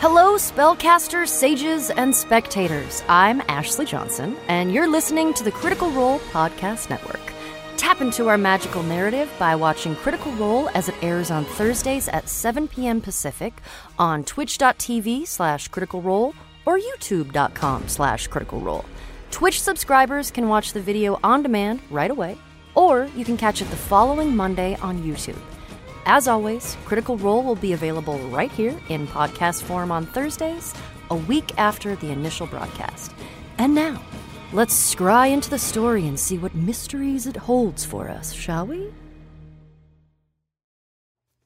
Hello, spellcasters, sages, and spectators. I'm Ashley Johnson, and you're listening to the Critical Role Podcast Network. Tap into our magical narrative by watching Critical Role as it airs on Thursdays at 7 p.m. Pacific on twitch.tv slash critical role or youtube.com slash critical role. Twitch subscribers can watch the video on demand right away, or you can catch it the following Monday on YouTube. As always, Critical Role will be available right here in podcast form on Thursdays, a week after the initial broadcast. And now, let's scry into the story and see what mysteries it holds for us, shall we?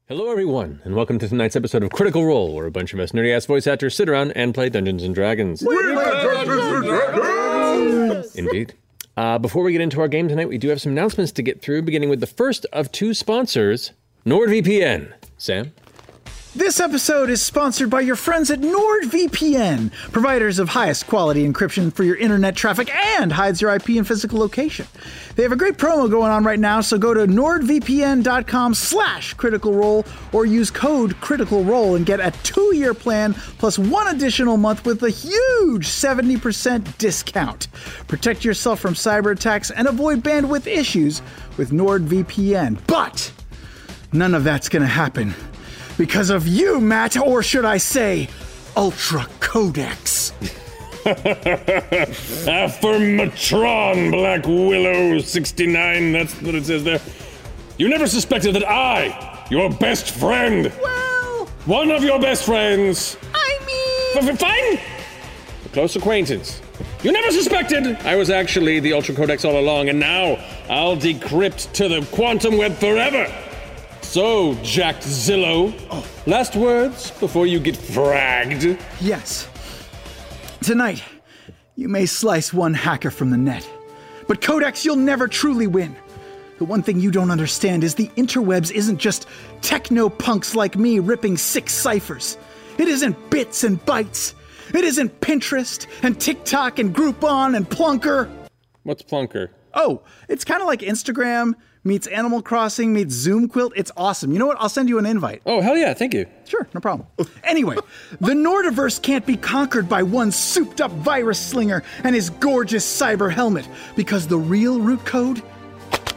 Hello, everyone, and welcome to tonight's episode of Critical Role, where a bunch of us nerdy ass voice actors sit around and play Dungeons and Dragons. Indeed. Uh, before we get into our game tonight, we do have some announcements to get through, beginning with the first of two sponsors, NordVPN. Sam? This episode is sponsored by your friends at NordVPN, providers of highest quality encryption for your internet traffic and hides your IP and physical location. They have a great promo going on right now, so go to nordvpn.com slash critical role or use code critical role and get a two-year plan plus one additional month with a huge 70% discount. Protect yourself from cyber attacks and avoid bandwidth issues with NordVPN. But none of that's going to happen because of you, Matt, or should I say, Ultra Codex. Affirmatron, Black Willow 69, that's what it says there. You never suspected that I, your best friend, Well, one of your best friends, I mean, f- f- fine, a close acquaintance. You never suspected I was actually the Ultra Codex all along, and now I'll decrypt to the quantum web forever. So, Jack Zillow, last words before you get fragged. yes. Tonight, you may slice one hacker from the net, but Codex, you'll never truly win. The one thing you don't understand is the interwebs isn't just techno punks like me ripping six ciphers. It isn't bits and bytes. It isn't Pinterest and TikTok and Groupon and Plunker. What's Plunker? Oh, it's kind of like Instagram meets Animal Crossing meets Zoom Quilt. It's awesome. You know what? I'll send you an invite. Oh, hell yeah, thank you. Sure, no problem. Anyway, the Nordiverse can't be conquered by one souped up virus slinger and his gorgeous cyber helmet because the real root code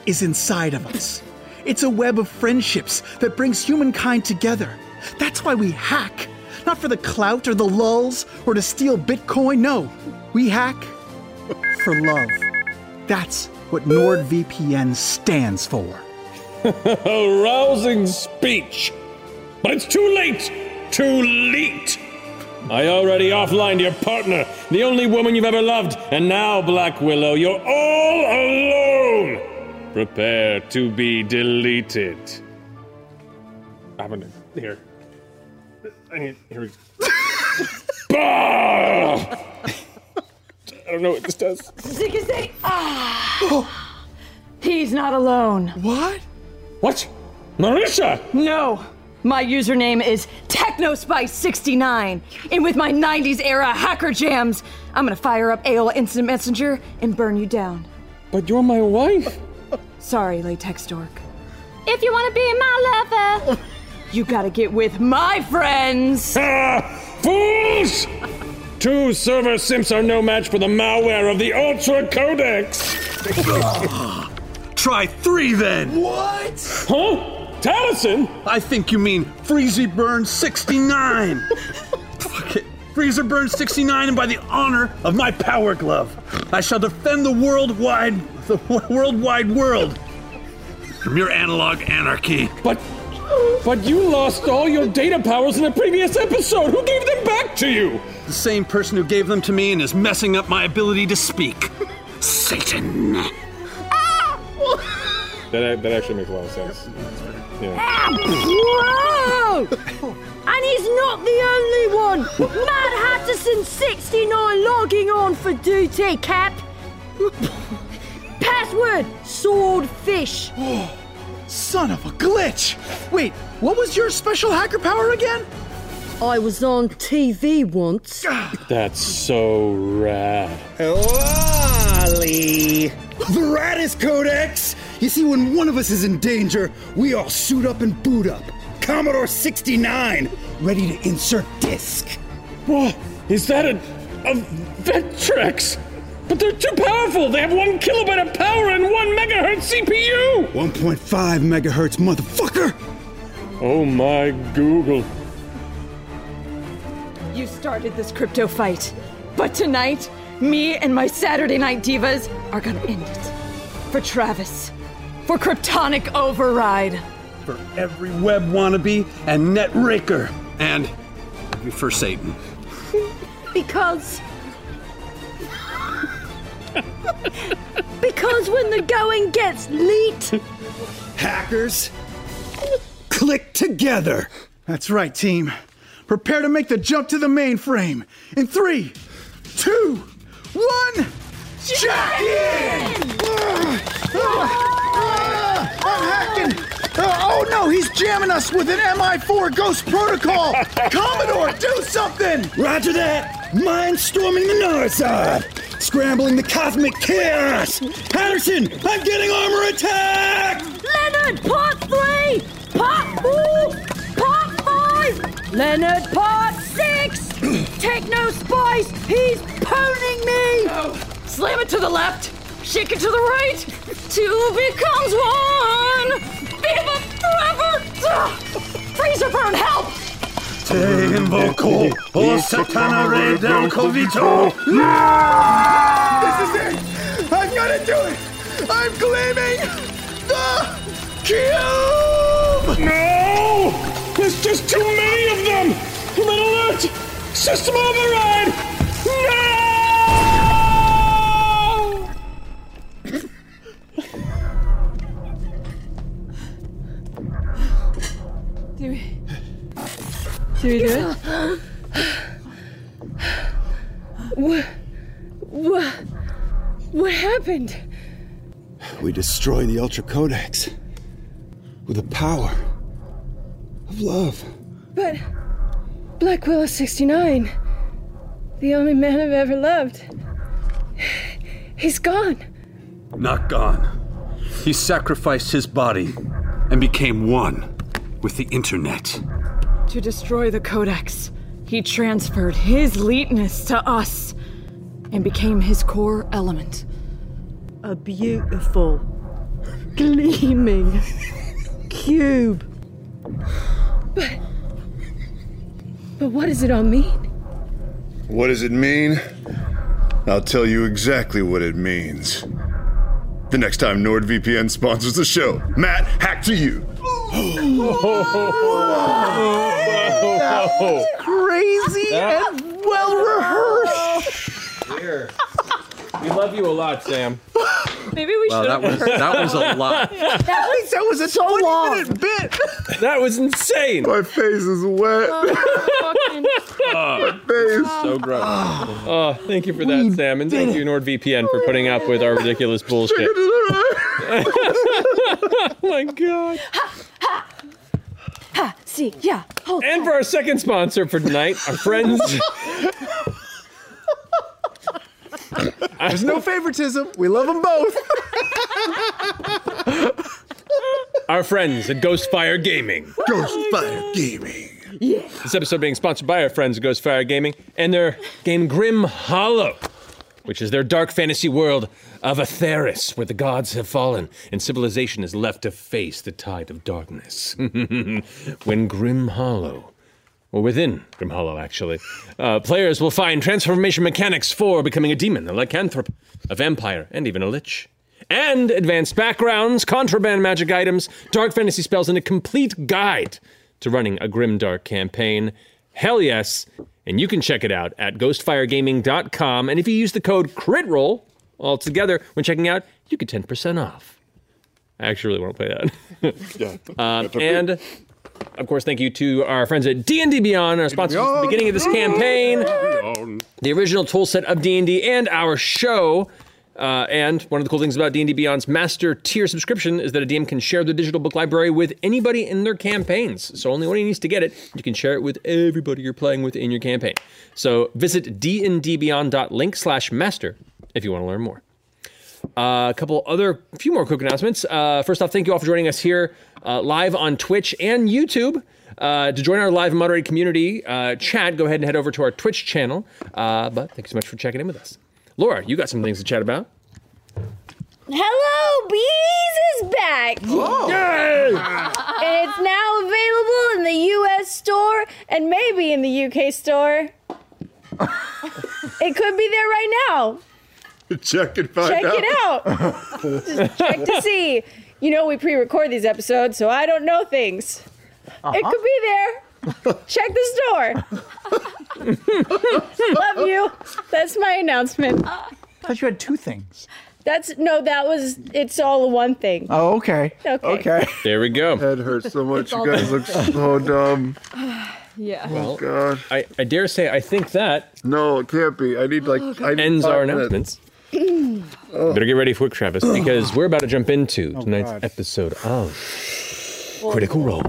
is inside of us. It's a web of friendships that brings humankind together. That's why we hack. Not for the clout or the lulls or to steal Bitcoin. No, we hack for love. That's what NordVPN stands for. A rousing speech. But it's too late! Too late! I already offlined your partner, the only woman you've ever loved, and now, Black Willow, you're all alone! Prepare to be deleted. I'm gonna. Here. I need. Here we go. bah! I don't know what this does. Zigazay. Ah. He's not alone. What? What? Marisha! No. My username is TechnoSpice69. And with my 90s era hacker jams, I'm gonna fire up AOL Instant Messenger and burn you down. But you're my wife! Sorry, latex dork. If you wanna be my lover, you gotta get with my friends. Ah! Fools! Two server simps are no match for the malware of the Ultra Codex! Try three then! What? Huh? Taliesin? I think you mean Freezy Burn 69. Fuck it. Freezer Burn 69, and by the honor of my power glove, I shall defend the worldwide, the worldwide world from your analog anarchy. But, but you lost all your data powers in a previous episode. Who gave them back to you? The same person who gave them to me and is messing up my ability to speak. Satan. That, that actually makes a lot of sense. Yeah. Ah, whoa! and he's not the only one! Mad Hatterson 69 logging on for duty, Cap! Password Swordfish! Son of a glitch! Wait, what was your special hacker power again? I was on TV once. Ah. That's so rad. Wally! Veratus Codex! You see, when one of us is in danger, we all suit up and boot up. Commodore 69, ready to insert disk. Whoa, is that a, a Vectrex? But they're too powerful. They have one kilobyte of power and one megahertz CPU. 1.5 megahertz, motherfucker! Oh my Google. You started this crypto fight. But tonight, me and my Saturday Night Divas are gonna end it. For Travis. For Kryptonic Override. For every web wannabe and net raker. And for Satan. Because. Because when the going gets leet, Hackers, click together! That's right, team. Prepare to make the jump to the mainframe. In three, two, one, jack in! Ah, I'm hacking! Uh, oh no, he's jamming us with an MI4 Ghost Protocol! Commodore, do something! Roger that! Mindstorming the Narsad! Scrambling the cosmic chaos! Patterson, I'm getting armor attack! Leonard, part three! Part four! Part five! Leonard, part six! Techno Spice, he's poning me! Slam it to the left, shake it to the right! Two becomes one! Viva forever! Ugh. Freezer burn, help! Te invoco, o satanare del covito. This is it! I'm gonna do it! I'm claiming the cube! No! There's just too many of them! Red alert! System override! Do we do it? What, what, what happened? We destroy the Ultra Codex with the power of love. But Black Willow 69, the only man I've ever loved, he's gone. Not gone. He sacrificed his body and became one with the internet. To destroy the Codex, he transferred his leetness to us and became his core element. A beautiful, gleaming cube. But. But what does it all mean? What does it mean? I'll tell you exactly what it means. The next time NordVPN sponsors the show, Matt, hack to you. Crazy and well rehearsed! Here. We love you a lot, Sam. Maybe we Wow, should that was that was a lot. That was, that was a So 20 long. minute bit! That was insane. My face is wet. Oh, this ah, is so gross. Oh, thank you for that, Sam, and thank you, NordVPN, for putting up with our ridiculous bullshit. oh my god. Ha, see, yeah, hold And for our second sponsor for tonight, our friends. There's no favoritism. We love them both. Our friends at Ghostfire Gaming. Ghostfire Gaming. Yeah. This episode being sponsored by our friends at Ghostfire Gaming and their game Grim Hollow. Which is their dark fantasy world of Etharis, where the gods have fallen and civilization is left to face the tide of darkness. when Grim Hollow, or within Grim Hollow, actually, uh, players will find transformation mechanics for becoming a demon, a lycanthrope, a vampire, and even a lich. And advanced backgrounds, contraband magic items, dark fantasy spells, and a complete guide to running a grim dark campaign. Hell yes! And you can check it out at ghostfiregaming.com. And if you use the code CRITROLL all together when checking out, you get 10% off. I actually really want to play that. um, and of course, thank you to our friends at D&D Beyond, our sponsors at the beginning of this campaign, the original tool set of D&D, and our show. Uh, and one of the cool things about D&D Beyond's master tier subscription is that a DM can share the digital book library with anybody in their campaigns. So only one needs to get it. You can share it with everybody you're playing with in your campaign. So visit dndbeyond.link slash master if you want to learn more. Uh, a couple other, a few more quick announcements. Uh, first off, thank you all for joining us here uh, live on Twitch and YouTube. Uh, to join our live moderated community uh, chat, go ahead and head over to our Twitch channel. Uh, but thank you so much for checking in with us. Laura, you got some things to chat about. Hello, Bees is back. Oh. Yay! And it's now available in the US store and maybe in the UK store. it could be there right now. Check and find Check out. it out. Just check to see. You know, we pre record these episodes, so I don't know things. It uh-huh. could be there. Check this door. Love you. That's my announcement. I thought you had two things. That's no, that was it's all one thing. Oh, okay. Okay. Okay. There we go. Head hurts so much. It's You all guys look so dumb. Yeah. Oh, well, God. I, I dare say I think that No, it can't be. I need like oh, I need ends five our minutes. announcements. Oh. Better get ready for it, Travis, because we're about to jump into tonight's God. episode of Critical Role.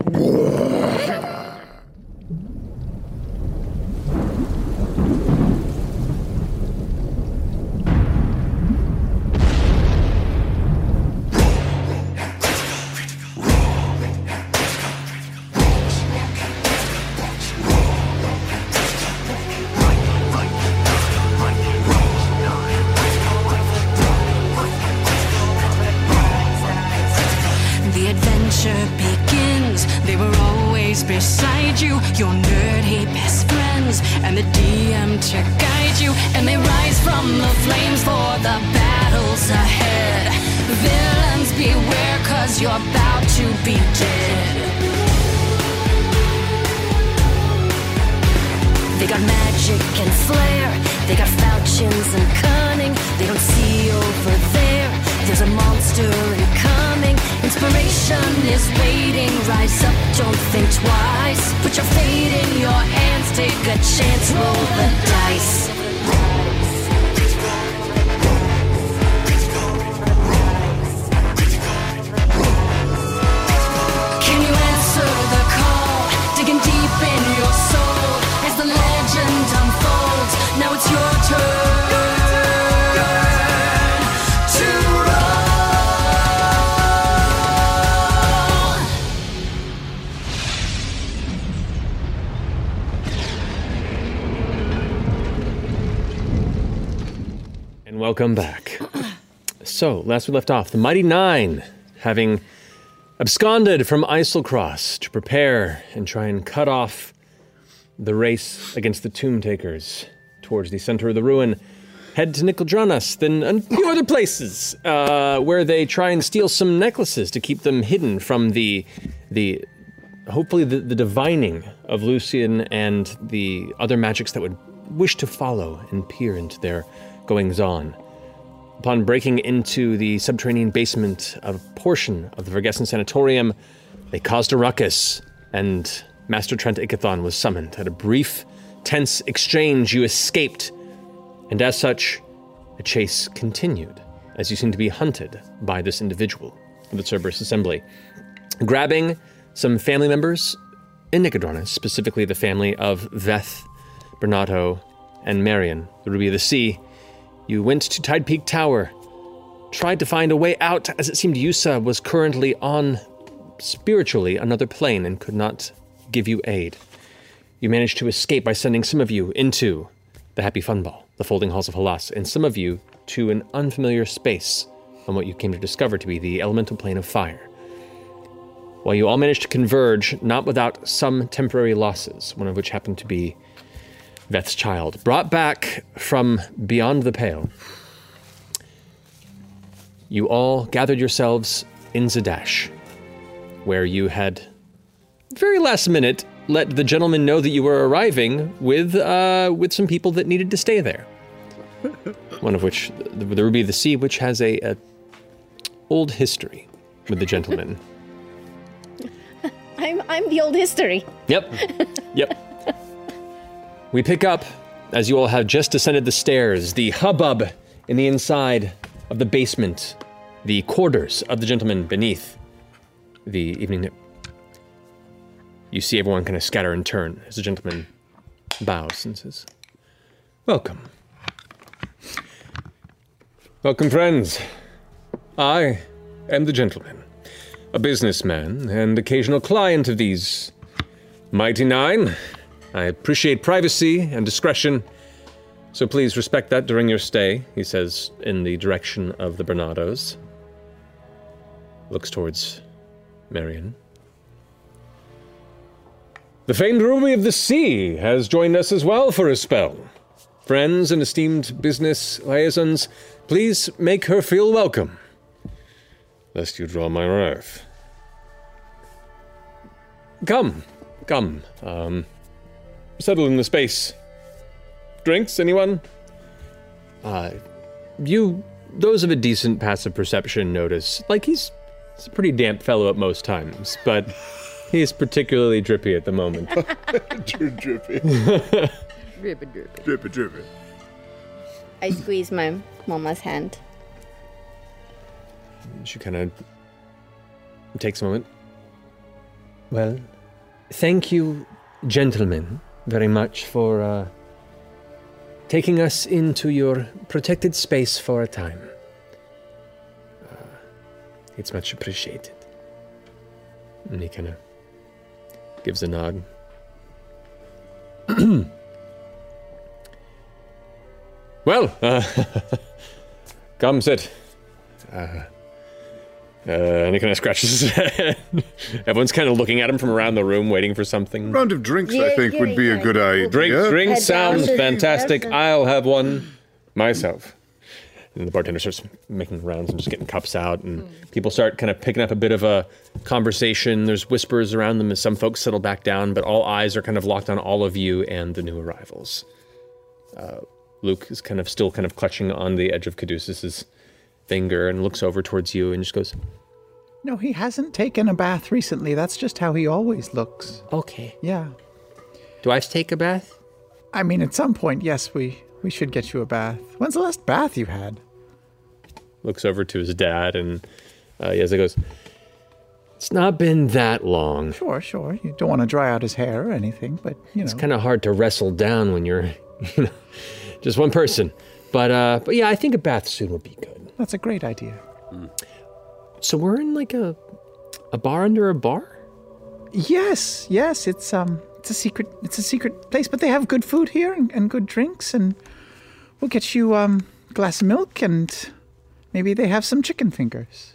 So, last we left off, the Mighty Nein, having absconded from Eiselcross to prepare and try and cut off the race against the Tomb Takers towards the center of the ruin, head to Nicodranas, then a few other places uh, where they try and steal some necklaces to keep them hidden from the the hopefully the, the divining of Lucian and the other magics that would wish to follow and peer into their goings on. Upon breaking into the subterranean basement of a portion of the Vergessen Sanatorium, they caused a ruckus, and Master Trent Ikithon was summoned. At a brief, tense exchange, you escaped, and as such, the chase continued as you seem to be hunted by this individual of the Cerberus Assembly. Grabbing some family members in Nicodranas, specifically the family of Veth, Brenatto, and Marion, the Ruby of the Sea, you went to Tide Peak Tower, tried to find a way out, as it seemed Yussa was currently on, spiritually, another plane and could not give you aid. You managed to escape by sending some of you into the Happy Fun Ball. the folding halls of Halas, and some of you to an unfamiliar space on what you came to discover to be the elemental plane of fire. While you all managed to converge, not without some temporary losses, one of which happened to be Veth's child, brought back from beyond the pale, you all gathered yourselves in Zadash, where you had, very last minute, let the gentleman know that you were arriving with uh, with some people that needed to stay there. One of which, the, the Ruby of the Sea, which has a, a old history with the gentleman. I'm I'm the old history. Yep. Yep. We pick up as you all have just descended the stairs, the hubbub in the inside of the basement, the quarters of the gentleman beneath the evening nip. You see everyone kind of scatter and turn as the gentleman bows and says, Welcome. Welcome, friends. I am the gentleman, a businessman and occasional client of these Mighty Nein. I appreciate privacy and discretion, so please respect that during your stay, he says in the direction of the Brenattos. Looks towards Marion. The famed Ruby of the Sea has joined us as well for a spell. Friends and esteemed business liaisons, please make her feel welcome, lest you draw my wrath. Come, come, um, settle in the space. Drinks, anyone? Uh, you, those of a decent passive perception notice, like he's, he's a pretty damp fellow at most times, but he's particularly drippy at the moment. drippy. Drippy, drippy. Drippy, drippy. I squeeze my mama's hand. She kind of takes a moment. Well, thank you, gentlemen, very much for uh, taking us into your protected space for a time. Uh, it's much appreciated. And he kind of gives a nod. well, uh, come sit. Uh, uh, and he kind of scratches his head. Everyone's kind of looking at him from around the room, waiting for something. Round of drinks, I think, would be a good idea. Drink, drink Head sounds down. fantastic. I'll have one myself. And the bartender starts making rounds and just getting cups out, and people start kind of picking up a bit of a conversation. There's whispers around them as some folks settle back down, but all eyes are kind of locked on all of you and the new arrivals. Uh, Luke is kind of still kind of clutching on the edge of Caduceus's finger and looks over towards you and just goes, No, he hasn't taken a bath recently. That's just how he always looks. Okay. Yeah. Do I have to take a bath? I mean, at some point, yes, we we should get you a bath. When's the last bath you had? looks over to his dad, and uh, Yeza goes, It's not been that long. Sure, sure. You don't want to dry out his hair or anything, but you know. It's kind of hard to wrestle down when you're, you know, just one person. But uh, but yeah, I think a bath soon would be good. That's a great idea. So we're in like a a bar under a bar. Yes, yes. It's um, it's a secret. It's a secret place, but they have good food here and, and good drinks, and we'll get you um, a glass of milk, and maybe they have some chicken fingers.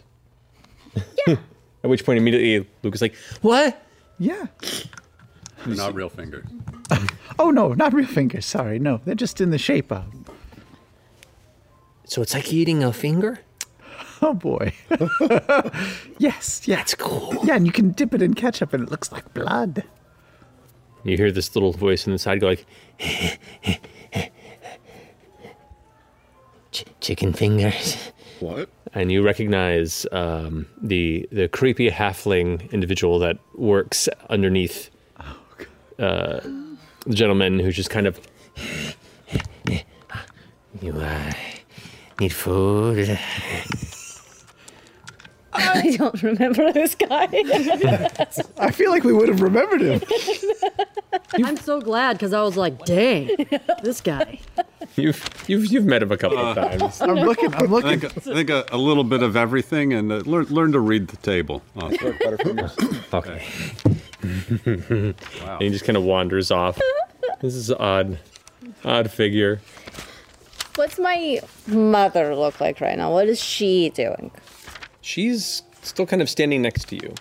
Yeah. At which point, immediately Luke is like, "What? Yeah. Not real fingers. Oh no, not real fingers. Sorry, no. They're just in the shape of. So it's like eating a finger? Oh boy. yes, yeah. That's cool. Yeah, and you can dip it in ketchup, and it looks like blood. You hear this little voice on the side go like, Ch- "Chicken fingers." What? and you recognize um, the the creepy halfling individual that works underneath uh, the gentleman who's just kind of you uh, need food. I don't remember this guy. I feel like we would have remembered him. I'm so glad because I was like, dang, this guy. You've you've you've met him a couple of times. I'm looking. I'm I looking. think, I think a, a little bit of everything and uh, learn, learn to read the table. Also. Okay. And he just kind of wanders off. This is odd, odd figure. What's my mother look like right now? What is she doing? She's still kind of standing next to you.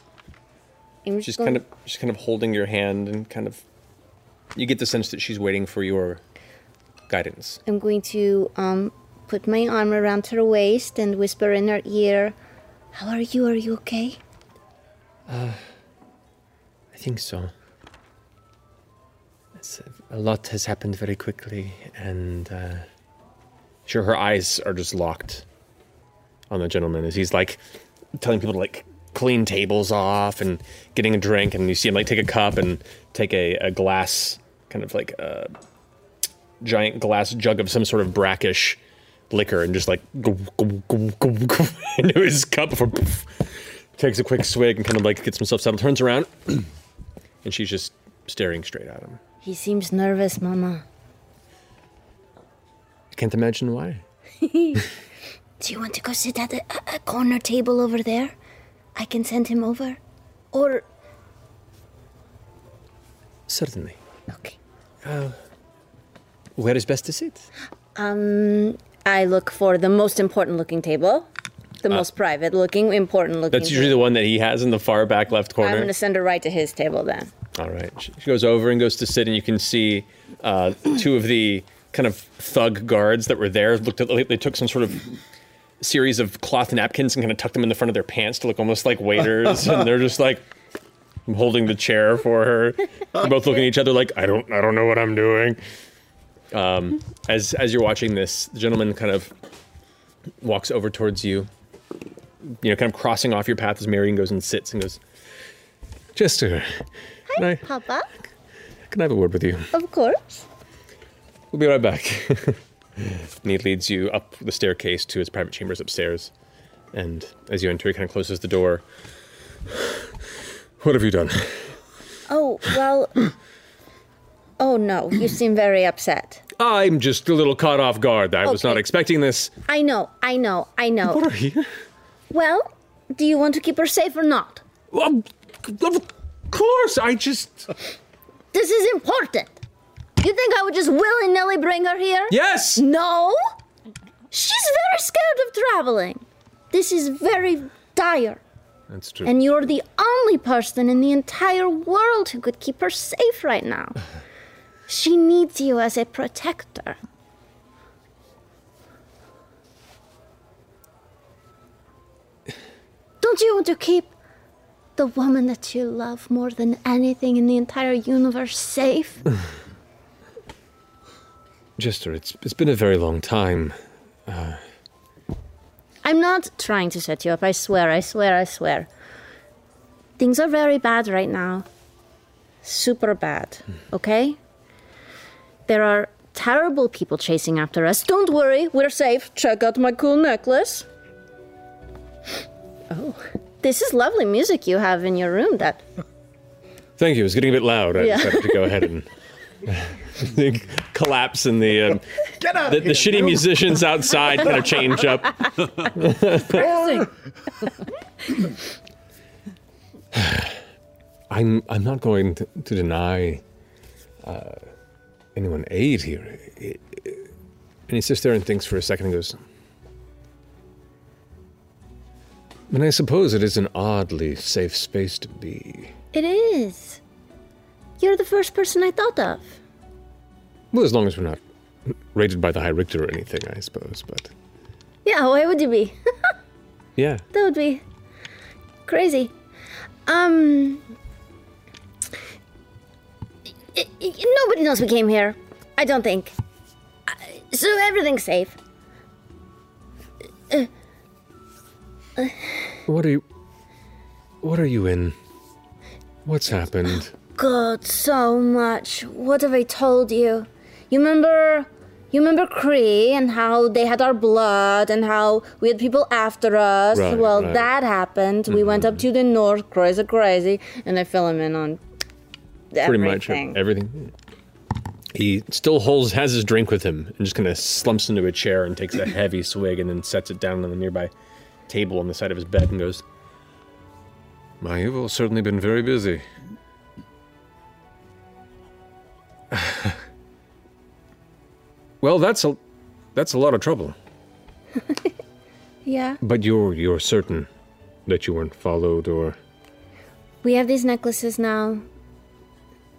I'm She's kind of she's kind of holding your hand and kind of you get the sense that she's waiting for your guidance. I'm going to um put my arm around her waist and whisper in her ear, "How are you? Are you okay?" Uh, I think so. It's, a lot has happened very quickly, and uh, sure, her eyes are just locked on the gentleman as he's like telling people to like clean tables off and getting a drink, and you see him like take a cup and take a, a glass, kind of like a giant glass jug of some sort of brackish liquor, and just like into his cup before. poof, takes a quick swig and kind of like gets himself settled, turns around, and she's just staring straight at him. He seems nervous, Mama. I can't imagine why. Do you want to go sit at a, a- corner table over there? I can send him over. Or Certainly. Okay. Uh, where is best to sit? um I look for the most important looking table. The Uh, most private looking, important looking. That's usually the one that he has in the far back left corner. I'm gonna send her right to his table then. All right. She she goes over and goes to sit, and you can see uh, two of the kind of thug guards that were there. Looked at they took some sort of series of cloth napkins and kind of tuck them in the front of their pants to look almost like waiters, and they're just like holding the chair for her. They're both looking at each other like I don't I don't know what I'm doing. Um, as as you're watching this, the gentleman kind of walks over towards you. You know, kind of crossing off your path as Marion goes and sits and goes, Jester, can I, Papa? can I have a word with you? Of course. We'll be right back. and he leads you up the staircase to his private chambers upstairs. And as you enter, he kind of closes the door. What have you done? Oh, well. oh no, you seem very upset. I'm just a little caught off guard. I was not Okay. expecting this. I know, I know, I know. What are you? Well, do you want to keep her safe or not? of course, I just. This is important. You think I would just willy nilly bring her here? Yes! No! She's very scared of traveling. This is very dire. That's true. And you're the only person in the entire world who could keep her safe right now. She needs you as a protector. Don't you want to keep the woman that you love more than anything in the entire universe safe? Jester, it's, it's been a very long time. Uh, I'm not trying to set you up, I swear, I swear, I swear. Things are very bad right now. Super bad, okay? There are terrible people chasing after us. Don't worry, we're safe. Check out my cool necklace. Oh, this is lovely music you have in your room, Dad. thank you. It was getting a bit loud. I Yeah. decided to go ahead and collapse in the. Um, Get out the, of the shitty you. musicians outside kind of change up. I'm I'm not going to, to deny uh, anyone aid here. I- I- And he sits there and thinks for a second and goes, And I suppose it is an oddly safe space to be. It is. You're the first person I thought of. Well, as long as we're not raided by the High Richter or anything, I suppose. But Yeah, why would you be? yeah, That would be crazy. Um. i- i- nobody knows we came here. I don't think. Uh, So everything's safe. Uh, uh, what are you? What are you in? What's happened? God, so much. What have I told you? You remember. You remember Cree and how they had our blood and how we had people after us? Right, well, right. that happened. We went up mm-hmm. to the north, crazy, crazy, and I fill him in on Pretty much everything. everything. He still holds has his drink with him and just kind of slumps into a chair and takes a heavy swig and then sets it down on the nearby table on the side of his bed and goes, "My, you've all certainly been very busy." well, that's a That's a lot of trouble. Yeah. But you're you're certain that you weren't followed or We have these necklaces now.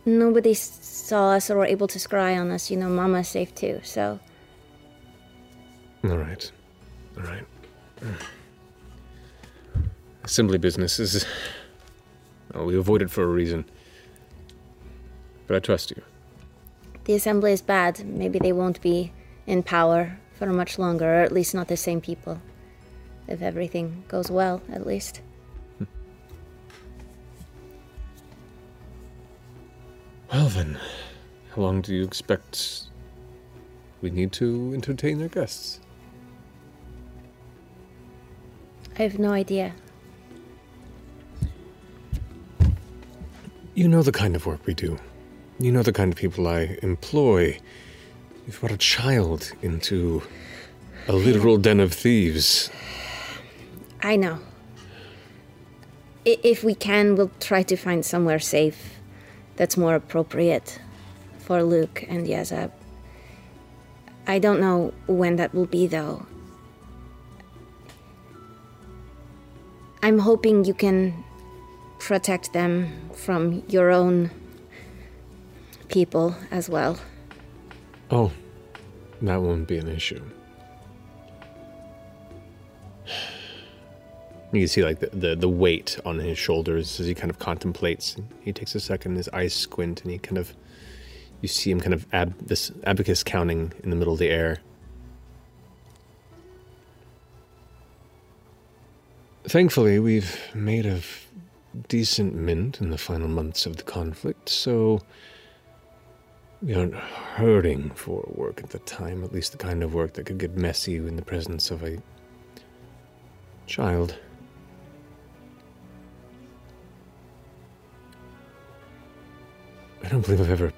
Nobody saw us or were able to scry on us. You know, Mama's safe too, so. All right. All right. Mm. Assembly business is. Oh, we avoid it for a reason. But I trust you. The assembly is bad. Maybe they won't be in power for much longer, or at least not the same people. If everything goes well, at least. Hmm. Well then, how long do you expect we need to entertain our guests? I have no idea. You know the kind of work we do. You know the kind of people I employ. You've brought a child into a literal den of thieves. I know. I- if we can, we'll try to find somewhere safe that's more appropriate for Luke and Yeza. I don't know when that will be, though. I'm hoping you can protect them from your own people as well. Oh, that won't be an issue. You can see like the, the, the weight on his shoulders as he kind of contemplates. He takes a second, his eyes squint, and he kind of you see him kind of ab, this abacus counting in the middle of the air. Thankfully, we've made a decent mint in the final months of the conflict, so we aren't hurting for work at the time, at least the kind of work that could get messy in the presence of a child. I don't believe I've ever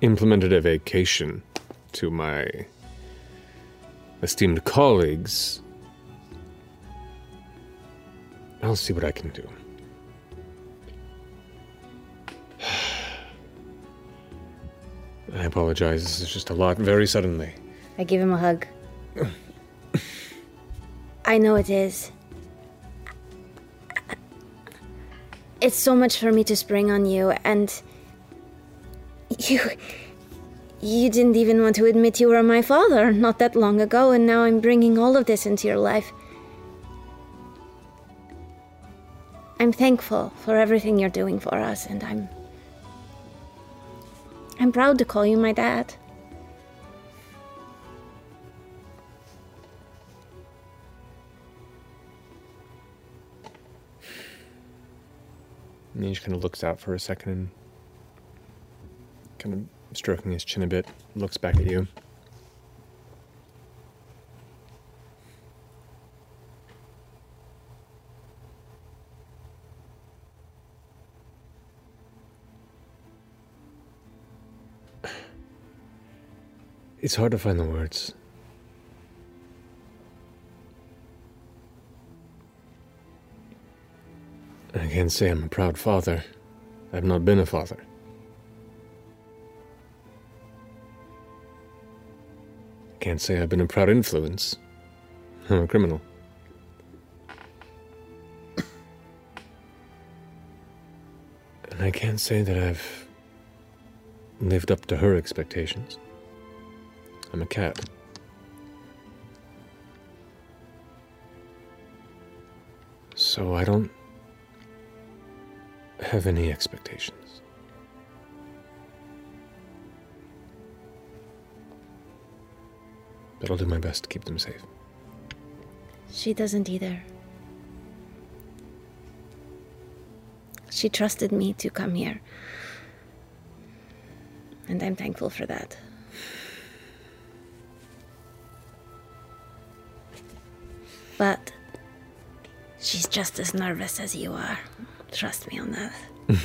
implemented a vacation to my esteemed colleagues. I'll see what I can do. I apologize. This is just a lot very suddenly. I give him a hug. I know it is. It's so much for me to spring on you, and you. You didn't even want to admit you were my father not that long ago, and now I'm bringing all of this into your life. I'm thankful for everything you're doing for us, and I'm. I'm proud to call you my dad. And he just kind of looks out for a second and kind of stroking his chin a bit, looks back at you. It's hard to find the words. I can't say I'm a proud father. I've not been a father. Can't say I've been a proud influence. I'm a criminal. And I can't say that I've lived up to her expectations. I'm a cat. So I don't have any expectations. But I'll do my best to keep them safe. She doesn't either. She trusted me to come here. And I'm thankful for that. But she's just as nervous as you are. Trust me on that.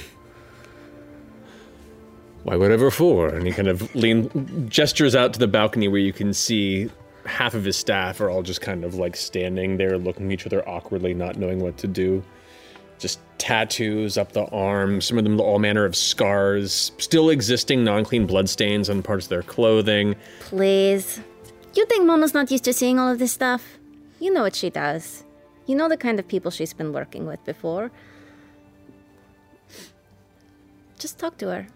Why, whatever for? And he kind of lean gestures out to the balcony where you can see half of his staff are all just kind of like standing there looking at each other awkwardly, not knowing what to do. just tattoos up the arm, some of them all manner of scars, still existing non clean bloodstains on parts of their clothing. Please. You think Mama's not used to seeing all of this stuff? You know what she does. You know the kind of people she's been working with before. Just talk to her.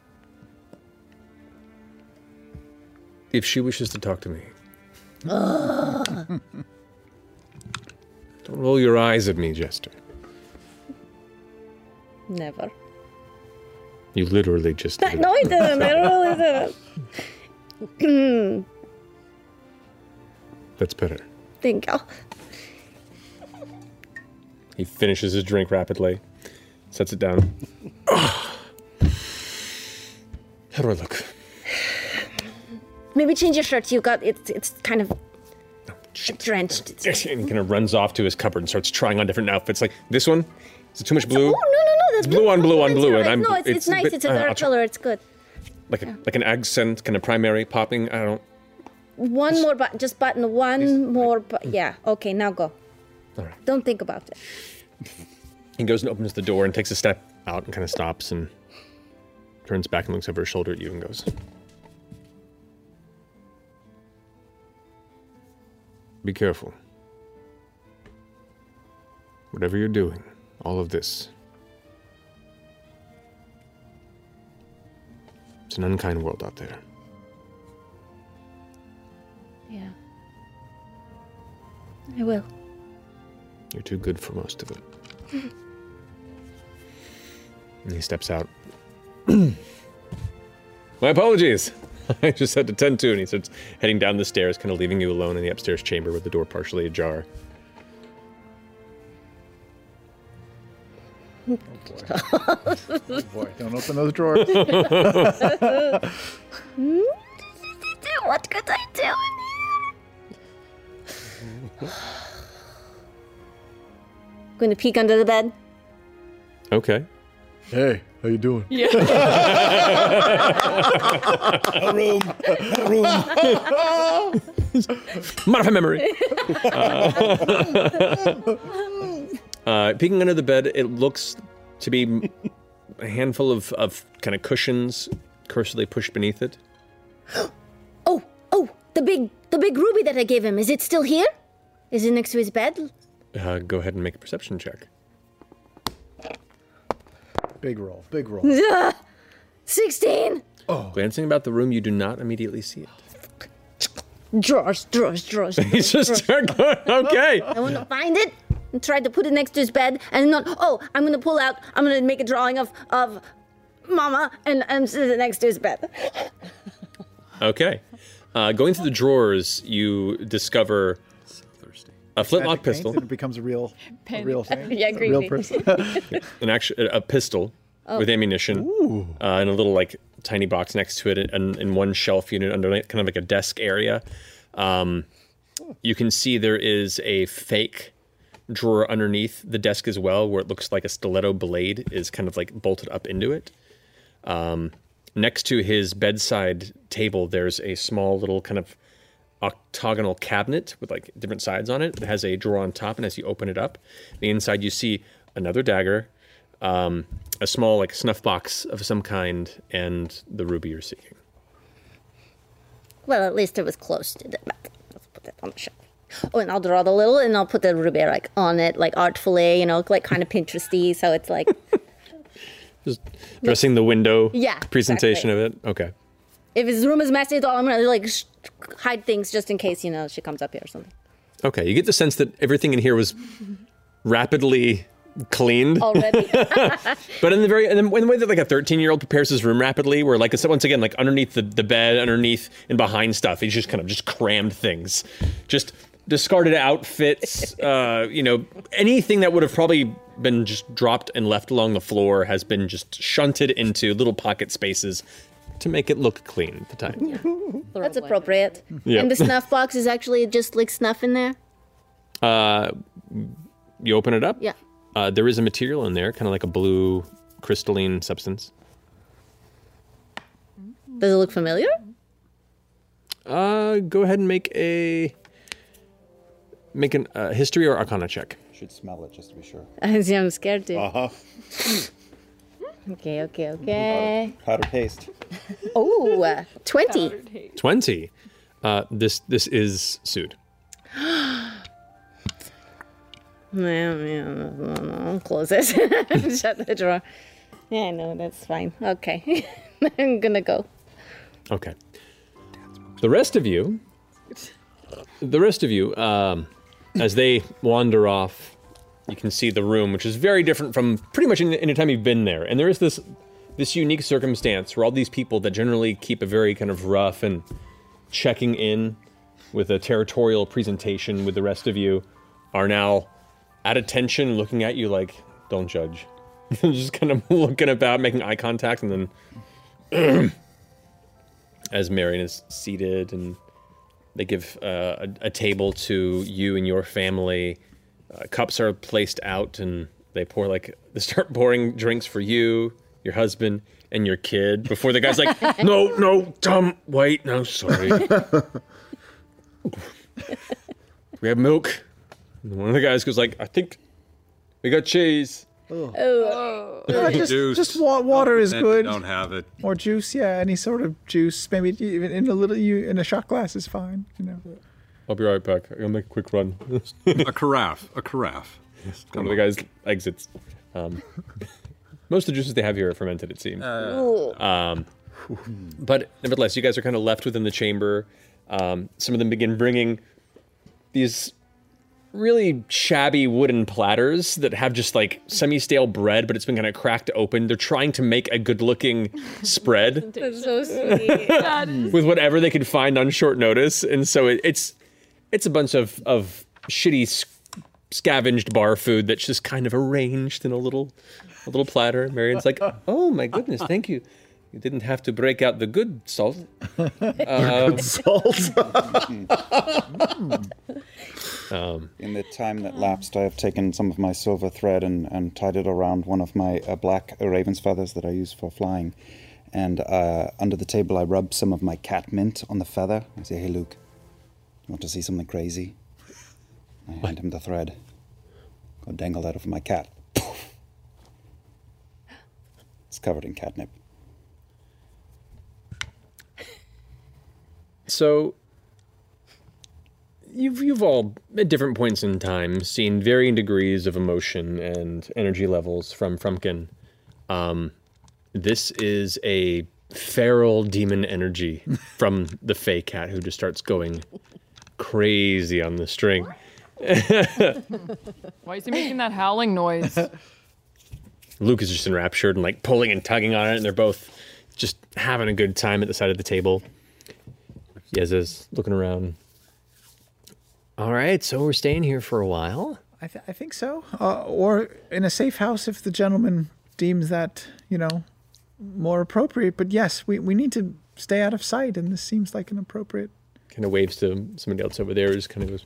If she wishes to talk to me, don't roll your eyes at me, Jester. Never. You literally just. did it. no, he didn't. I really didn't. That's better. Thank you. He finishes his drink rapidly, sets it down. How do I look? Maybe change your shirt. You got it's it's kind of drenched. And he kind of runs off to his cupboard and starts trying on different outfits. Like this one, is it too much blue? Oh no no no! That's It's blue on blue on blue, and I'm- no, it's, it's, it's a nice. bit- it's a uh, dark I'll try- color. It's good. like a, like an accent, kind of primary popping. I don't. One more button. Just button one more. Bu- yeah. Okay. Now go. All right. Don't think about it. He goes and opens the door and takes a step out and kind of stops and turns back and looks over his shoulder at you and goes, Be careful. Whatever you're doing, all of this. It's an unkind world out there. Yeah. I will. You're too good for most of it. And he steps out. My apologies. I just had to tend to. And he starts heading down the stairs, kind of leaving you alone in the upstairs chamber with the door partially ajar. Oh boy, Oh boy, don't open those drawers. what could I do in here? Going to peek under the bed. Okay. Hey, how you doing? Yeah. a room. A room. Modify memory. Uh, uh, peeking under the bed, it looks to be a handful of, of kind of cushions cursorily pushed beneath it. Oh, oh, the big, the big ruby that I gave him. Is it still here? Is it next to his bed? Uh, go ahead and make a perception check. Big roll. Big roll. Ugh. Sixteen. Glancing about the room, you do not immediately see it. Drawers, drawers, drawers. He's just start going, okay. I want to find it and try to put it next to his bed, and not. Oh, I'm gonna pull out. I'm gonna make a drawing of of Mama and and sit it next to his bed. Okay. Uh, going through the drawers, you discover a flintlock pistol, and it becomes a real, a real thing. Yeah, a real creepy. person. an actual a pistol Oh. with ammunition, uh, and a little like tiny box next to it, and in one shelf unit under kind of like a desk area. Um, you can see there is a fake drawer underneath the desk as well, where it looks like a stiletto blade is kind of like bolted up into it. Um, next to his bedside table, there's a small little kind of octagonal cabinet with like different sides on it. It has a drawer on top, and as you open it up, the inside you see another dagger, um, a small like snuff box of some kind, and the ruby you're seeking. Well, at least it was close to the bed. Let's put that on the shelf. Oh, and I'll draw the little, and I'll put the ruby like on it, like artfully, you know, like kind of Pinteresty, so it's like Just dressing the window Yeah, presentation of it. Okay. If his room is messy at all, I'm gonna like sh- hide things just in case you know she comes up here or something. Okay. You get the sense that everything in here was rapidly cleaned. Already. But in the very in the, in the way that like a 13 year old prepares his room rapidly, where like it's once again like underneath the, the bed, underneath and behind stuff, he's just kind of just crammed things, just discarded outfits, uh, you know, anything that would have probably been just dropped and left along the floor has been just shunted into little pocket spaces to make it look clean at the time. That's appropriate. Yeah. And the snuff box is actually just like snuff in there. Uh, you open it up. Yeah. Uh, there is a material in there, kind of like a blue crystalline substance. Does it look familiar? Uh, go ahead and make a make an uh, history or arcana check. should smell it just to be sure. See, I'm scared to. Uh huh. Okay, okay, okay. Powder paste. Oh, uh, 20. Twenty. Uh, this this is sued. Man, man, no, no, I'll close it. Shut the drawer. Yeah, I know, that's fine. Okay. I'm gonna go. Okay. The rest of you, the rest of you, um, as they wander off, you can see the room, which is very different from pretty much any, any time you've been there. And there is this this unique circumstance where all these people that generally keep a very kind of rough and checking in with a territorial presentation with the rest of you are now at attention, looking at you like, "Don't judge." Just kind of looking about, making eye contact, and then as Marion is seated and they give uh, a, a table to you and your family. Uh, cups are placed out and they pour like they start pouring drinks for you, your husband, and your kid. Before the guy's like, "No, no, Tom, wait, no, sorry." we have milk. And one of the guys goes like, "I think we got cheese." Oh. Uh, just, just wa- water is Then good. Don't have it. Or juice, yeah, any sort of juice. Maybe even in a little, you in a shot glass is fine. You know. I'll be right back. I'll make a quick run. a carafe. A carafe. One of the guys exits. Um, most of the juices they have here are fermented, it seems. Ooh. Um, but nevertheless, you guys are kind of left within the chamber. Um, some of them begin bringing these really shabby wooden platters that have just like semi-stale bread, but it's been kind of cracked open. They're trying to make a good-looking spread That's so sweet. with whatever they can find on short notice, and so it, it's it's a bunch of of shitty s- scavenged bar food that's just kind of arranged in a little a little platter. Marion's like, "Oh my goodness, thank you." You didn't have to break out the good salt. Um, Um, In the time that lapsed, I have taken some of my silver thread and, and tied it around one of my uh, black raven's feathers that I use for flying. And uh, under the table, I rub some of my cat mint on the feather. I say, "Hey, Luke, you want to see something crazy?" I hand him the thread. Go dangle that over my cat. Poof. It's covered in catnip. So you've you've all at different points in time seen varying degrees of emotion and energy levels from Frumpkin. Um, this is a feral demon energy from the Fey cat who just starts going crazy on the string. Why is he making that howling noise? Luke is just enraptured and like pulling and tugging on it, and they're both just having a good time at the side of the table. Yeza's looking around. All right, so we're staying here for a while. I, th- I think so. Uh, or in a safe house if the gentleman deems that, you know, more appropriate. But yes, we, we need to stay out of sight, and this seems like an appropriate. Kind of waves to somebody else over there. Just kind of goes.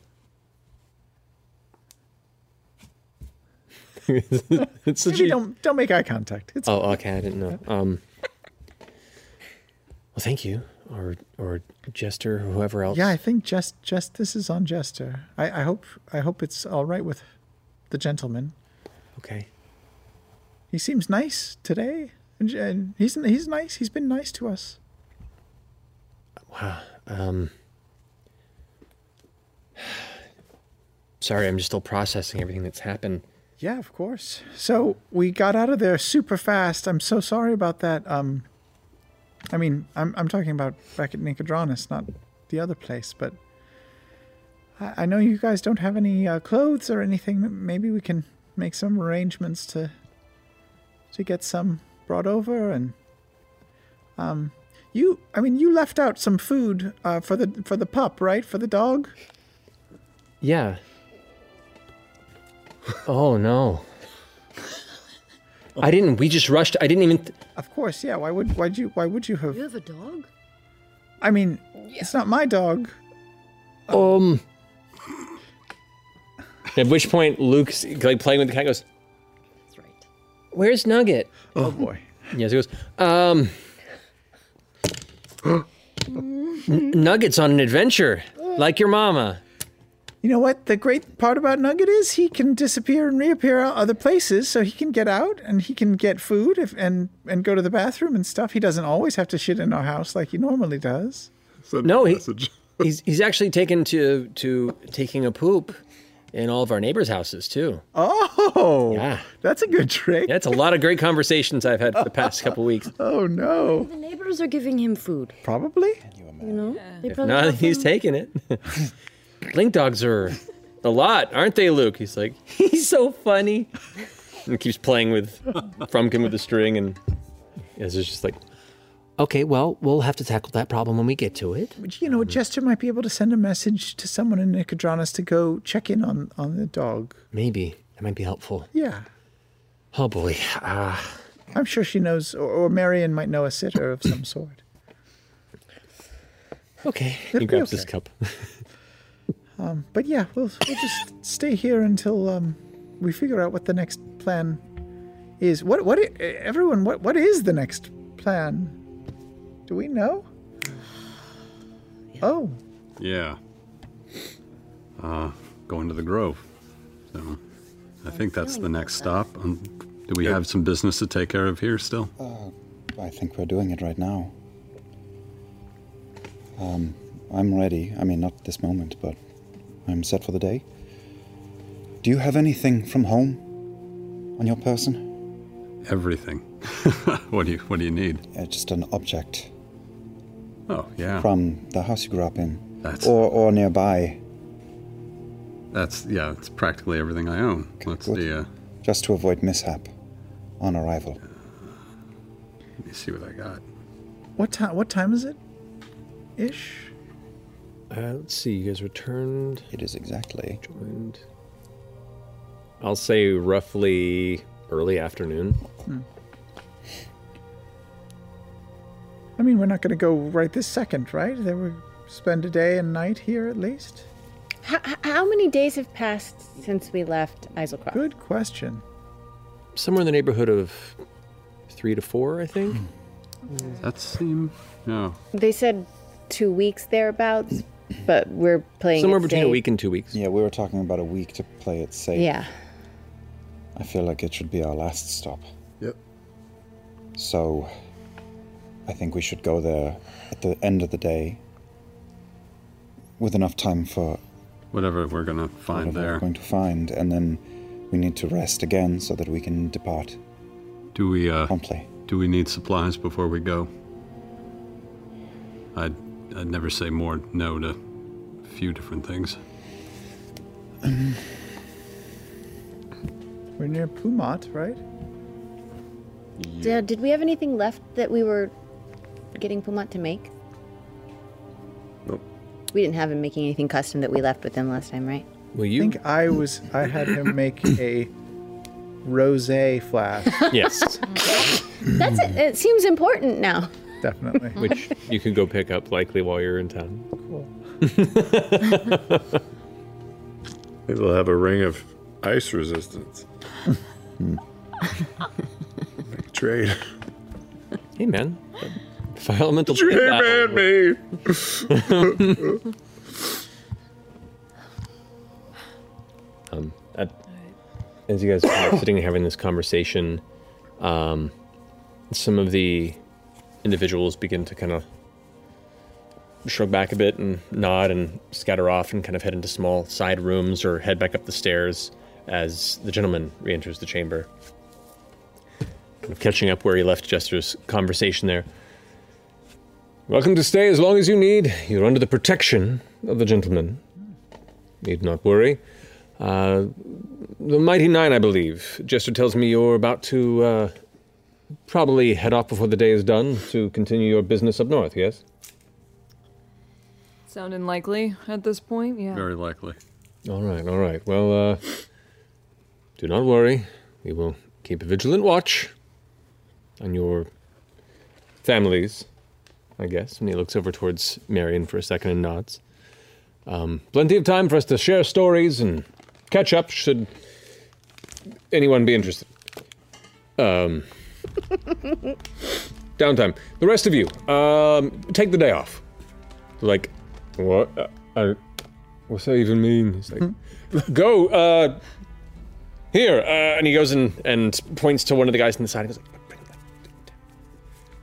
it's such Maybe a. don't don't make eye contact. It's Oh, okay. I didn't know. Um. Well, thank you, or or Jester, or whoever else. yeah. I think just just this is on Jester. I, I hope I hope it's all right with the gentleman. Okay. He seems nice today, and, and he's he's nice. He's been nice to us. Wow. Um. Sorry, I'm just still processing everything that's happened. Yeah, of course. So we got out of there super fast. I'm so sorry about that. Um, I mean, I'm I'm talking about back at Nicodranas, not the other place. But I, I know you guys don't have any uh, clothes or anything. Maybe we can make some arrangements to to get some brought over. And um, you, I mean, you left out some food uh, for the for the pup, right? For the dog. Yeah. Oh no. I didn't. We just rushed. I didn't even. Th- Of course, yeah. Why would why'd you why would you have? You have a dog? I mean, it's not my dog. um. At which point, Luke's like playing with the cat. Goes. That's right. Where's Nugget? Oh boy. Yes, he goes. Um. N- Nugget's on an adventure, like your mama. You know what? The great part about Nugget is he can disappear and reappear other places, so he can get out and he can get food if, and and go to the bathroom and stuff. He doesn't always have to shit in our house like he normally does. no, he, he's he's actually taken to to taking a poop in all of our neighbors' houses too. Oh, yeah, that's a good trick. That's a lot of great conversations I've had for the past couple weeks. Oh no! The neighbors are giving him food. Probably. You know, they If not, he's him. taking it. Blink dogs are a lot, aren't they, Luke? He's like, he's so funny. And keeps playing with Frumpkin with the string, and it's just like, okay, well, we'll have to tackle that problem when we get to it. But you know, Jester might be able to send a message to someone in Nicodranas to go check in on on the dog. Maybe that might be helpful. Yeah, Oh boy, ah, I'm sure she knows, or, or Marion might know a sitter of some sort. okay. It'll He be grabs his cup. Um, but yeah, we'll we'll just stay here until um, we figure out what the next plan is. What what everyone? What what is the next plan? Do we know? Oh, Yeah. Uh, going to the Grove. So I think that's the next stop. Um, do we have some business to take care of here still? Uh, I think we're doing it right now. Um, I'm ready. I mean, not this moment, but I'm set for the day. Do you have anything from home on your person? Everything. what do you What do you need? Uh, just an object Oh yeah. from the house you grew up in, That's- or or nearby, That's yeah. It's practically everything I own. Let's see. Uh, just to avoid mishap on arrival. let me see what I got. what time? What time is it? Ish. Uh, let's see. You guys returned. It is exactly. Joined. I'll say roughly early afternoon. Hmm. I mean, we're not going to go right this second, right? They will spend a day and night here at least. How, how many days have passed since we left Eiselcross? Good question. Somewhere in the neighborhood of three to four, I think. That seem no. They said two weeks thereabouts, but we're playing Somewhere it between a week and two weeks. Yeah, we were talking about a week to play it safe. Yeah. I feel like it should be our last stop. Yep. So, I think we should go there at the end of the day with enough time for Whatever we're gonna find whatever we're there. going to find, and then we need to rest again so that we can depart. Do we uh promptly? Do we need supplies before we go? I'd I'd never say more no to a few different things. We're near Pumat, right? Did, did we have anything left that we were getting Pumat to make? Nope. We didn't have him making anything custom that we left with him last time, right? Well, I you think I was. I had him make a rosé flask. yes, That's it. It seems important now. Definitely. which you can go pick up likely while you're in town. Cool. Maybe they'll have a ring of ice resistance. Make a trade. Hey man, fire elemental. Trade pin man me. Um, at, as you guys are sitting and having this conversation, um, some of the individuals begin to kind of shrug back a bit and nod and scatter off and kind of head into small side rooms or head back up the stairs as the gentleman re-enters the chamber. Kind of catching up where he left Jester's conversation there. Welcome to stay as long as you need. You're under the protection of the gentleman. Need not worry. Uh, the Mighty Nein, I believe. Jester tells me you're about to uh, probably head off before the day is done to continue your business up north, yes? Sounding likely at this point, yeah. Very likely. All right, all right. Well, uh, do not worry. We will keep a vigilant watch on your families, I guess. And he looks over towards Marion for a second and nods. Um, plenty of time for us to share stories and catch up should anyone be interested. Um, downtime. The rest of you, um, take the day off. Like, what? Uh, I, What's that even mean? He's like, go, uh, here. Uh, and he goes and, and points to one of the guys in the side. and goes like, "Bring that."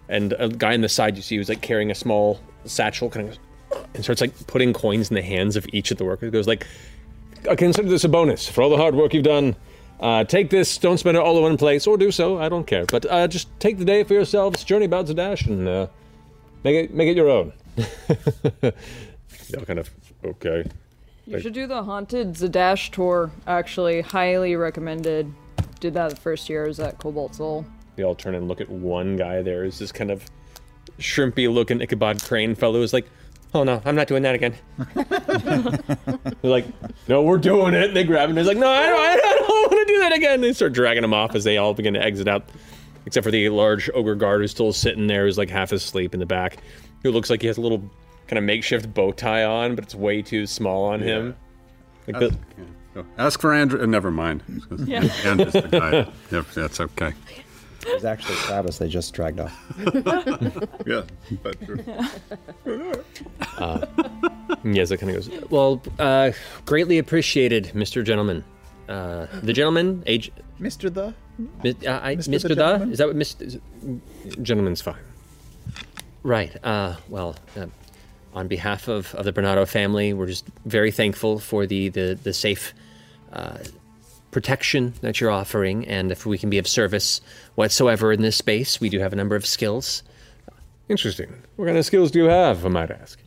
and a guy in the side you see who's like carrying a small satchel, kind of, goes, and starts like putting coins in the hands of each of the workers. Goes like, I consider this a bonus for all the hard work you've done. Uh, take this, don't spend it all in one place, or do so, I don't care. But uh, just take the day for yourselves, journey about Zadash, and uh, make it make it your own. They'll kind of, okay. You should do the haunted Zadash tour. Actually, highly recommended. Did that the first year. I was at Cobalt Soul. They all turn and look at one guy there. Is this kind of shrimpy looking Ichabod Crane fellow who's like, oh no, I'm not doing that again. They're like, no, we're doing it. And they grab him. And he's like, no, I don't, I don't want to do that again. And They start dragging him off as they all begin to exit out, except for the large ogre guard who's still sitting there, who's like half asleep in the back, who looks like he has a little kind of makeshift bow tie on, but it's way too small on him. Like Ask, the, yeah. Go. Ask for Andrew. Uh, never mind. Yeah. Andrew's the guy. Yep, that's okay. It was actually Travis they just dragged off. yeah, that's true. Uh, Yeza kind of goes, Well, uh, greatly appreciated, Mr. Gentleman. Uh, the gentleman, age. Mr. The? Mi- uh, I, Mr. Mr. the the? gentleman? Is that what Mr. is- Gentleman's fine. Right. Uh, well, uh, on behalf of, of the Brenatto family, we're just very thankful for the, the, the safe uh, protection that you're offering. And if we can be of service whatsoever in this space, we do have a number of skills. Interesting. What kind of skills do you have, I might ask?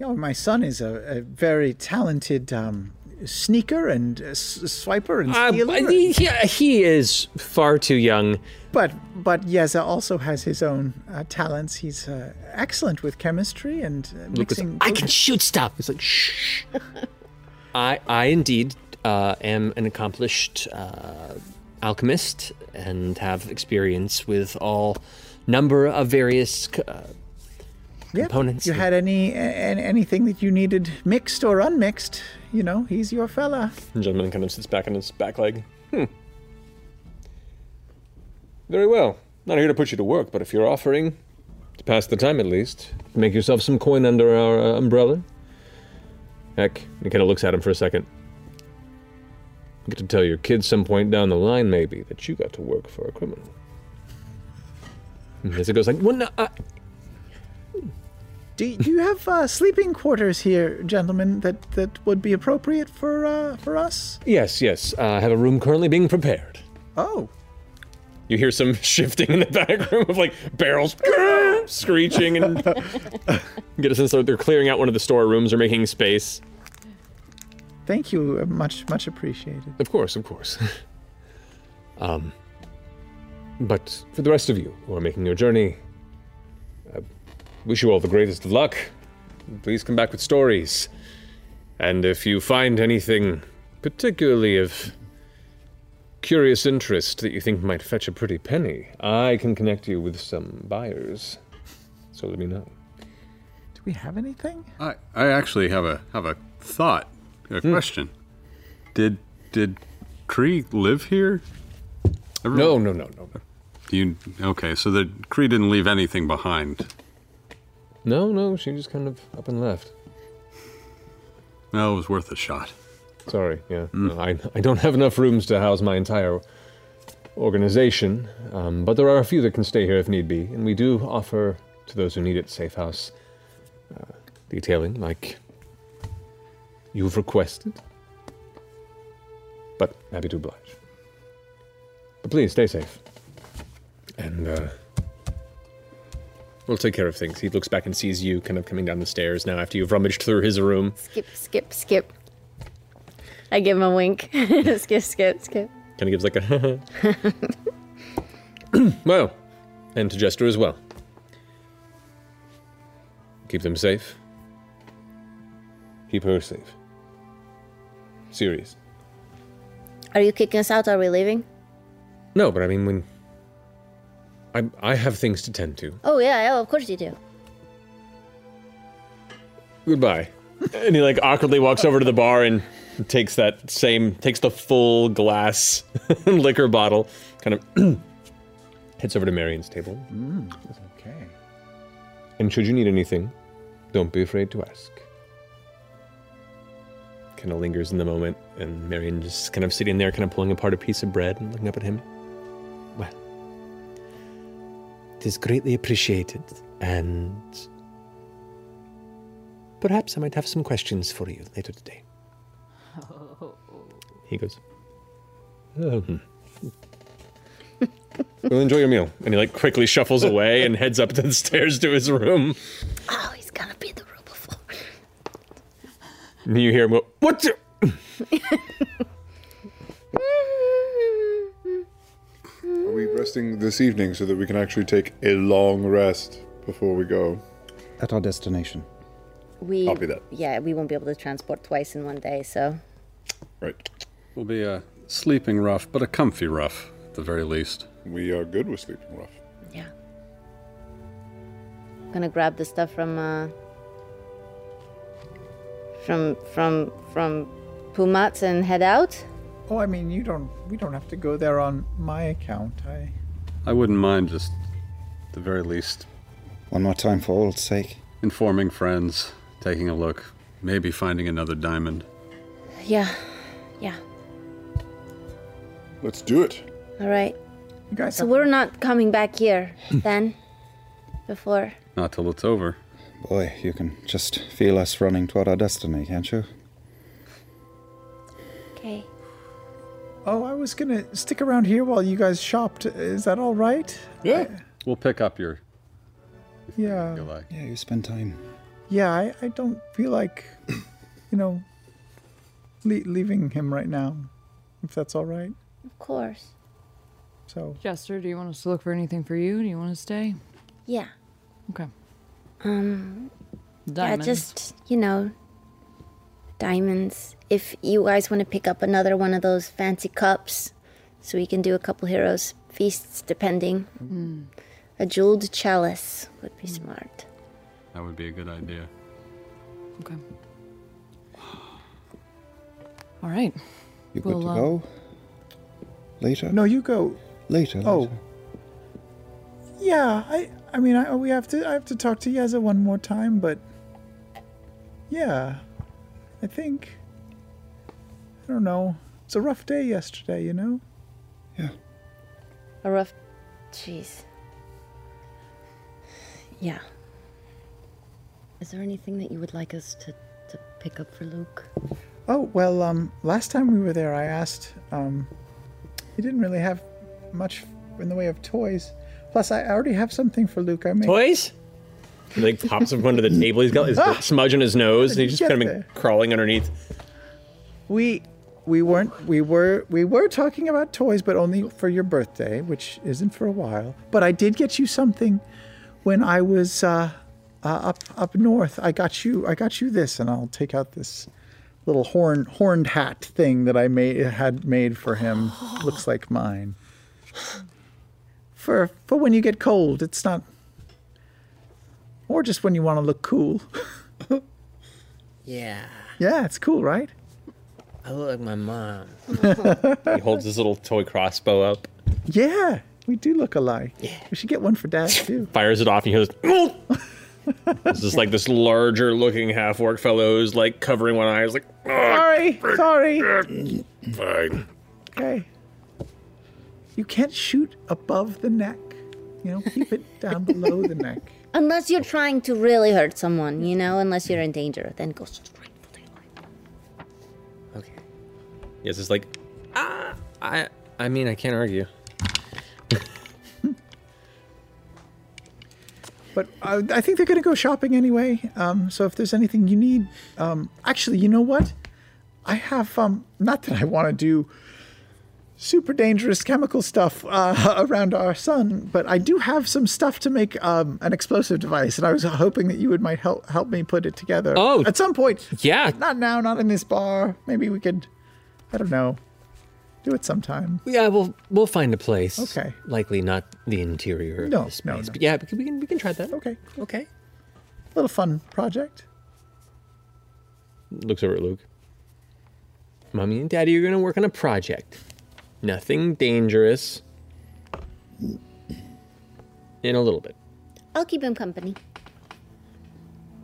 You know, my son is a, a very talented um, sneaker and uh, swiper and Uh, stealer. he, he- he is far too young. But but Yeza also has his own uh, talents. He's uh, excellent with chemistry and uh, Lucas, mixing. I can shoot stuff. It's like shh. I I indeed uh, am an accomplished uh, alchemist and have experience with all number of various c- uh, Yep. components. You had any, a- anything that you needed mixed or unmixed? You know, he's your fella. The gentleman kind of sits back on his back leg. Hmm. Very well. Not here to put you to work, but if you're offering to pass the time at least, make yourself some coin under our uh, umbrella. Heck, he kind of looks at him for a second. Get to tell your kids some point down the line, maybe, that you got to work for a criminal. And As it goes like, well, no, uh, Do, do you have uh, sleeping quarters here, gentlemen, that, that would be appropriate for uh, for us? yes, yes, uh, I have a room currently being prepared. Oh. You hear some shifting in the back room of like barrels screeching and get a sense that they're clearing out one of the storerooms or making space. Thank you, uh, much much appreciated. Of course, of course. um, but for the rest of you who are making your journey, I wish you all the greatest of luck. Please come back with stories. And if you find anything particularly of curious interest that you think might fetch a pretty penny, I can connect you with some buyers. So let me know. Do we have anything? I, I actually have a have a thought, a Hmm. question. Did did Cree live here? No, no, no, no. Do you okay? So the Cree didn't leave anything behind. No, no, she just kind of up and left. No, it was worth a shot. Sorry, yeah. No, I, I don't have enough rooms to house my entire organization, um, but there are a few that can stay here if need be, and we do offer to those who need it safe house uh, detailing, like you've requested. But happy to oblige. But please stay safe, and uh, we'll take care of things. He looks back and sees you kind of coming down the stairs now after you've rummaged through his room. Skip, skip, skip. I give him a wink. skip, skip, skip. Kind of gives like a. well, and to Jester as well. Keep them safe. Keep her safe. Serious. Are you kicking us out? Are we leaving? No, but I mean when. I I have things to tend to. Oh yeah, oh, of course you do. Goodbye. and he like awkwardly walks over to the bar and takes that same takes the full glass liquor bottle, kind of heads over to Marion's table. Mm, okay. And should you need anything, don't be afraid to ask. Kind of lingers in the moment, and Marion just kind of sitting there, kind of pulling apart a piece of bread and looking up at him. Well, it is greatly appreciated, and perhaps I might have some questions for you later today. He goes, um, Well, enjoy your meal. And he like quickly shuffles away and heads up the stairs to his room. Oh, he's gonna be the room before. And you hear him go, What the? Are we resting this evening so that we can actually take a long rest before we go? At our destination. We Copy that. Yeah, we won't be able to transport twice in one day, so Right. We'll be a sleeping rough, but a comfy rough at the very least. We are good with sleeping rough. yeah. I'm Gonna grab the stuff from uh from from from Pumat's and head out. Oh, I mean, you don't. We don't have to go there on my account. I. I wouldn't mind just, the very least, One more time for old sake. informing friends, taking a look, maybe finding another diamond. Yeah, yeah. Let's do it. All right. You guys. So we're not coming back here then. Before. Not till it's over. Boy, you can just feel us running toward our destiny, can't you? Okay. Oh, I was gonna stick around here while you guys shopped. Is that all right? Yeah. Uh, we'll pick up your. Yeah. You like. Yeah, you spend time. Yeah, I, I don't feel like, you know, le- leaving him right now, if that's all right. Of course. So. Jester, do you want us to look for anything for you? Do you want to stay? Yeah. Okay. Um Diamonds. Yeah, just you know diamonds. If you guys want to pick up another one of those fancy cups so we can do a couple heroes feasts depending. Mm. A jeweled chalice would be smart. That would be a good idea. Okay. All right. You good Well, to uh, go? Later? No, you go. Later. Oh. later. Yeah, I I mean, I we have to I have to talk to Yeza one more time, but yeah, I think I don't know. It's a rough day yesterday, you know. Yeah. A rough. Jeez. Yeah. Is there anything that you would like us to, to pick up for Luke? Oh well, um, last time we were there, I asked. Um, he didn't really have much in the way of toys. Plus, I already have something for Luke. I made Toys? He like pops up onto the table. He's got his Ah! smudge on his nose, and he's just kind of there. crawling underneath. We we weren't we were we were talking about toys, but only for your birthday, which isn't for a while. But I did get you something when I was uh, uh, up up north. I got you I got you this, and I'll take out this little horn horned hat thing that I made had made for him. Looks like mine. For for when you get cold, it's not. Or just when you want to look cool. Yeah, Yeah, it's cool, right? I look like my mom. He holds his little toy crossbow up, Yeah, we do look alike. We should get one for Dad too. fires it off, and he goes. This is like this larger looking half orc fellow who's like covering one eye. He's like, Sorry, sorry. fine. Okay. You can't shoot above the neck. You know, keep it down below the neck. Unless you're trying to really hurt someone, you know, unless you're in danger, then go straight. For their life. Okay. Yes, it's like, ah, I, I mean, I can't argue. But uh, I think they're going to go shopping anyway. Um, so if there's anything you need, um, actually, you know what? I have um, not that I want to do super dangerous chemical stuff uh, around our sun, but I do have some stuff to make um, an explosive device, and I was hoping that you would might help help me put it together. Oh, at some point. Yeah. Not now, not in this bar. Maybe we could. I don't know. Do it sometime. Yeah, we'll we'll find a place. Okay. Likely not the interior of No, the space, no, no. but yeah, we can, we can we can try that. Okay. Okay. A Little fun project. Looks over at Luke. Mommy and Daddy are gonna work on a project. Nothing dangerous. In a little bit. I'll keep him company.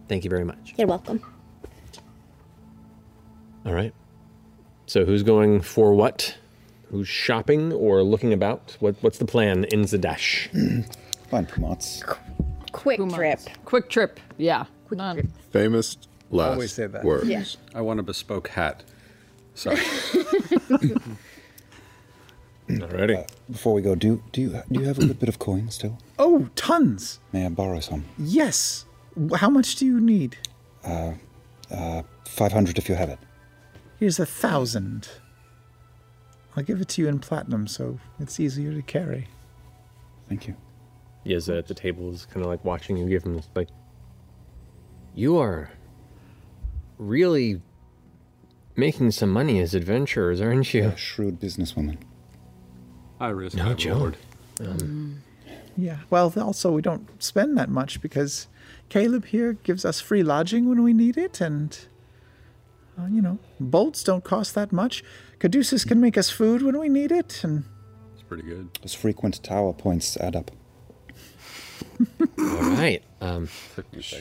Thank you very much. You're welcome. All right. So who's going for what? Who's shopping or looking about? What, what's the plan in Zadash? Fine, Pumat's. Quick trip. Quick trip. Yeah. Not- Famous last Always say that. words. Yeah. I want a bespoke hat. Sorry. Alrighty. Uh, before we go, do do you do you have a good bit of coin still? Oh, tons. May I borrow some? Yes. How much do you need? Uh, uh, five hundred if you have it. Here's a thousand. I'll give it to you in platinum, so it's easier to carry. Thank you. Yeza at the table is kind of like watching you give him this, like, you are really making some money as adventurers, aren't you? A shrewd businesswoman. I risk No my joke. Um, Yeah. Well, also we don't spend that much because Caleb here gives us free lodging when we need it, and uh, you know, bolts don't cost that much. Caduceus can make us food when we need it, and It's pretty good. Those frequent tower points add up. All right. Um,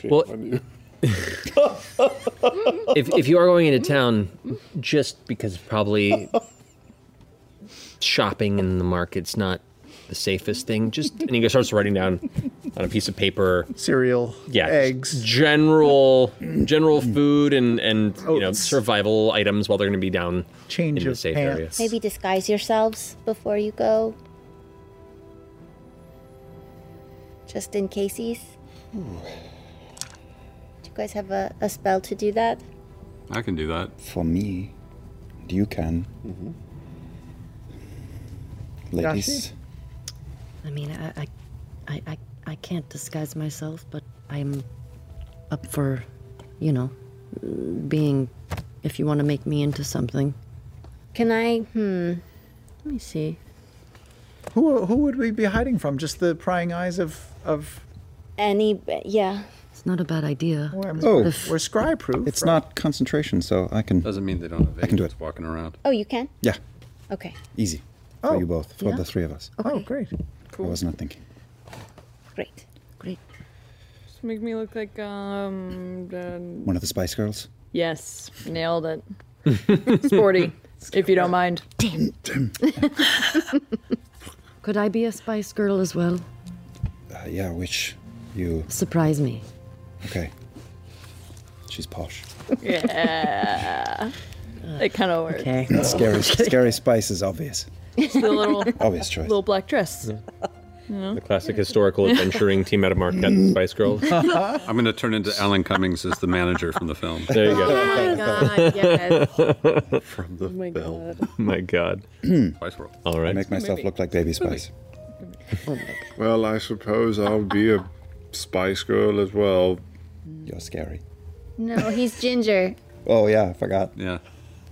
well, if, if you are going into town, just because probably shopping in the market's not the safest thing, just and he starts writing down on a piece of paper cereal, yeah, eggs, general general food and and you know survival items while they're going to be down Change in the of safe pants. area. Maybe disguise yourselves before you go. Just in cases. Do you guys have a, a spell to do that? I can do that. For me, you can. Mm-hmm. Ladies, I mean, I, I, I, I, I can't disguise myself, but I'm up for, you know, being. If you want to make me into something, Can I? Hmm. let me see. who who would we be hiding from? Just the prying eyes of of. Any? Yeah. It's not a bad idea. Oh, we're scry proof. it's not concentration, so I can. Doesn't mean they don't have I can do it. walking around. Oh, you can. Yeah, Okay. easy. For Oh, you both, for yeah. the three of us. Oh, great. Cool. I was not thinking. Great. Great. Just make me look like um. uh, One of the Spice Girls. yes, nailed it. Sporty, if you don't mind. Could I be a Spice Girl as well? Uh, yeah, which you. Surprise me. Okay. She's posh. Yeah. It kind of works. Okay. Scary, scary Spice is obvious. It's the little Obvious choice. little black dress. You know? The classic historical adventuring team out of Marquette Spice Girls. I'm going to turn into Alan Cummings as the manager from the film. There you go. Oh my oh God, yes. From the Oh my film. God. My God. Spice World. All right. I make myself look like Baby Spice. Well, I suppose I'll be a Spice Girl as well. You're scary. No, he's ginger. Oh yeah, I forgot. Yeah.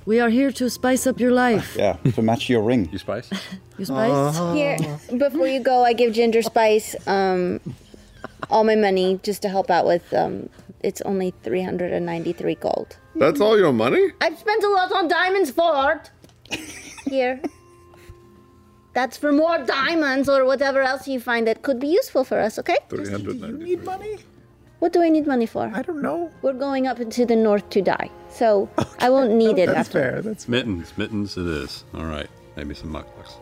We are here to spice up your life. Yeah, to match your ring. You spice? You spice? Here, before you go, I give Ginger Spice um, all my money just to help out with. Um, it's only 393 gold. That's all your money? I've spent a lot on diamonds for art. Here. That's for more diamonds or whatever else you find that could be useful for us, okay? 390. Need money? What do I need money for? I don't know. We're going up into the north to die, so I won't need it That's after. fair. That's Mittens. Mittens it is. All right. Maybe some mukluks.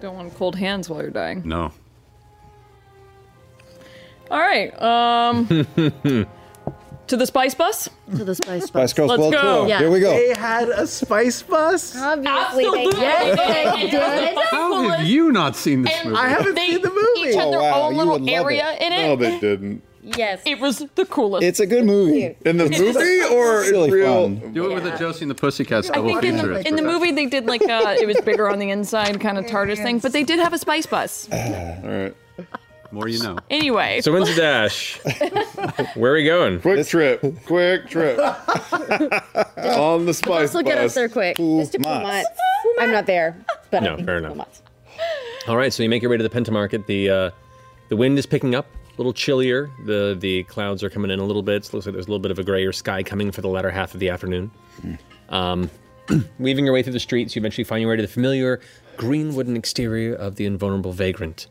Don't want cold hands while you're dying. No. All right. Um. to the spice bus. To the Spice Bus. Spice Girls Let's World go. Tour. Yeah. Here we go. They had a spice bus. Obviously, they Absolutely. they did. How have you not seen this And movie? I haven't they seen the movie. each had Oh, their wow, own you little would love area it. in it. No, they didn't. Yes. It was the coolest. It's a good movie. In the movie or in Really real? fun. Do it with a Josie and the Pussycats I double think in the, in the movie they did like uh, it was bigger on the inside kind of TARDIS thing, but they did have a spice bus. All right. More you know. Anyway, So when's the dash? Where are we going? Quick trip. Quick trip. On the Spice bus. This will get us there quick. Just to Pumat. I'm not there, but No, I think fair enough. Pumat. All right, so you make your way to the Pentamarket. The uh, the wind is picking up, a little chillier. The the clouds are coming in a little bit. It looks like there's a little bit of a grayer sky coming for the latter half of the afternoon. Um, weaving your way through the streets, you eventually find your way to the familiar green wooden exterior of the invulnerable vagrant.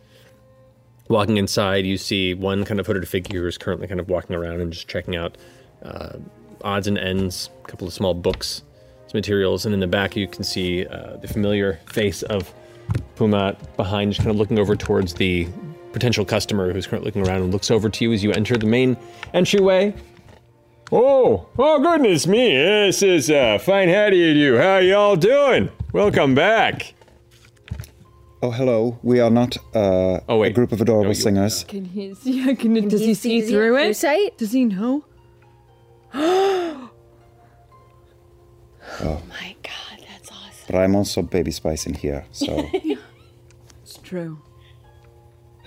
Walking inside, you see one kind of hooded figure is currently kind of walking around and just checking out uh, odds and ends, a couple of small books, some materials, and in the back you can see uh, the familiar face of Pumat behind, just kind of looking over towards the potential customer who's currently looking around and looks over to you as you enter the main entryway. Oh, oh goodness me! This is uh, fine howdy to you. do? How y'all doing? Welcome back. Oh, hello. We are not uh, a group of adorable singers. Can he? Yeah. Can, does he he see- see through it? sight? Does he know? Oh. My God, that's awesome. But I'm also baby spice in here. So, It's true.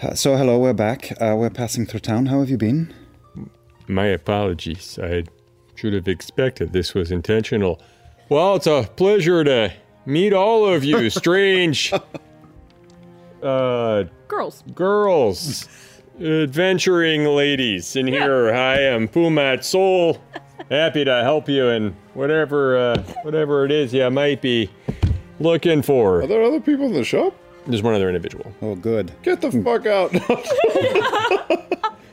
Uh, so hello. We're back. Uh, we're passing through town. How have you been? My apologies. I should have expected this was intentional. Well, it's a pleasure to meet all of you strange uh Girls. girls, adventuring ladies in here. Hi, I am Pumat Sol. Happy to help you in whatever uh, whatever it is you might be looking for. Are there other people in the shop? There's one other individual. Oh, good. Get the fuck out.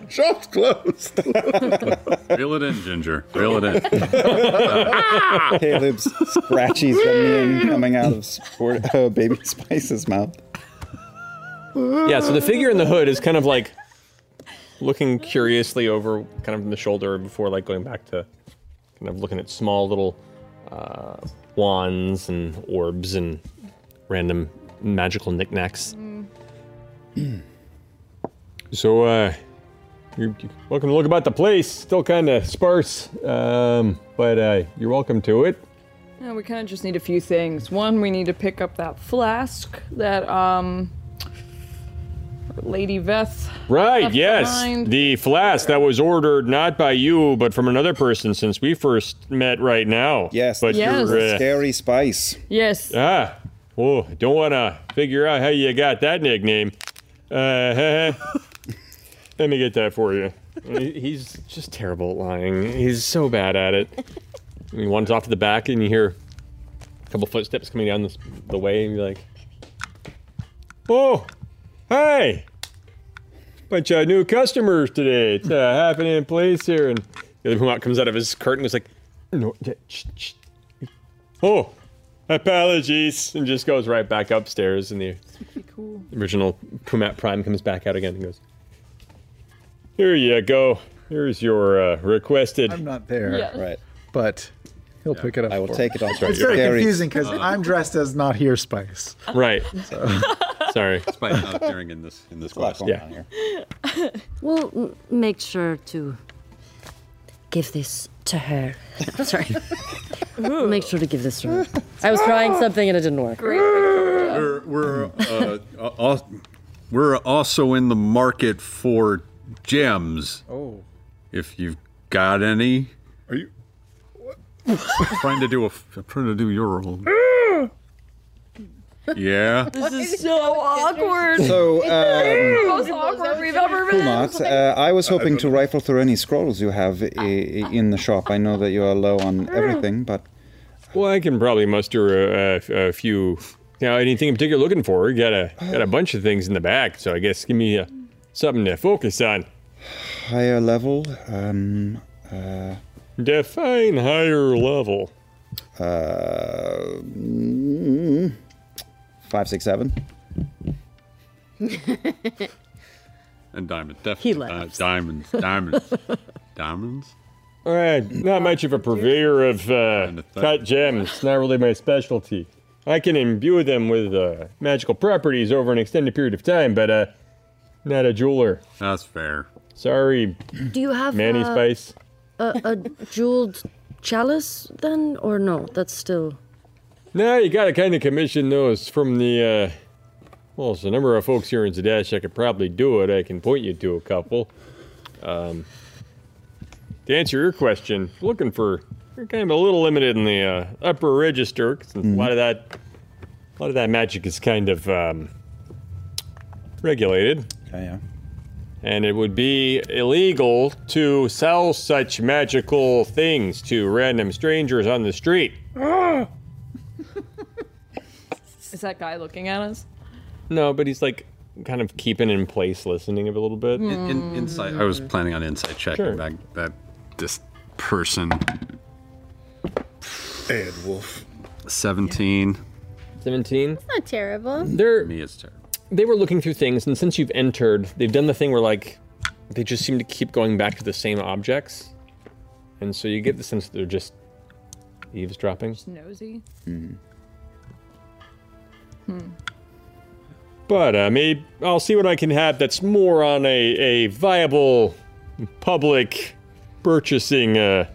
Shop's closed. Reel it in, Ginger. Reel it in. Caleb's scratchy venom coming out of sport, uh, baby spice's mouth. Yeah, so the figure in the hood is kind of like looking curiously over kind of in the shoulder before like going back to kind of looking at small little uh, wands and orbs and random magical knickknacks. So, uh, you're you're welcome to look about the place. Still kind of sparse, um, but uh, you're welcome to it. Yeah, we kind of just need a few things. One, we need to pick up that flask that um Lady Veth. Right, left yes. behind. The flask that was ordered not by you, but from another person since we first met right now. Yes, but Yes. you're. Uh, Scary spice. Yes. ah, oh, don't want to figure out how you got that nickname. Uh, let me get that for you. He's just terrible at lying. He's so bad at it. And he wanders off to the back, and you hear a couple footsteps coming down this, the way, and you're like, Oh, hey! Bunch of new customers today. It's uh, happening in place here, and the other Pumat comes out of his curtain and is like, no, yeah, shh, shh. oh, apologies, and just goes right back upstairs, and the Cool. original Pumat Prime comes back out again and goes, Here you go. Here's your uh, requested. I'm not there. Yes. Right. But he'll pick it up. I will for take me. it on. It's very confusing because I'm dressed as not here Spice. Right. Sorry. Spice not appearing in this in this Lot quest. Yeah. here. We'll make sure to give this to her. Sorry. We'll make sure to give this to her. I was trying something and it didn't work. We're we're uh, al- we're also in the market for gems. Oh. If you've got any. Are you? trying to do a I'm trying to do your role. Yeah. This is so awkward. So, um, most awkward we've ever been. Pumat, uh, I was hoping to rifle through any scrolls you have i- i- in the shop. I know that you are low on everything, but Well, I can probably muster a, a, a few. You know, anything in particular you're looking for? You got a got a bunch of things in the back, so I guess give me uh something to focus on. higher level. Um, uh, Define higher level. uh, mm, five, six, seven. And diamond. Definitely. Uh, diamonds. Diamonds. diamonds? All right, not much of a purveyor of uh, cut gems. Not really my specialty. I can imbue them with uh, magical properties over an extended period of time, but uh, not a jeweler. That's fair. Sorry, Do you have Manny uh, Spice. a, a jeweled chalice then, or no? That's still. No, you gotta kind of commission those from the. Uh, well, there's a number of folks here in Zadash. I could probably do it. I can point you to a couple. Um, to answer your question, looking for you're kind of a little limited in the uh, upper register since a lot of that, a lot of that magic is kind of um, regulated. Yeah, yeah. And it would be illegal to sell such magical things to random strangers on the street. Is that guy looking at us? No, but he's like kind of keeping in place, listening a little bit. In, in, insight. I was planning on insight checking Sure. back that this person. Ed Wolf. 17. 17. Not terrible. They're Me, it's terrible. they were looking through things, and since you've entered, they've done the thing where like they just seem to keep going back to the same objects, and so you get the sense that they're just eavesdropping. Nosy. Mm-hmm. Hmm. But uh, maybe I'll see what I can have that's more on a, a viable public purchasing uh,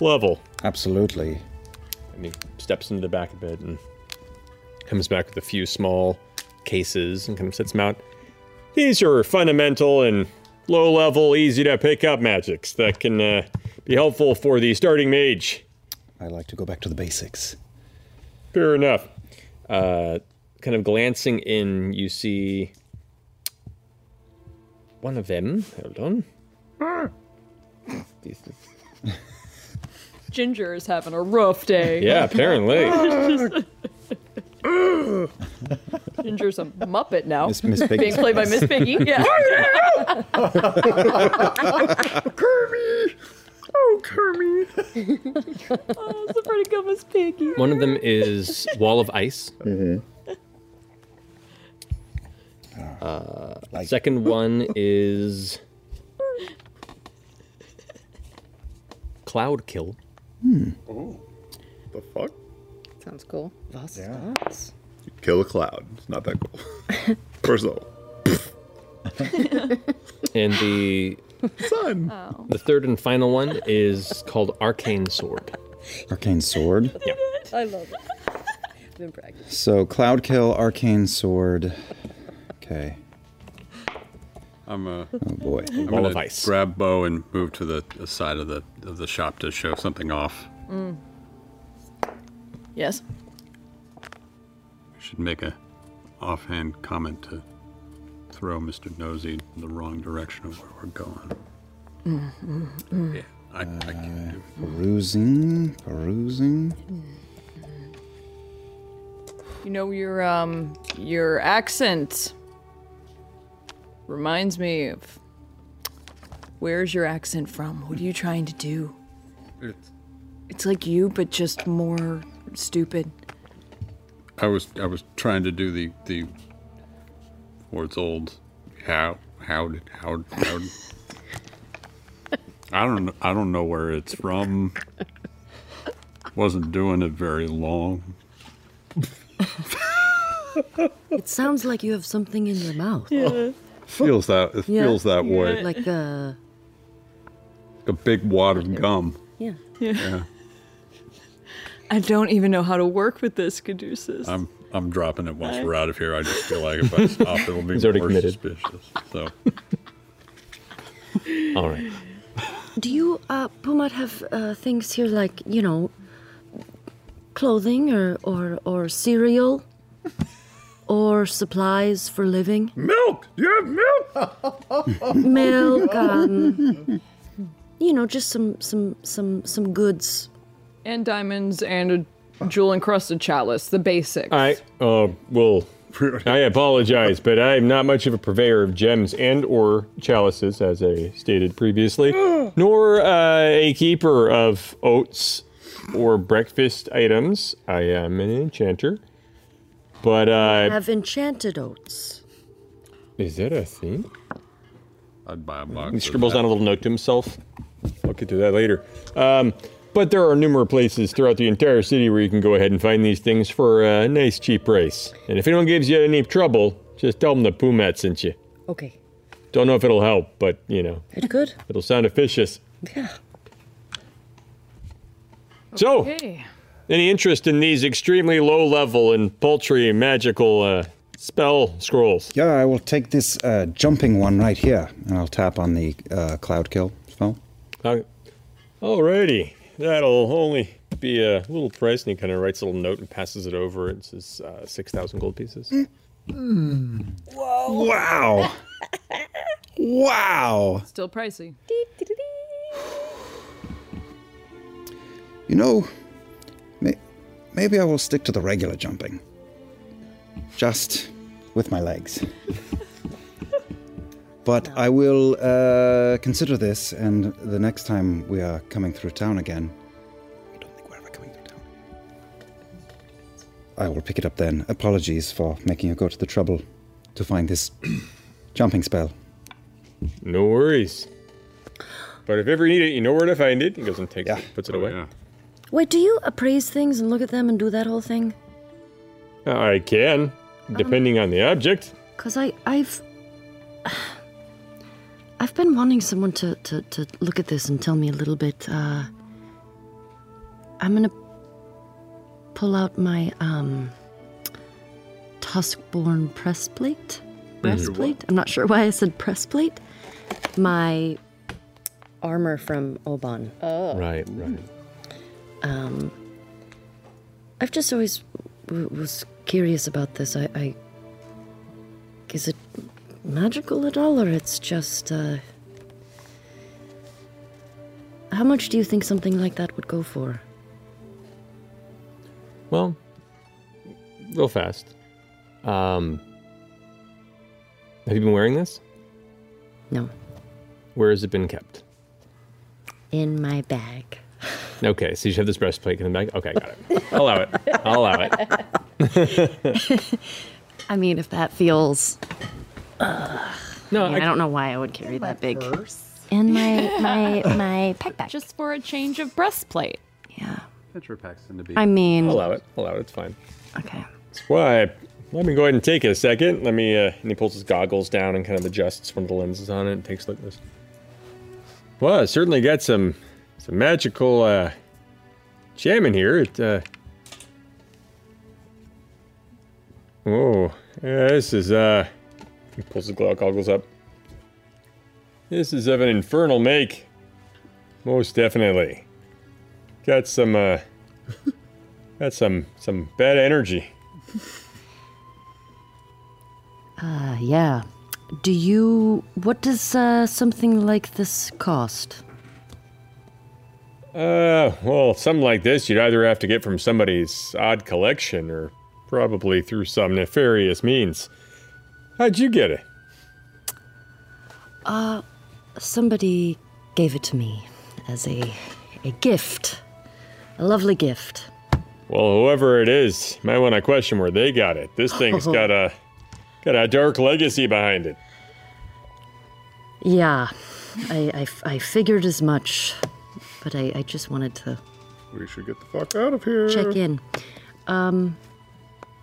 level. Absolutely. And he steps into the back of it and comes back with a few small cases and kind of sets them out. These are fundamental and low level, easy to pick up magics that can uh, be helpful for the starting mage. I like to go back to the basics. Fair enough. Uh, kind of glancing in, you see one of them. Hold on. Ginger is having a rough day. Yeah, apparently. Ginger's a Muppet now. Miss- Miss Piggy. Being played by Miss Piggy. Yeah. Kirby! Oh, Kirby! oh, it's a pretty good Miss Piggy. One of them is Wall of Ice. Uh, second one is Cloud Kill. Oh, the fuck? Sounds cool. Was Yeah. das? Kill a cloud. It's not that cool. First of all, And the Sun. the third and final one is called Arcane Sword. Arcane Sword. Yeah. I love it. I've been practicing. So, Cloud Kill, Arcane Sword. Okay. I'm a Oh boy. I'm Ball gonna of ice. grab bow and move to the, the side of the of the shop to show something off. Mm. Yes. We should make a offhand comment to throw Mr. Nosy in the wrong direction of where we're going. Mm, Yeah, I, I can do. it. Perusing, perusing. You know your um your accent reminds me of where's your accent from? What are you trying to do? It's, It's like you, but just more stupid. I was I was trying to do the the what's old how how did how how I don't know I don't know where it's from. Wasn't doing it very long. It sounds like you have something in your mouth. Yeah. Feels that it Yeah. feels that way. Like uh A big wad of gum. yeah. Yeah. I don't even know how to work with this, Caduceus. I'm I'm dropping it once we're out of here. I just feel like if I stop, it'll be He's already more committed. suspicious. So All right. Do you uh Pumat have uh things here like, you know, clothing or or or cereal? Or supplies for living? Milk! Do you have milk? Milk, um you know, just some some some some goods. and diamonds and a jewel encrusted chalice, the basics. I uh well I apologize, but I'm not much of a purveyor of gems and or chalices, as I stated previously, nor uh, a keeper of oats or breakfast items. I am an enchanter. But uh have enchanted oats. is that a thing? I'd buy a box. He scribbles down a little note to himself. I'll get to that later. Um, but there are numerous places throughout the entire city where you can go ahead and find these things for a nice, cheap price. And if anyone gives you any trouble, just tell them the Pumat sent you. Okay. Don't know if it'll help, but you know, It could. it'll sound officious. Yeah. So, Okay. any interest in these extremely low level and paltry magical uh, spell scrolls? Yeah, I will take this uh, jumping one right here, and I'll tap on the uh, Cloud Kill spell. Uh, alrighty. That'll only be a little price. And he kind of writes a little note and passes it over. It says uh, 6,000 gold pieces. Whoa! Wow. wow. Still pricey. You know, may- maybe I will stick to the regular jumping. Just with my legs. But no. I will uh, consider this, and the next time we are coming through town again, I don't think we're ever coming through town. I will pick it up then. Apologies for making you go to the trouble to find this jumping spell. No worries. But if ever you need it, you know where to find it. He goes and takes yeah. it, puts it oh, away. Yeah. Wait, do you appraise things and look at them and do that whole thing? Uh, I can, oh. depending um, on the object. Cause I, I've. I've been wanting someone to, to, to look at this and tell me a little bit. Uh, I'm gonna pull out my um, Tuskborn breastplate. Breastplate. I'm not sure why I said press plate. My armor from Obann. Oh. Right, right. Um, I've just always w- was curious about this. I, I is it magical at all, or it's just uh, how much do you think something like that would go for? Well, real fast. Um, have you been wearing this? No. Where has it been kept? In my bag. Okay, so you have this breastplate in the bag. Okay, got it. I'll allow it. I'll allow it. I mean, if that feels. No, I, don't know why I would carry that big. In my my my backpack. Just for a change of breastplate. Yeah. Picture packs into be. I mean- I'll allow it. I'll allow it. It's fine. Okay. That's why. Let me go ahead and take it a second. Let me. Uh, and he pulls his goggles down and kind of adjusts one of the lenses on it and takes a look at this. Well, it certainly got some some magical uh, jam in here. It. Uh, oh, yeah, this is. Uh, he pulls his goggles up. This is of an infernal make. Most definitely. Got some. Uh, got some some bad energy. Uh, yeah. Do you. What does uh, something like this cost? Uh, well, something like this you'd either have to get from somebody's odd collection or probably through some nefarious means. How'd you get it? Uh, somebody gave it to me as a a gift. A lovely gift. Well, whoever it is, might want to question where they got it. This thing's got a got a dark legacy behind it. Yeah, I, I, I figured as much, but I, I just wanted to We should get the fuck out of here. check in. Um,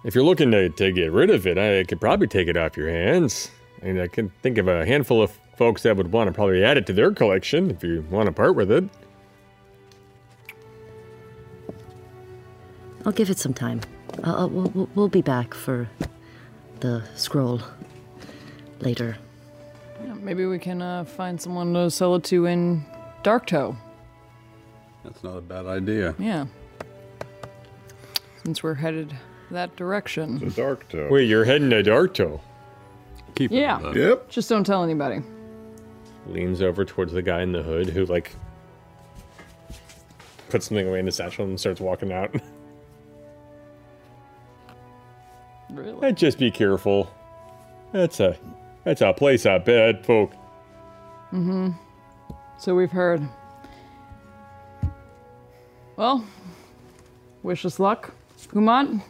If you're looking to, to get rid of it, I could probably take it off your hands. And I can think of a handful of folks that would want to probably add it to their collection if you want to part with it. I'll give it some time. I'll, I'll, we'll, we'll- we'll be back for the scroll later. Yeah, maybe we can uh, find someone to sell it to in Darktow. That's not a bad idea. Yeah. Since we're headed that direction. The Darktow. Wait, you're heading to Darktow? Keep Yeah. Yep. Just don't tell anybody. leans over towards the guy in the hood who like puts something away in his satchel and starts walking out. Really? And just be careful. That's a that's a place I bad folk. Mm-hmm. So we've heard. Well, wish us luck. Pumat,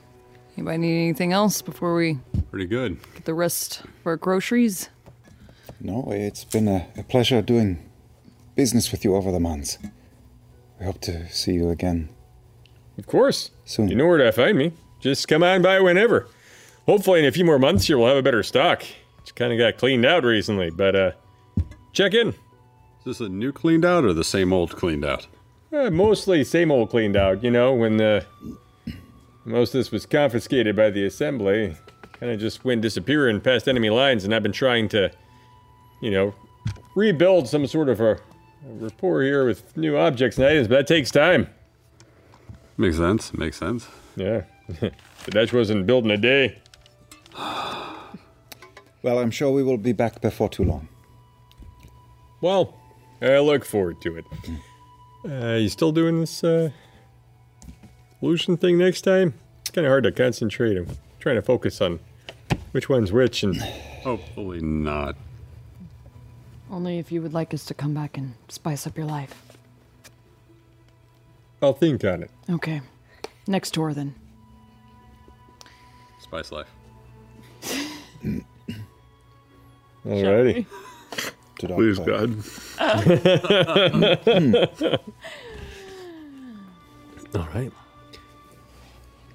anybody need anything else before we Pretty good. get the rest of our groceries? No, it's been a, a pleasure doing business with you over the months. We hope to see you again. Of course. Soon. You know where to find me. Just come on by whenever. Hopefully in a few more months here we'll have a better stock. It's kind of got cleaned out recently, but uh check in. Is this a new cleaned out or the same old cleaned out? Uh, mostly same old cleaned out, you know, when the most of this was confiscated by the assembly. Kind of just went disappearing past enemy lines, and I've been trying to, you know, rebuild some sort of a, a rapport here with new objects and items, but that takes time. Makes sense. Makes sense. Yeah. the Dutch wasn't built in a day. Well, I'm sure we will be back before too long. Well, I look forward to it. Uh, you still doing this uh, illusion thing next time? It's kind of hard to concentrate. I'm trying to focus on which one's which, and Hopefully not. Only if you would like us to come back and spice up your life. I'll think on it. Okay. Next tour then. Spice Life. Alrighty. Please, God. Hmm. All right.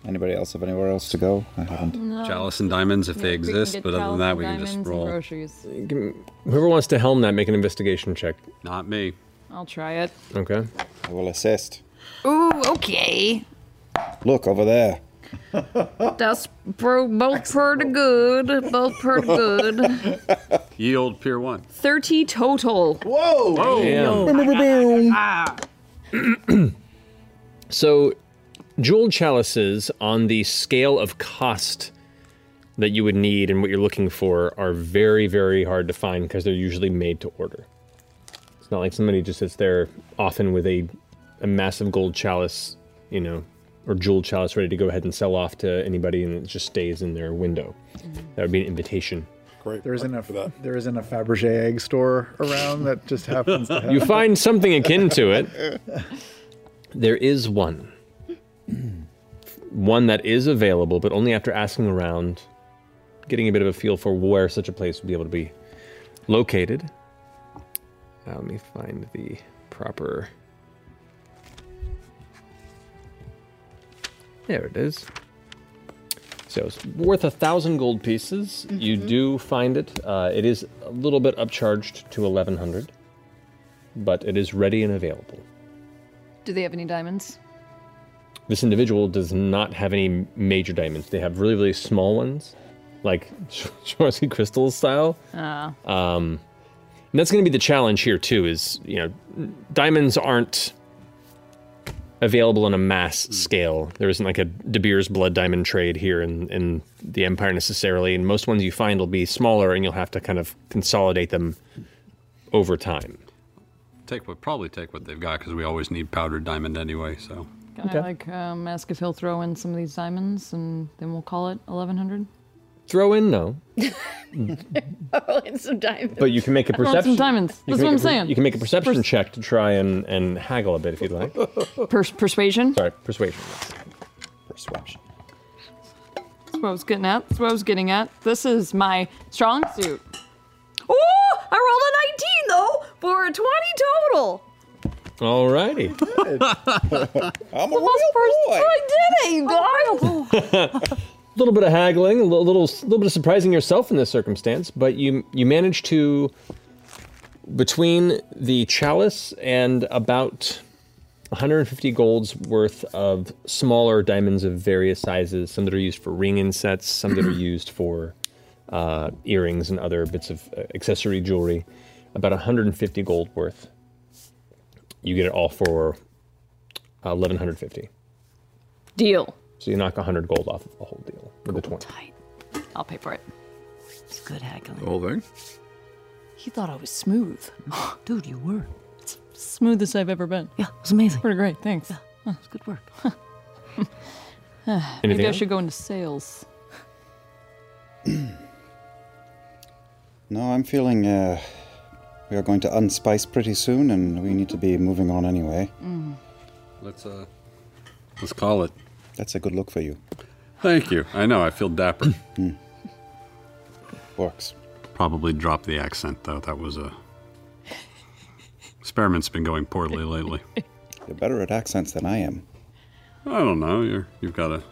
Anybody else have anywhere else to go? I haven't. No. Chalice and diamonds if Yeah, they exist, but other than that, we can just roll. groceries. Whoever wants to helm that, make an investigation check. Not me. I'll try it. Okay. I will assist. Ooh, okay. Look over there. That's bro, both pretty good. Both pretty good. Yield Pier 1. 30 total. Whoa! Damn. So, jeweled chalices on the scale of cost that you would need and what you're looking for are very, very hard to find because they're usually made to order. It's not like somebody just sits there often with a, a massive gold chalice, you know, or jeweled chalice ready to go ahead and sell off to anybody and it just stays in their window. That would be an invitation. Great. There isn't a there isn't a Fabergé egg store around that just happens to have. You find something akin to it. There is one. One that is available, but only after asking around, getting a bit of a feel for where such a place would be able to be located. Now, let me find the proper. There it is. So it's worth a thousand gold pieces. You do find it. Uh, it is a little bit upcharged to eleven hundred, but it is ready and available. Do they have any diamonds? This individual does not have any major diamonds. They have really, really small ones, like Swarovski crystal style. Ah. Um, and that's going to be the challenge here too. Is you know, diamonds aren't available on a mass scale. There isn't like a De Beers blood diamond trade here in in the Empire necessarily, and most ones you find will be smaller, and you'll have to kind of consolidate them over time. Take what probably take what they've got because we always need powdered diamond anyway. So Can I like um, ask if he'll throw in some of these diamonds and then we'll call it 1100? Throw in no, oh, and some diamonds. but you can make a I want some diamonds. That's what I'm a per- saying. You can make a perception Pers- check to try and, and haggle a bit if you'd like. Pers- persuasion? Sorry, persuasion. Persuasion. That's what I was getting at. That's what I was getting at. This is my strong suit. Ooh, I rolled a 19 though for a 20 total. Alrighty. I'm a real boy. I did it, you guys. A little bit of haggling, a little, little, little bit of surprising yourself in this circumstance, but you you managed to between the chalice and about 150 golds worth of smaller diamonds of various sizes, some that are used for ring insets, some that are used for uh, earrings and other bits of uh, accessory jewelry. About 150 gold worth. You get it all for uh, 1150. Deal. So you knock 100 gold off of the whole deal with the 20. I'll pay for it. It's good haggling. The whole thing? He thought I was smooth. Dude, you were. It's Smoothest I've ever been. Yeah, it was amazing. Pretty great. Thanks. Yeah, it's good work. Maybe Anything I else? should go into sales. No, I'm feeling uh, we are going to unspice pretty soon, and we need to be moving on anyway. let's uh, let's call it. That's a good look for you. Thank you. I know. I feel dapper. Works. Probably drop the accent though. That was a experiment's been going poorly lately. You're better at accents than I am. I don't know. You're you've got to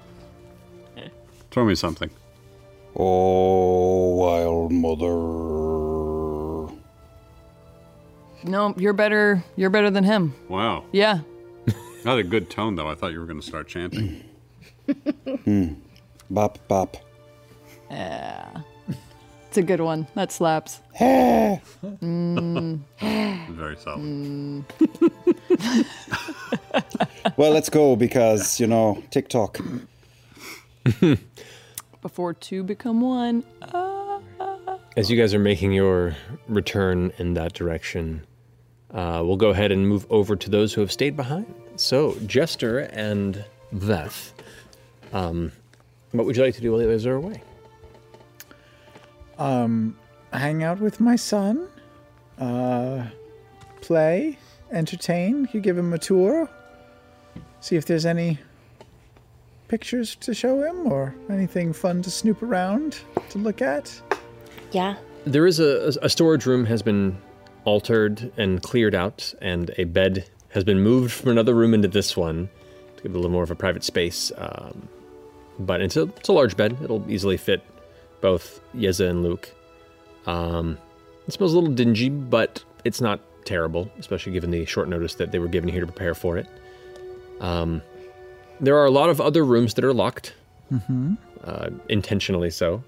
throw me something. Oh, wild mother. No, you're better. You're better than him. Wow. Yeah. Not a good tone though. I thought you were going to start chanting. Hmm. Bop, bop. Yeah. It's a good one. That slaps. Mm. Very solid. Mm. Well, let's go because, you know, TikTok. Before two become one. As you guys are making your return in that direction, uh, we'll go ahead and move over to those who have stayed behind. So, Jester and Veth, um, what would you like to do while the others are away? Um, hang out with my son, uh, play, entertain. You give him a tour, see if there's any pictures to show him or anything fun to snoop around to look at? Yeah. There is a, a storage room has been altered and cleared out, and a bed has been moved from another room into this one to give it a little more of a private space. Um, but it's a, it's a large bed. It'll easily fit both Yeza and Luc. Um, it smells a little dingy, but it's not terrible, especially given the short notice that they were given here to prepare for it. Um, there are a lot of other rooms that are locked, Mm-hmm. uh, intentionally so.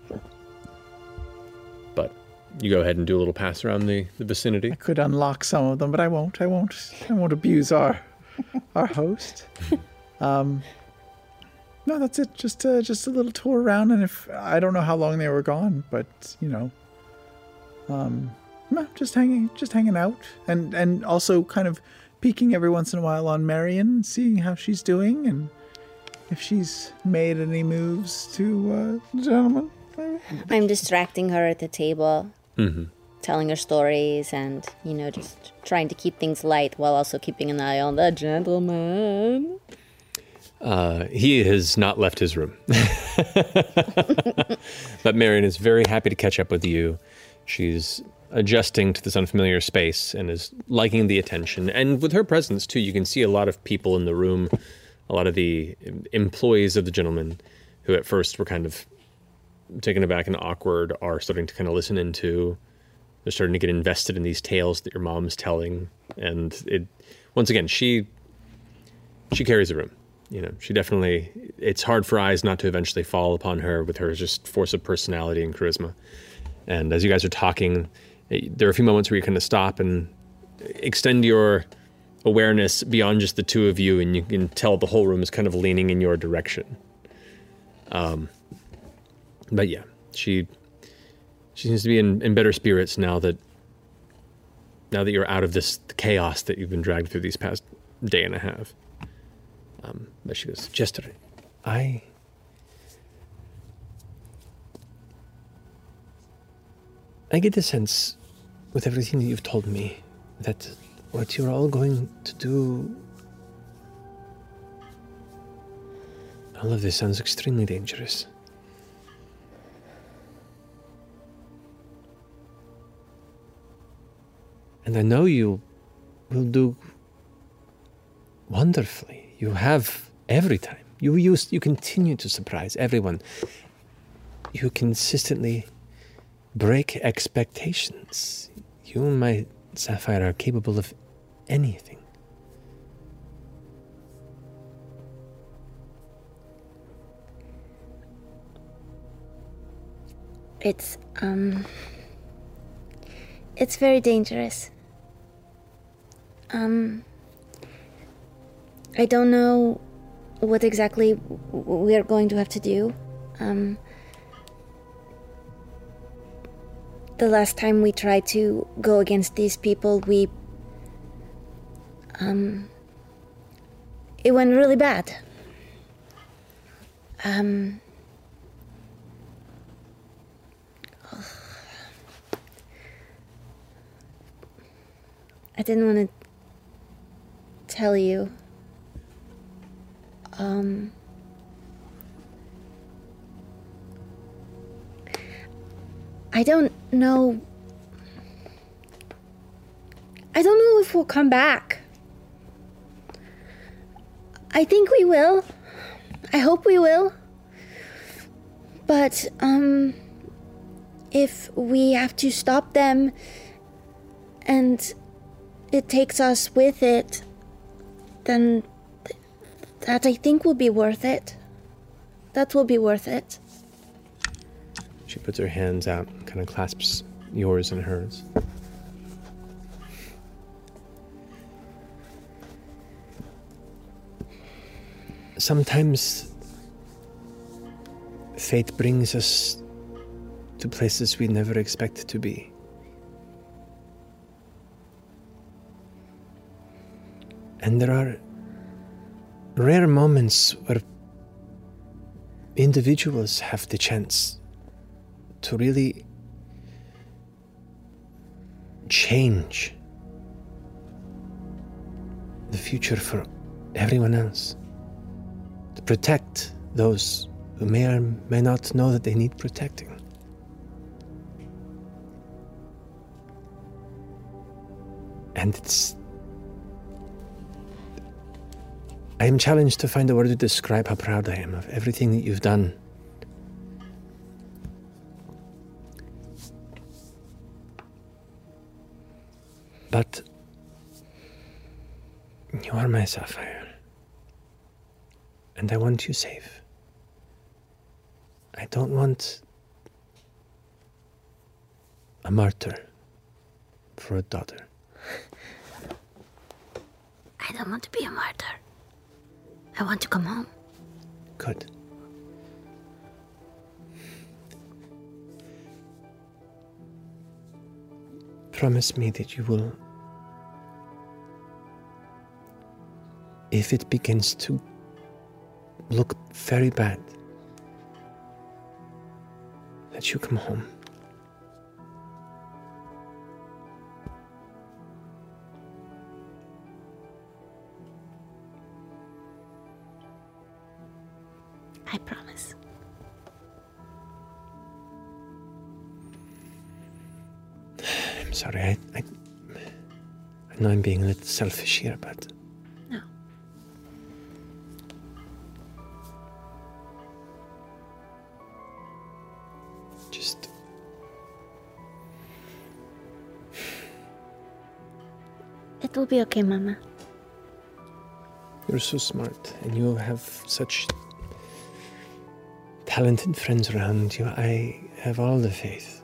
But you go ahead and do a little pass around the, the vicinity. I could unlock some of them, but I won't. I won't. I won't abuse our our host. Um, no, that's it. Just uh, just a little tour around, and if I don't know how long they were gone, but you know, um, no, just hanging, just hanging out, and and also kind of peeking every once in a while on Marion, seeing how she's doing, and if she's made any moves to uh, the gentleman. I'm distracting her at the table, Mm-hmm. telling her stories, and, you know, just trying to keep things light while also keeping an eye on the gentleman. Uh, he has not left his room. but Marion is very happy to catch up with you. She's adjusting to this unfamiliar space and is liking the attention. And with her presence, too, you can see a lot of people in the room, a lot of the employees of the gentleman who at first were kind of taken aback and awkward are starting to kind of listen into. They're starting to get invested in these tales that your mom's telling. And it, once again, she she carries a room. You know, she definitely. It's hard for eyes not to eventually fall upon her with her just force of personality and charisma. And as you guys are talking, eh, there are a few moments where you kind of stop and extend your awareness beyond just the two of you, and you can tell the whole room is kind of leaning in your direction. Um, but yeah, she she seems to be in, in better spirits now that now that you're out of this chaos that you've been dragged through these past day and a half. Um, but she goes, Jester, I. I get the sense, with everything that you've told me, that what you're all going to do. All of this sounds extremely dangerous. And I know you will do wonderfully. You have every time. You use you continue to surprise everyone. You consistently break expectations. You and my Sapphire are capable of anything. It's, um. It's very dangerous. Um. I don't know what exactly we're going to have to do. Um. The last time we tried to go against these people, we. Um. It went really bad. Um. I didn't want to tell you. Um. I don't know. I don't know if we'll come back. I think we will. I hope we will. But, um. If we have to stop them and it takes us with it, then th- that I think will be worth it. That will be worth it. She puts her hands out kind of clasps yours and hers. Sometimes fate brings us to places we never expect to be. And there are rare moments where individuals have the chance to really change the future for everyone else, to protect those who may or may not know that they need protecting. And it's. I am challenged to find a word to describe how proud I am of everything that you've done. But you are my sapphire, and I want you safe. I don't want a martyr for a daughter. I don't want to be a martyr. I want to come home. Good. Promise me that you will. If it begins to look very bad, that you come home. I promise. I'm sorry, I, I, I know I'm being a little selfish here, but. No. Just. It will be okay, Mama. You're so smart, and you have such talented friends around you. I have all the faith.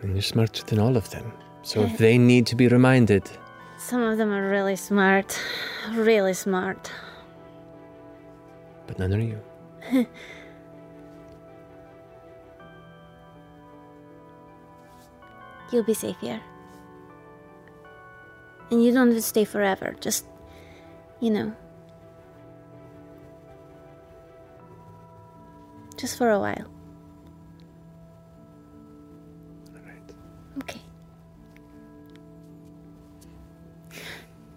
And you're smarter than all of them. So if they need to be reminded, Some of them are really smart. Really smart. but none are you. You'll be safe here. And you don't have to stay forever. Just, you know. Just for a while. Okay.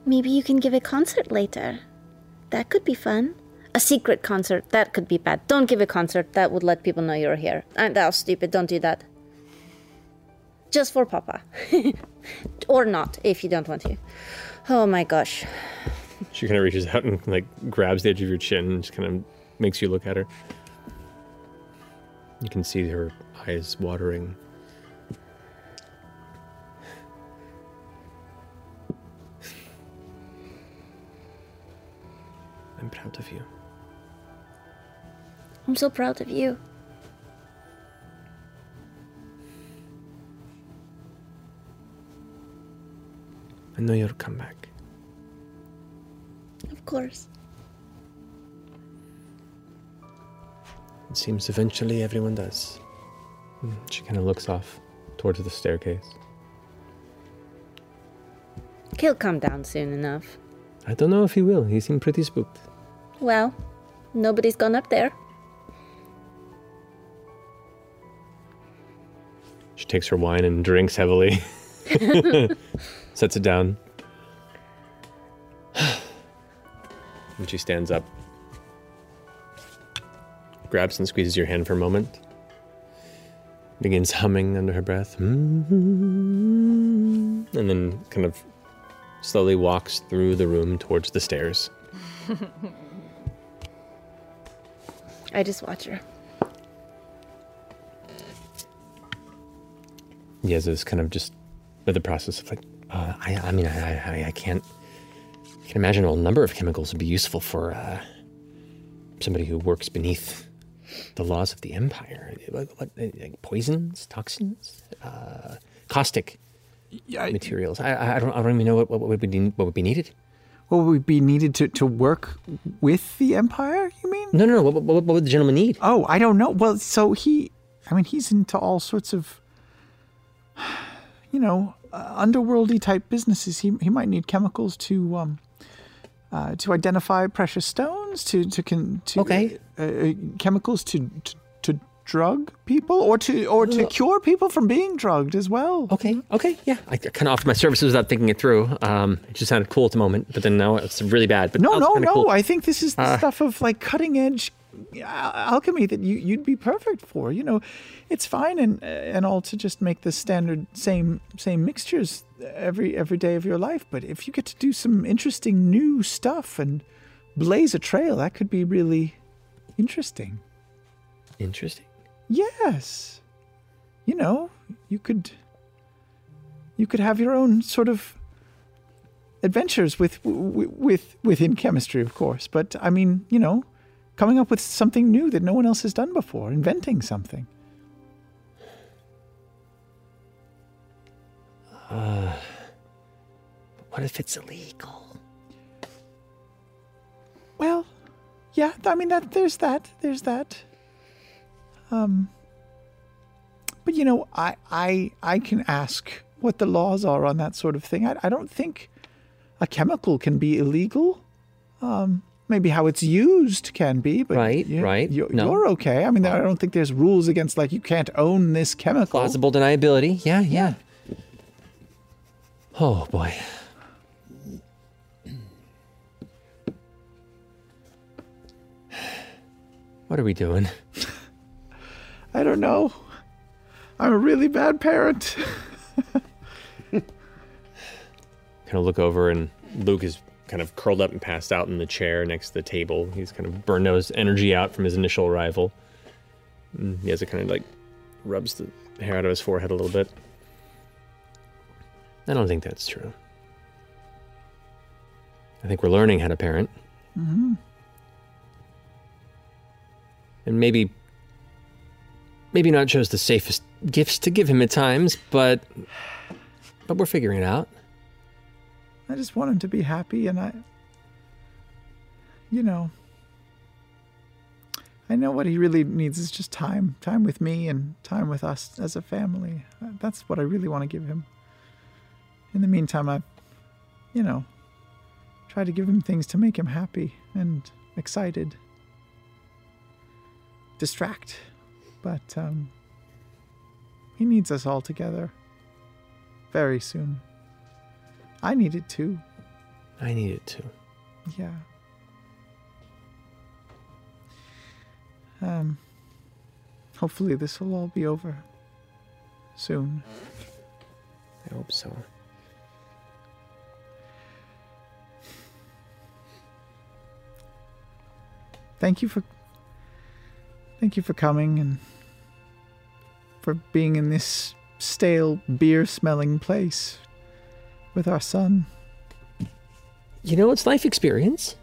Maybe you can give a concert later. That could be fun. A secret concert. That could be bad. Don't give a concert. That would let people know you're here. Uh, that was stupid. Don't do that. Just for Papa. or not, if you don't want to. Oh my gosh. She kind of reaches out and like grabs the edge of your chin and just kind of makes you look at her. You can see her eyes watering. I'm proud of you. I'm so proud of you. I know you'll come back. Of course. It seems eventually everyone does. Hmm, She kind of looks off towards the staircase. He'll come down soon enough. I don't know if he will. He seemed pretty spooked. Well, nobody's gone up there. She takes her wine and drinks heavily. Sets it down. and she stands up. Grabs and squeezes your hand for a moment. Begins humming under her breath. And then kind of slowly walks through the room towards the stairs. I just watch her. Yeza is kind of just the process of like, uh, I, I mean, I, I, I can't, I can imagine a whole number of chemicals would be useful for uh, somebody who works beneath the laws of the empire. What, what uh, like poisons, toxins, uh, caustic materials. I- I, I don't, I don't even know what, what would be what would be needed. What would be needed to, to work with the Empire, you mean? No, no, no. What, what, what would the gentleman need? Oh, I don't know. Well, so he, I mean, he's into all sorts of, you know, uh, underworldy type businesses. He, he might need chemicals to, um, uh, to identify precious stones, to to can to Okay. uh, uh, chemicals to, to to drug people or to or to cure people from being drugged as well. Okay, okay, yeah. I kind of offered my services without thinking it through. Um, it just sounded cool at the moment, but then now it's really bad. But No, no, no. cool. I think this is the Uh, stuff of like cutting edge al- alchemy that you you'd be perfect for. You know, it's fine and and all to just make the standard same same mixtures every every day of your life, but if you get to do some interesting new stuff and blaze a trail, that could be really interesting. Interesting. Yes. You know, you could you could have your own sort of adventures with with, with within chemistry, of course. But I mean, you know, coming up with something new that no one else has done before, inventing something. Uh, what if it's illegal? Well, yeah, I mean that there's that. There's that. Um but you know, I I I can ask what the laws are on that sort of thing. I I don't think a chemical can be illegal. Um maybe how it's used can be, but Right, you- right. You're, No. you're okay. I mean, I don't think there's rules against like you can't own this chemical. Plausible deniability. Yeah, yeah. Oh boy. What are we doing? I don't know. I'm a really bad parent. Kind of look over, and Luc is kind of curled up and passed out in the chair next to the table. He's kind of burned his energy out from his initial arrival. And he has a kind of like rubs the hair out of his forehead a little bit. I don't think that's true. I think we're learning how to parent, hmm and maybe, maybe not chose the safest gifts to give him at times, but, but we're figuring it out. I just want him to be happy, and I, you know, I know what he really needs is just time, time with me, and time with us as a family. Uh, That's what I really want to give him. In the meantime, I've, you know, try to give him things to make him happy and excited, distract, but um, he needs us all together very soon. I need it too. I need it too. Yeah. Um, hopefully this will all be over soon. I hope so. Thank you for Thank you for coming and for being in this stale beer smelling place with our son. You know, it's life experience.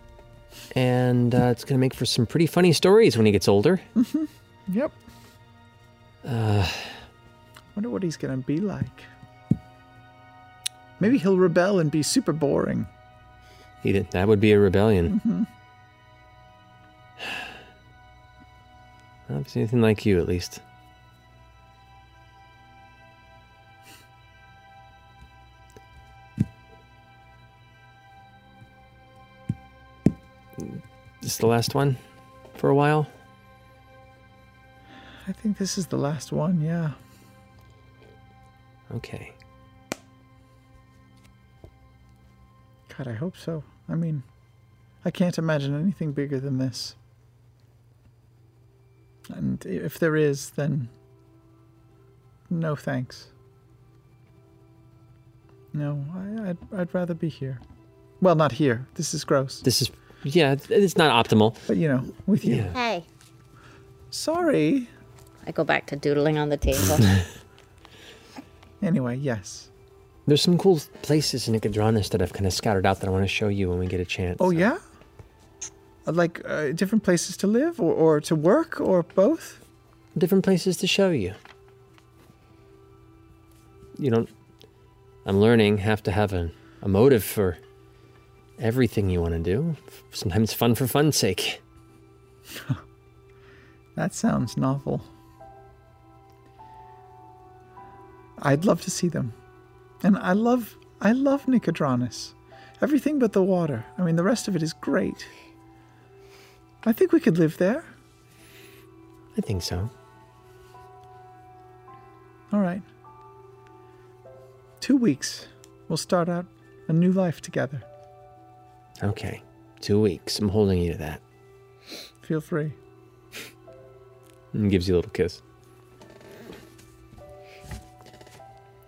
And uh, it's going to make for some pretty funny stories when he gets older. Mm-hmm. Yep. Uh, Wonder what he's gonna be like. Maybe he'll rebel and be super boring. he did, that would be a rebellion. hmm I don't anything like you, at least. This the last one for a while. I think this is the last one, yeah. Okay. God, I hope so. I mean, I can't imagine anything bigger than this. And if there is, then no thanks. No, I, I'd, I'd rather be here. Well, not here. This is gross. This is, yeah, it's not optimal. But, you know, with you. Hey. Sorry. I go back to doodling on the table. Anyway, yes. There's some cool places in Nicodranas that I've kind of scouted out that I want to show you when we get a chance. Oh, yeah? Uh, Like uh, different places to live or, or to work or both? Different places to show you. You don't, I'm learning, have to have a, a motive for everything you want to do. Sometimes fun for fun's sake. That sounds novel. I'd love to see them. And I love I love Nicodranas. Everything but the water. I mean the rest of it is great. I think we could live there. I think so. All right. Two weeks. We'll start out a new life together. Okay. Two weeks. I'm holding you to that. Feel free. And gives you a little kiss.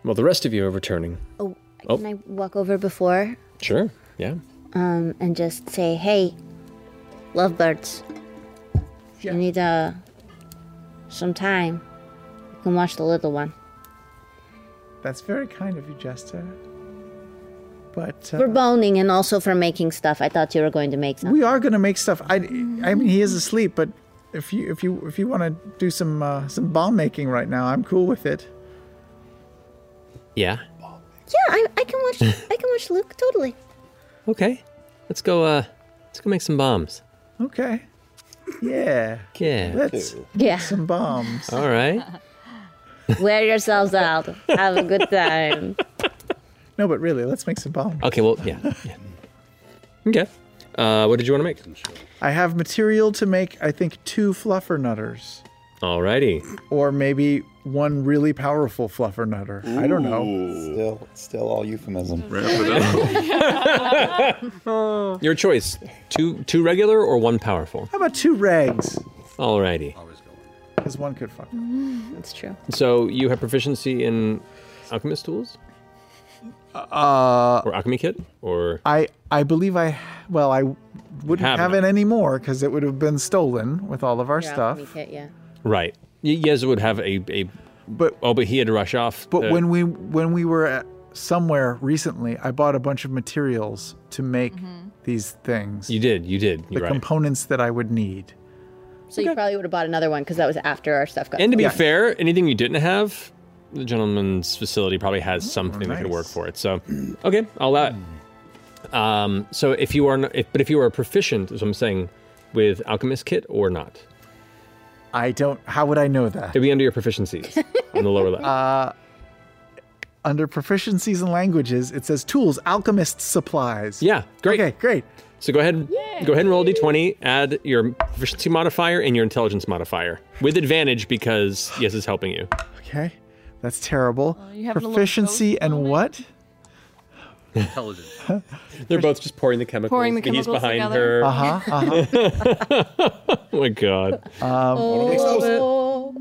Well, the rest of you are returning. Oh, Oh. can I walk over before Sure. Yeah. um, and just say, hey, lovebirds, if you need uh, some time, you can watch the little one. That's very kind of you, Jester. But uh, For boning and also for making stuff. I thought you were going to make some. we are going to make stuff. I, I mean, he is asleep, but if you if you if you want to do some uh, some bomb making right now, I'm cool with it. Yeah. Yeah, I, I can watch. I can watch Luc totally. Okay. Let's go. Uh, let's go make some bombs. Okay. Yeah. Yeah. Let's Yeah. make some bombs. All right. Wear yourselves out. Have a good time. No, but really, let's make some bombs. Okay. Well, yeah. yeah. Okay. Uh, what did you want to make? I have material to make. I think two fluffer nutters, Alrighty. or maybe one really powerful fluffer nutter. I don't know. Still, still all euphemism. Your choice. Two two regular or one powerful. How about two regs? Alrighty. Because one could fuck. That's true. So you have proficiency in alchemist tools Uh, or alchemy kit or I I believe I well I wouldn't Have have, it. it anymore because it would have been stolen with all of our Your stuff. alchemy kit, yeah. right. Y- Yes, would have a a. But oh, but he had to rush off. But uh, when we when we were at somewhere recently, I bought a bunch of materials to make these things. you did, you did. the You're right. components that I would need. So you probably would have bought another one because that was after our stuff got. And to be stolen. fair, anything you didn't have, the gentleman's facility probably has something that could work for it. So, okay, I'll allow it. Um, so if you are, not, if, but if you are proficient, as I'm saying, with alchemist kit or not, I don't. How would I know that? it'd be under your proficiencies on the lower left. Uh, under proficiencies in languages, it says tools, alchemist supplies. Yeah, great. Okay, great. So go ahead, go ahead and roll a d20. Add your proficiency modifier and your intelligence modifier with advantage because yes is helping you. Okay, that's terrible. you having Proficiency and what? Intelligence. They're both just pouring the chemicals. Pouring the He's behind together. her. Uh-huh, uh-huh. oh my god. Um, Oh,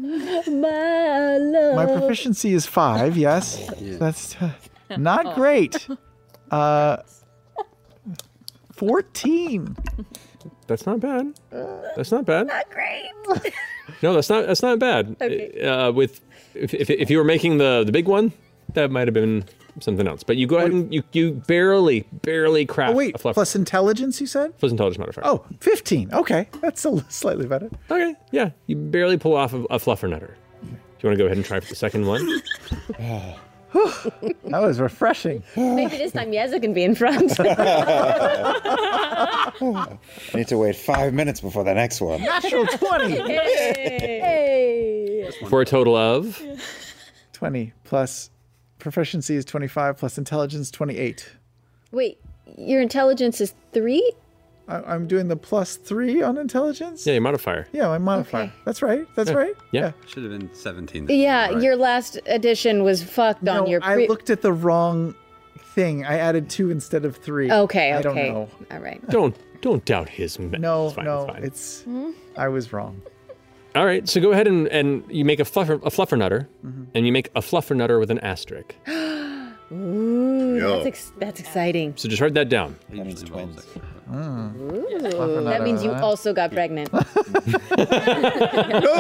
my love. my proficiency is five. Yes, that's uh, not great. Uh, fourteen. That's not bad. That's not bad. Not great. No, that's not that's not bad. Okay. Uh, with if, if, if you were making the the big one, that might have been something else. But you go ahead and you, you barely barely oh, craft Oh wait, a fluff plus intelligence. You said. plus intelligence modifier. Oh, 15. Okay, that's a, slightly better. okay, yeah, you barely pull off a, a fluffer nutter. Do you want to go ahead and try for the second one? That was refreshing. Maybe this time Yeza can be in front. I need to wait five minutes before the next one. Natural 20. hey. For a total of 20 plus proficiency is 25 plus intelligence 28. Wait, your intelligence is three? I, I'm doing the plus three on intelligence. yeah, your modifier. Yeah, my modifier. That's right. That's Yeah. right. Yeah. Should have been 17. Yeah, Right. your last addition was fucked on No, your. I looked at the wrong thing. I added two instead of three. okay, I okay. don't know. All right. Don't don't doubt his. me- No, it's fine, no, it's fine. it's. Hmm? I was wrong. All right, so go ahead and, and you make a fluffer a fluffer nutter, Mm-hmm. and you make a fluffer nutter with an asterisk. Ooh, Yo. that's, ex- that's exciting. So just write that down. That means twins. Ooh, hmm. that means you also got pregnant. no,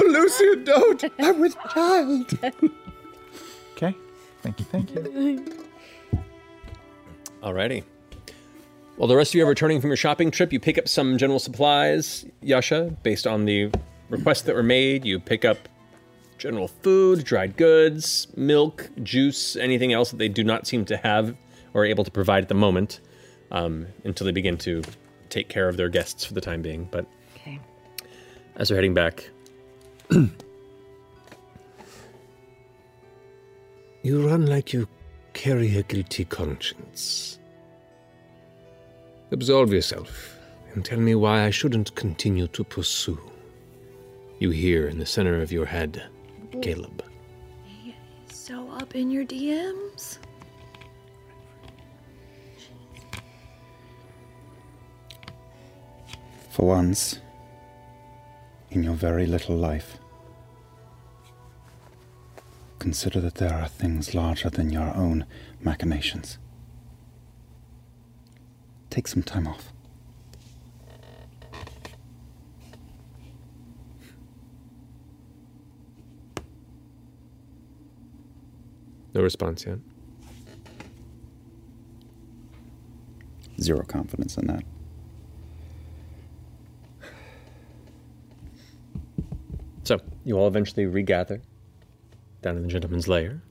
Lucia, don't. I'm with child. Okay. Thank you. Thank you. Alrighty. Well, the rest of you are returning from your shopping trip. You pick up some general supplies, Yasha, based on the requests that were made. You pick up general food, dried goods, milk, juice, anything else that they do not seem to have or are able to provide at the moment um, until they begin to take care of their guests for the time being. But Okay. as they're heading back, you run like you carry a guilty conscience. Absolve yourself and tell me why I shouldn't continue to pursue. You hear in the center of your head, Caleb. So up in your DMs. For once, in your very little life, consider that there are things larger than your own machinations. Take some time off. No response yet. Zero confidence in that. So, you all eventually regather down in the gentleman's lair.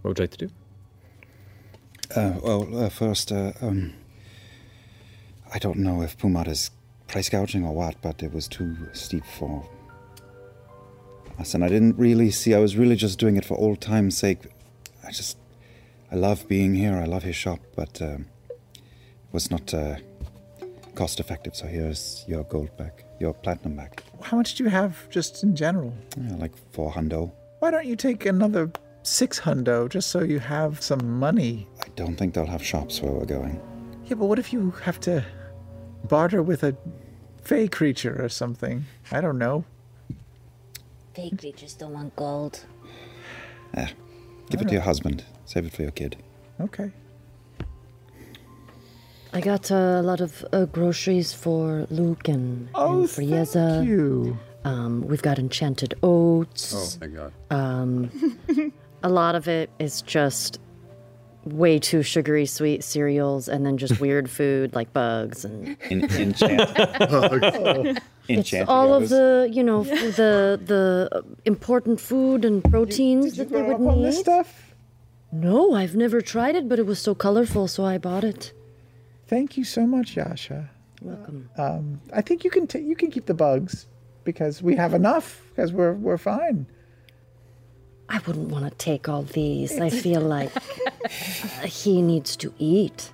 What would you like to do? Uh, well, uh, first, uh, um, I don't know if Pumat is price gouging or what, but it was too steep for us, and I didn't really see. I was really just doing it for old time's sake. I just, I love being here. I love his shop, but um, it was not uh, cost effective. So here's your gold back, your platinum back. How much do you have just in general? Yeah, like four hundo. Why don't you take another six hundo just so you have some money? I don't think they'll have shops where we're going. Yeah, but what if you have to barter with a fey creature or something? I don't know. Fake creatures don't want gold. Eh, give it to your husband. Save it for your kid. Okay. I got uh, a lot of uh, groceries for Luc and, Oh, and for Yeza. you. Um, we've got enchanted oats. Oh, thank God. Um, a lot of it is just way too sugary sweet cereals and then just weird food like bugs and In, enchant. it's all of the you know f- the the important food and proteins that they would Up on need this stuff? no i've never tried it but it was so colorful so i bought it Thank you so much, Yasha. welcome Um, I think you can ta you can keep the bugs because we have enough because we're we're fine. i wouldn't want to take all these i feel like he needs to eat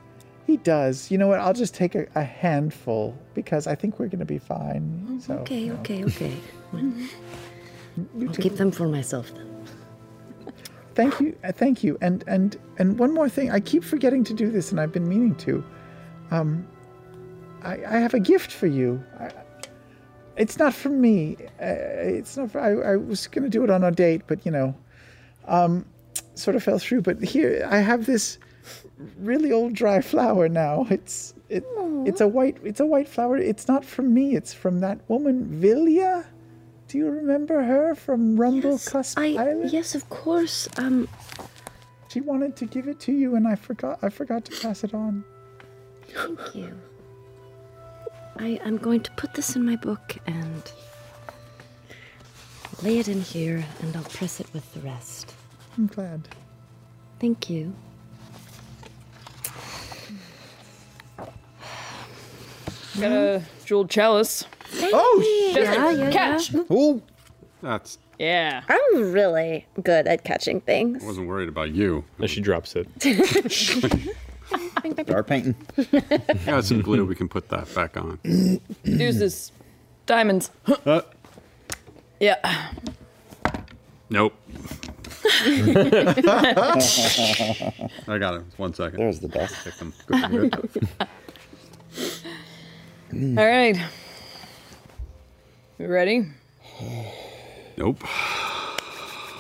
He does. You know what? I'll just take a, a handful because I think we're gonna be fine. So okay okay okay you i'll too. keep them for myself then Thank you, uh, thank you, and and and one more thing. I keep forgetting to do this, and I've been meaning to. Um, I, I have a gift for you. I, it's not from me. Uh, it's not. For, I, I was going to do it on a date, but you know, um, sort of fell through. But here, I have this really old dry flower now. It's it. It's a white. It's a white flower. It's not from me. It's from that woman, Vilya. Do you remember her from Rumblecusp I, Island? yes of course um She wanted to give it to you, and I forgot. I forgot to pass it on. Thank you. I'm going to put this in my book and lay it in here, and I'll press it with the rest. I'm glad. Thank you. Got a jeweled chalice. Oh, Just Yeah, yeah, catch. Oh, that's. Yeah. I'm really good at catching things. I wasn't worried about you. As she drops it. Art painting. Got some glue. We can put that back on. Deuces. Diamonds. Uh, Yeah. nope. I got it. One second. There's the best. Pick them. Good, good. Mm. All right. You ready? Nope.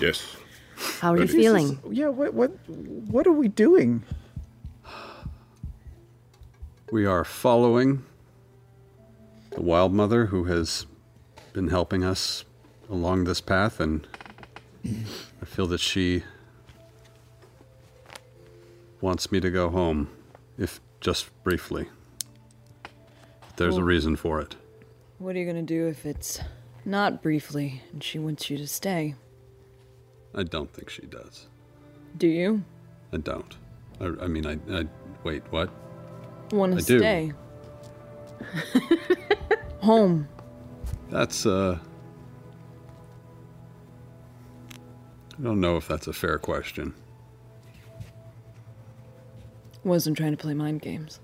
Yes. How are you This is- feeling? yeah. What? What? What are we doing? We are following the wild mother who has been helping us along this path, and I feel that she wants me to go home, if just briefly. There's a reason for it. What are you gonna do if it's not briefly and she wants you to stay? I don't think she does. Do you I don't. I, I mean, I, I. Wait, what? want to stay? Home. That's, uh. I don't know if that's a fair question. Wasn't trying to play mind games.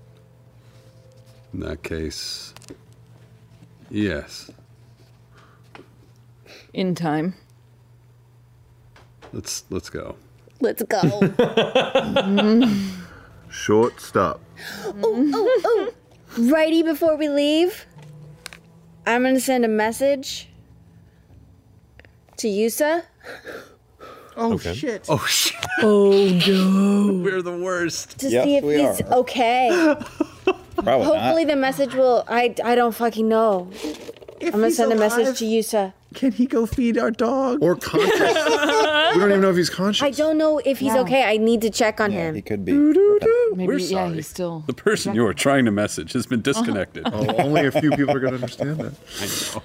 In that case, yes. In time. Let's let's go. Let's go. Short stop. oh, oh, oh. Righty before we leave, I'm gonna send a message to Yussa. Oh Okay. shit. Oh shit. Oh no. We're the worst. To see if he's okay. Probably Hopefully the message will I I don't fucking know. I'm gonna he's send a message alive- to Yussa. Can he go feed our dog? Or conscious. we don't even know if he's conscious. I don't know if he's Yeah. okay. I need to check on him. He could be. Maybe, We're yeah, sorry. he's still. The person you are trying to message has been disconnected. Oh, only a few people are going to understand that.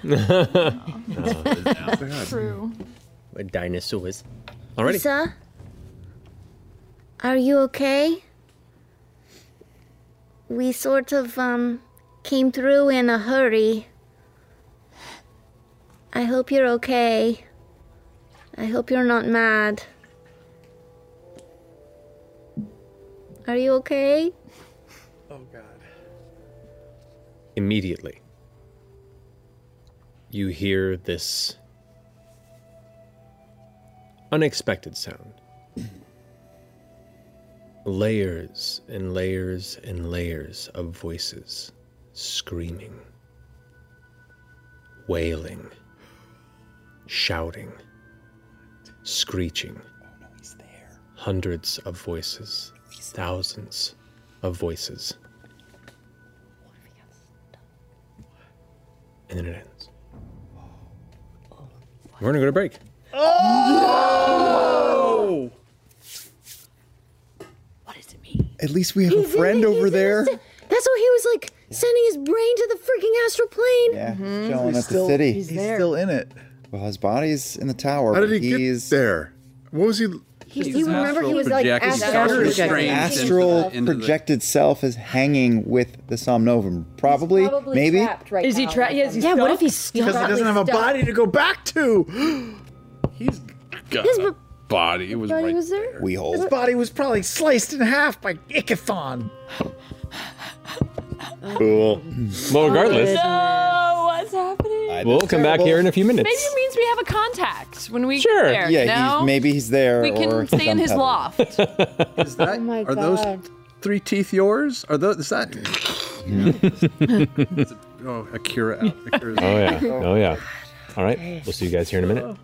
I know. True. What dinosaurs? Alrighty. Yussa? Are you okay? We sort of um came through in a hurry. I hope you're okay. I hope you're not mad. Are you okay? Oh god. Immediately, you hear this unexpected sound. Layers and layers and layers of voices screaming, wailing, shouting, screeching. Oh, no, Hundreds of voices, thousands of voices. And then it ends. We're gonna go to break. Oh! At least we have a friend over there. That's why he was like sending his brain to the freaking astral plane. Yeah, Mm-hmm. chilling He's at still- the city. he's He's there. still in it. Well, his body's in the tower. How did but he get he's there? What was he? He, you remember he was like projected- astral Astral projecting. astral into the- projected self is hanging with the Somnovum. Probably, Probably maybe. right Is he trapped? Yes, he's Yeah, what if he's stuck? Because he doesn't have a Stuck. body to go back to. He's got His a body. It was body right was there. We His body was probably sliced in half by Ikithon. Cool. Well, regardless, No, what's happening? we'll come back here in a few minutes. Maybe it means we have a contact when we Sure. get there. Yeah, you know? he's, maybe he's there. we can he's stay in his untethered. loft. Is that? Oh my are god. those three teeth yours? Are those? Is that? oh, Akira out. Akira's Oh yeah. Oh yeah. Oh, All right. We'll see you guys here in a minute. Oh.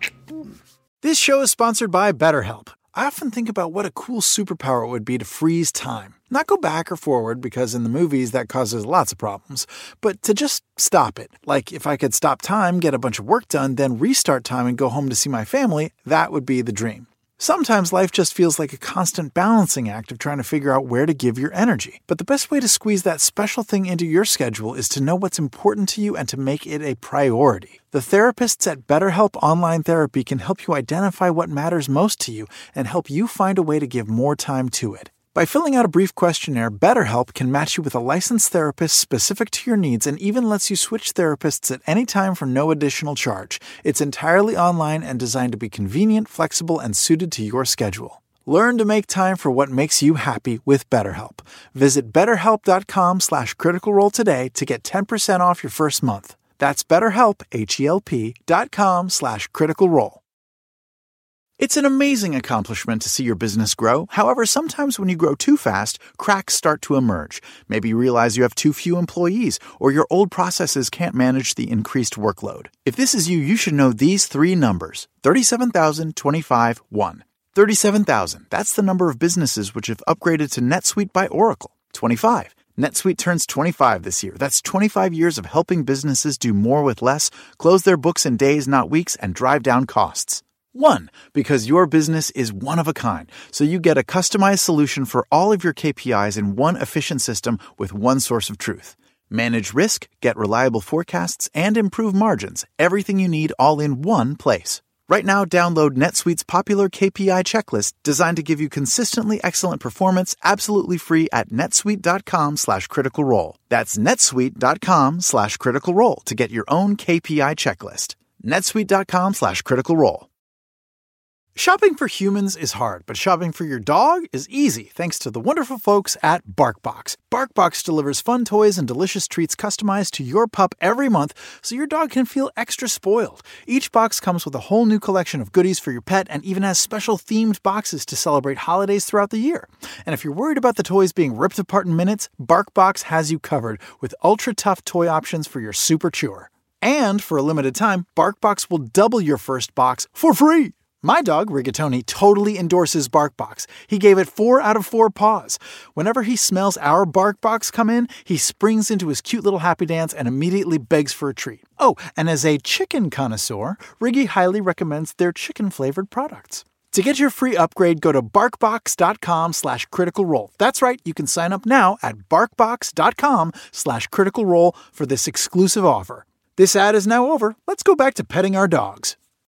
This show is sponsored by BetterHelp. I often think about what a cool superpower it would be to freeze time. Not go back or forward, because in the movies that causes lots of problems, but to just stop it. Like if I could stop time, get a bunch of work done, then restart time and go home to see my family, that would be the dream. Sometimes life just feels like a constant balancing act of trying to figure out where to give your energy. But the best way to squeeze that special thing into your schedule is to know what's important to you and to make it a priority. The therapists at BetterHelp Online Therapy can help you identify what matters most to you and help you find a way to give more time to it. By filling out a brief questionnaire, BetterHelp can match you with a licensed therapist specific to your needs and even lets you switch therapists at any time for no additional charge. It's entirely online and designed to be convenient, flexible, and suited to your schedule. Learn to make time for what makes you happy with BetterHelp. Visit betterhelp.com slash critical role today to get 10% off your first month. That's betterhelp, H-E-L-P dot com slash critical role. It's an amazing accomplishment to see your business grow. However, sometimes when you grow too fast, cracks start to emerge. Maybe you realize you have too few employees or your old processes can't manage the increased workload. If this is you, you should know these three numbers 37,025 1. 37,000. That's the number of businesses which have upgraded to NetSuite by Oracle. 25. NetSuite turns 25 this year. That's 25 years of helping businesses do more with less, close their books in days, not weeks, and drive down costs. One, because your business is one of a kind, so you get a customized solution for all of your KPIs in one efficient system with one source of truth. Manage risk, get reliable forecasts, and improve margins. Everything you need all in one place. Right now, download NetSuite's popular KPI checklist designed to give you consistently excellent performance absolutely free at netsuite.com slash critical role. That's netsuite.com slash critical role to get your own KPI checklist. netsuite.com slash critical role. Shopping for humans is hard, but shopping for your dog is easy thanks to the wonderful folks at BarkBox. BarkBox delivers fun toys and delicious treats customized to your pup every month so your dog can feel extra spoiled. Each box comes with a whole new collection of goodies for your pet and even has special themed boxes to celebrate holidays throughout the year. And if you're worried about the toys being ripped apart in minutes, BarkBox has you covered with ultra tough toy options for your super chewer. And for a limited time, BarkBox will double your first box for free. My dog, Rigatoni, totally endorses BarkBox. He gave it four out of four paws. Whenever he smells our BarkBox come in, he springs into his cute little happy dance and immediately begs for a treat. Oh, and as a chicken connoisseur, Riggy highly recommends their chicken-flavored products. To get your free upgrade, go to barkbox.com slash critical role. That's right, you can sign up now at barkbox.com slash critical role for this exclusive offer. This ad is now over. Let's go back to petting our dogs.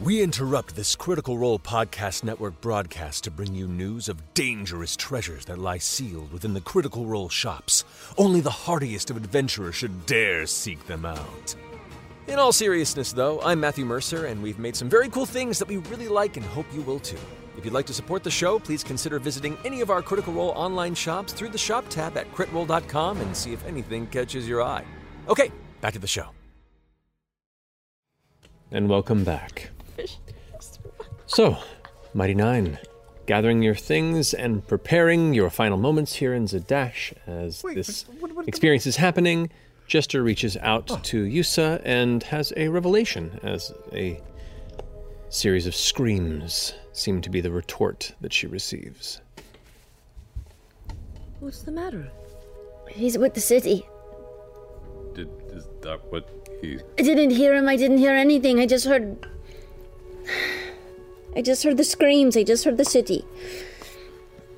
We interrupt this Critical Role Podcast Network broadcast to bring you news of dangerous treasures that lie sealed within the Critical Role shops. Only the hardiest of adventurers should dare seek them out. In all seriousness, though, I'm Matthew Mercer, and we've made some very cool things that we really like and hope you will too. If you'd like to support the show, please consider visiting any of our Critical Role online shops through the shop tab at critrole.com and see if anything catches your eye. Okay, back to the show. And welcome back. So, Mighty Nein, gathering your things and preparing your final moments here in Zadash as this experience is happening. Jester reaches out to Yussa and has a revelation as a series of screams seem to be the retort that she receives. What's the matter? He's with the city. Did, is that what he. I didn't hear him. I didn't hear anything. I just heard. I just heard the screams. I just heard the city.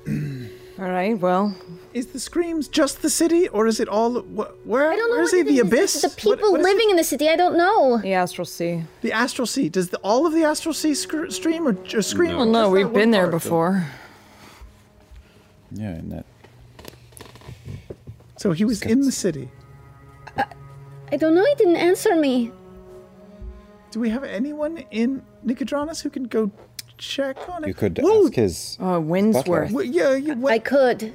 All right, well. Is the screams just the city, or is it all? Wh- where? I don't know where is he? it The is. abyss? The people living in the city. I don't know. The astral sea. The astral sea. Does the, all of the astral sea scr- stream or just scream? Well, no, we've been there part? before. Yeah, and that. So he was in the city. I, I don't know. He didn't answer me. Do we have anyone in Nicodranas who can go check on it? You could Whoa. ask his Uh, Windsworth. Well, yeah, you, I could.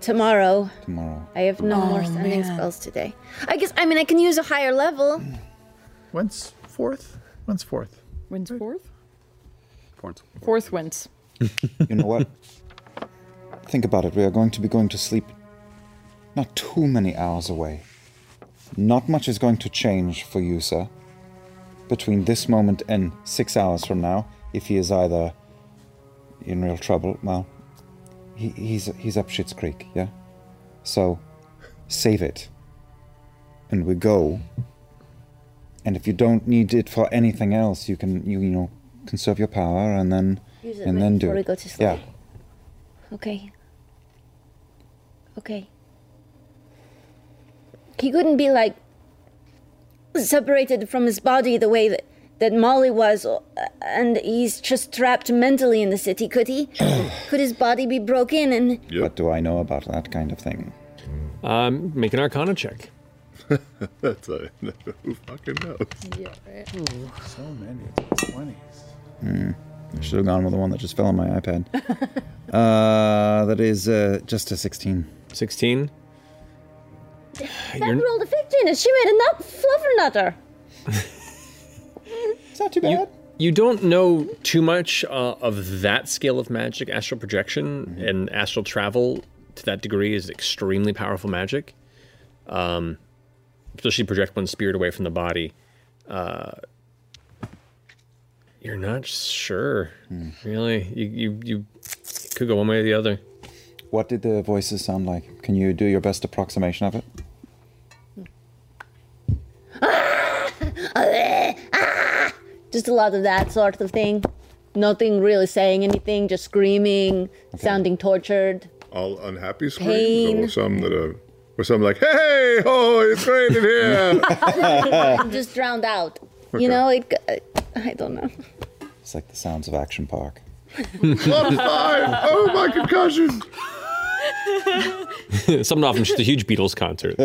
Tomorrow. tomorrow. I have no Oh, more standing man. spells today. I guess. I mean, I can use a higher level. When's fourth? When's fourth? Winds fourth? Fourth. Fourth winds. You know what? Think about it. We are going to be going to sleep not too many hours away. Not much is going to change for you, sir. Between this moment and six hours from now, if he is either in real trouble, well, he, he's he's up Shit's Creek, yeah. So, save it, and we go. And if you don't need it for anything else, you can you you know conserve your power and then Use it and right then do before it. we go to sleep. Yeah. Okay. Okay. He couldn't be like separated from his body the way that, that Molly was, uh, and he's just trapped mentally in the city, could he? could his body be broken and. What do I know about that kind of thing? Um, make an Arcana check. That's a who fucking knows. So many twenties. Hmm. I should have gone with the one that just fell on my iPad. uh, that is uh, just a 16. 16? That rolled a 15 and she made a nut fluffernutter. It's not too bad. You don't know too much uh, of that scale of magic. Astral projection and astral travel to that degree is extremely powerful magic. Um, especially project one's spirit away from the body. Uh, you're not sure, really. You, you you could go one way or the other. What did the voices sound like? Can you do your best approximation of it? Just a lot of that sort of thing. Nothing really saying anything, just screaming, sounding tortured. All unhappy screams, Pain. or some that are, or some like, "Hey, oh, it's great in here." just drowned out. Okay. You know, it, I don't know. It's like the sounds of Action Park. Club five. Oh my concussion. Something off from just a huge Beatles concert.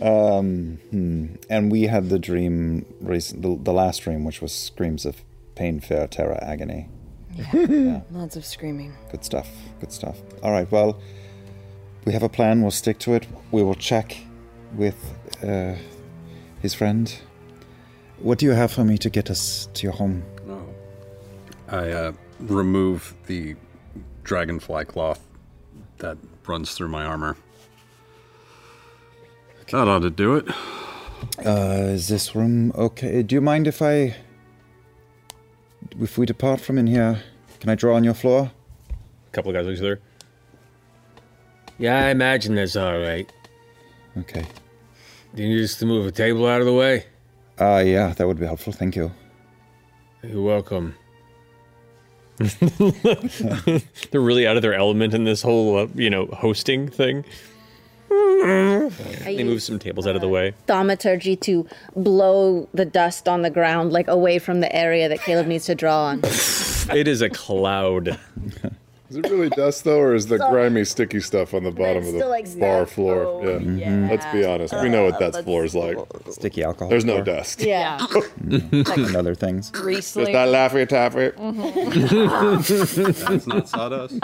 Um, hmm. And we had the dream, recent, the, the last dream, which was screams of pain, fear, terror, agony. Yeah. Lots of screaming. Good stuff. Good stuff. All right. Well, we have a plan. We'll stick to it. We will check with uh, his friend. What do you have for me to get us to your home? I uh, remove the dragonfly cloth that runs through my armor. That ought to do it. Uh, is this room okay? Do you mind if I, if we depart from in here? Can I draw on your floor? A couple of guys look there. Yeah, I imagine that's all right. Okay. Do you need us to move a table out of the way? Uh, yeah, that would be helpful. Thank you. You're welcome. They're really out of their element in this whole, uh, you know, hosting thing. They move some tables out of the way. Thaumaturgy to blow the dust on the ground, like away from the area that Caleb needs to draw on. It is a cloud. Is it really dust though, or is the grimy, sticky stuff on the bottom of the still like bar stuff. floor? Oh, yeah. Let's be honest. We know what that floor is like. Sticky alcohol. There's no floor. dust. Yeah. and other things. Grease. Just that laffy taffy. That's not sawdust.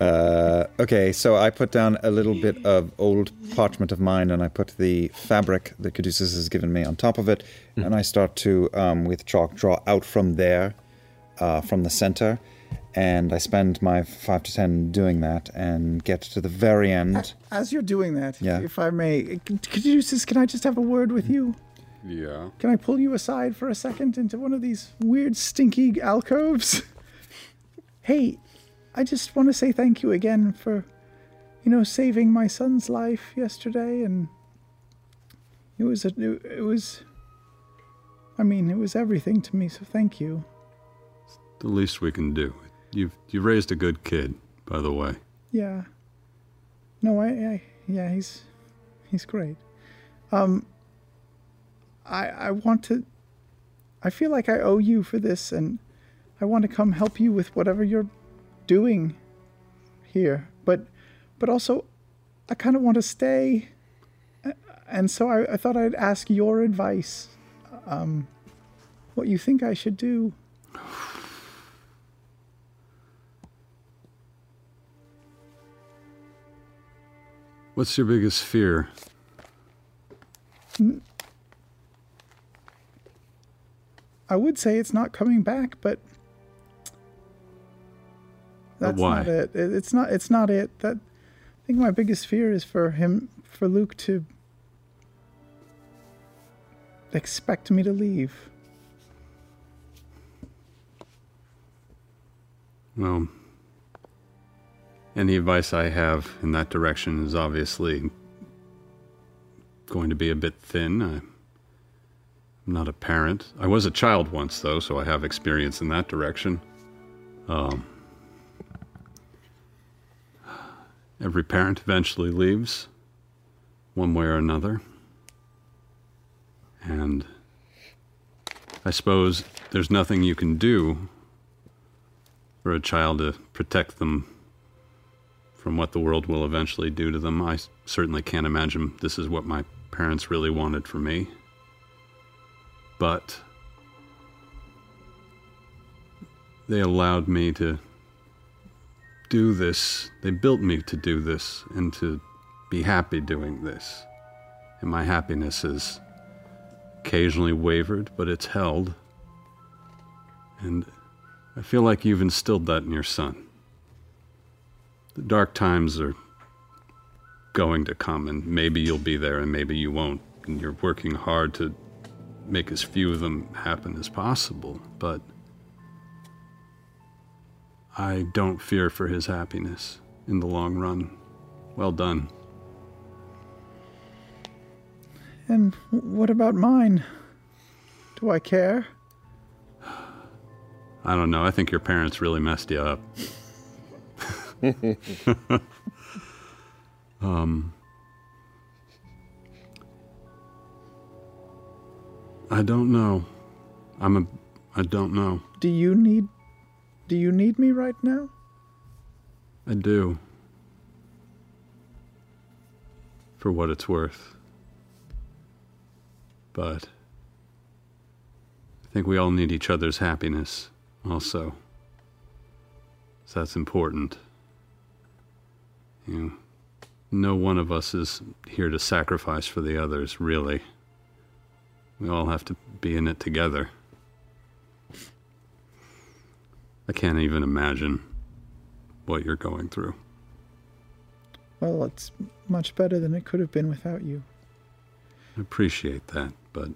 Uh, okay, so I put down a little bit of old parchment of mine, and I put the fabric that Caduceus has given me on top of it, and I start to, um, with chalk, draw out from there, uh, from the center, and I spend my five to ten doing that, and get to the very end. As you're doing that, Yeah. if I may, Caduceus, can I just have a word with you? Yeah. Can I pull you aside for a second into one of these weird, stinky alcoves? hey, I just want to say thank you again for, you know, saving my son's life yesterday, and it was a, it, it was. I mean, it was everything to me. So thank you. The least we can do. You've you raised a good kid, by the way. Yeah. No, I, I yeah, he's he's great. Um I I want to I feel like I owe you for this and I want to come help you with whatever you're doing here. But but also I kind of want to stay and so I, I thought I'd ask your advice. Um what you think I should do. What's your biggest fear? I would say it's not coming back, but But that's why? not it. It- It's not. It's not it. That I think my biggest fear is for him, for Luc to expect me to leave. Well, any advice I have in that direction is obviously going to be a bit thin. I'm not a parent. I was a child once, though, so I have experience in that direction. Um, every parent eventually leaves, one way or another. And I suppose there's nothing you can do for a child to protect them from what the world will eventually do to them. I certainly can't imagine this is what my parents really wanted for me. But they allowed me to do this. They built me to do this and to be happy doing this. And my happiness has occasionally wavered, but it's held. And I feel like you've instilled that in your son. The dark times are going to come, and maybe you'll be there, and maybe you won't. And you're working hard to make as few of them happen as possible, but I don't fear for his happiness in the long run. Well done. And what about mine? Do I care? I don't know. I think your parents really messed you up. Um, I don't know. I'm a. I don't know. Do you need do you need me right now? I do. For what it's worth. But I think we all need each other's happiness also. So that's important. You know, no one of us is here to sacrifice for the others, really. We all have to be in it together. I can't even imagine what you're going through. Well, it's much better than it could have been without you. I appreciate that, but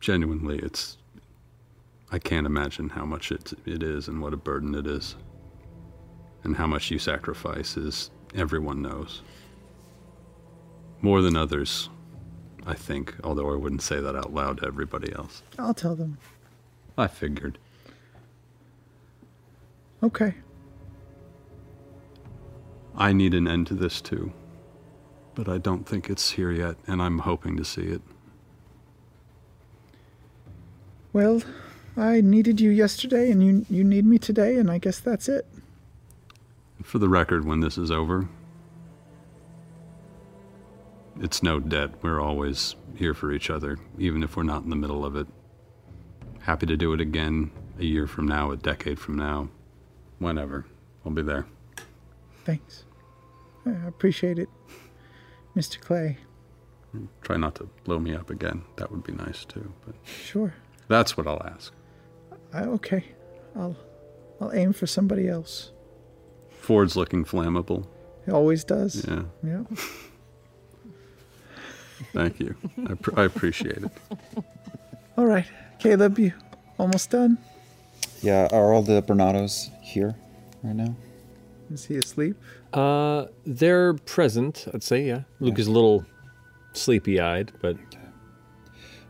genuinely, it's. I can't imagine how much it, it is and what a burden it is. And how much you sacrifice is everyone knows. More than others, I think, although I wouldn't say that out loud to everybody else. I'll tell them. I figured. Okay. I need an end to this too. But I don't think it's here yet, and I'm hoping to see it. Well, I needed you yesterday and you you need me today and I guess that's it. For the record, when this is over, it's no debt. We're always here for each other, even if we're not in the middle of it. Happy to do it again a year from now, a decade from now, whenever. I'll be there. Thanks. I appreciate it. Mr. Clay. Try not to blow me up again. That would be nice too. But Sure. that's what I'll ask. I, okay. I'll I'll aim for somebody else. Fjord's looking flammable. He always does. Yeah. Yeah. Thank you. I, pr- I appreciate it. All right. Caleb, you almost done? Yeah, are all the Brenattos here right now? Is he asleep? Uh, they're present, I'd say, yeah. Luc is a little sleepy eyed, but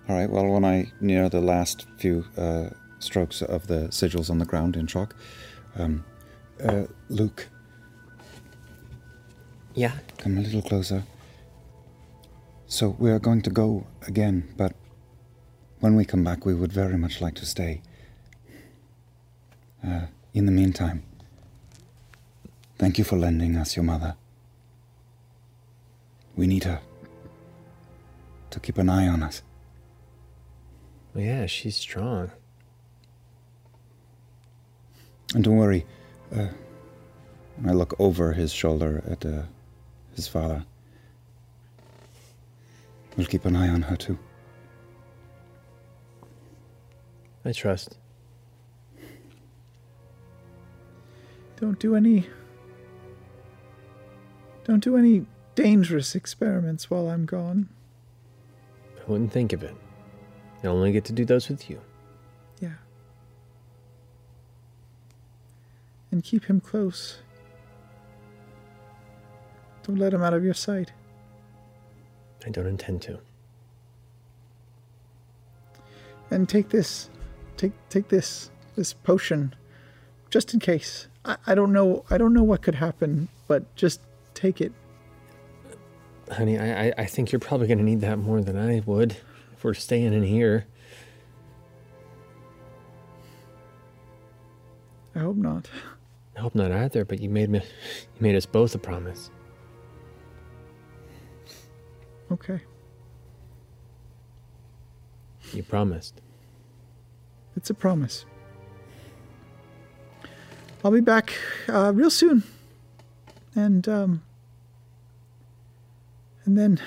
All right, well, when I near the last few uh, strokes of the sigils on the ground in chalk, um, uh, Luc. Yeah? Come a little closer. So we are going to go again, but when we come back, we would very much like to stay. Uh, in the meantime, thank you for lending us your mother. We need her to keep an eye on us. Yeah, she's strong. And don't worry, uh, I look over his shoulder at uh, his father. We'll keep an eye on her too. I trust. Don't do any Don't do any dangerous experiments while I'm gone. I wouldn't think of it. I only get to do those with you. And keep him close. Don't let him out of your sight. I don't intend to. And take this. Take take this. This potion. Just in case. I, I don't know I don't know what could happen, but just take it. Honey, I, I, I think you're probably going to need that more than I would if we're staying in here. I hope not. I hope not either, but you made me, you made us both a promise. Okay. You promised. It's a promise. I'll be back uh, real soon. And um and then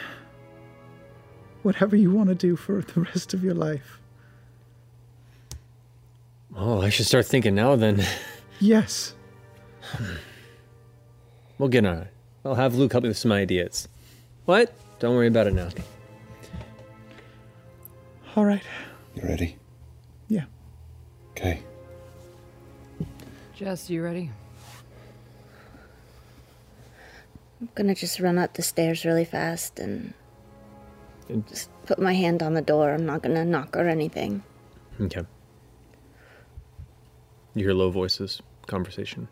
whatever you want to do for the rest of your life. Oh, I should start thinking now then. Yes. We'll get on it. I'll have Luc help me with some ideas. What? Don't worry about it now. All right. You ready? Yeah. Okay. Jess, you ready? I'm gonna just run up the stairs really fast and Just put my hand on the door. I'm not gonna knock or anything. Okay. You hear low voices, conversation.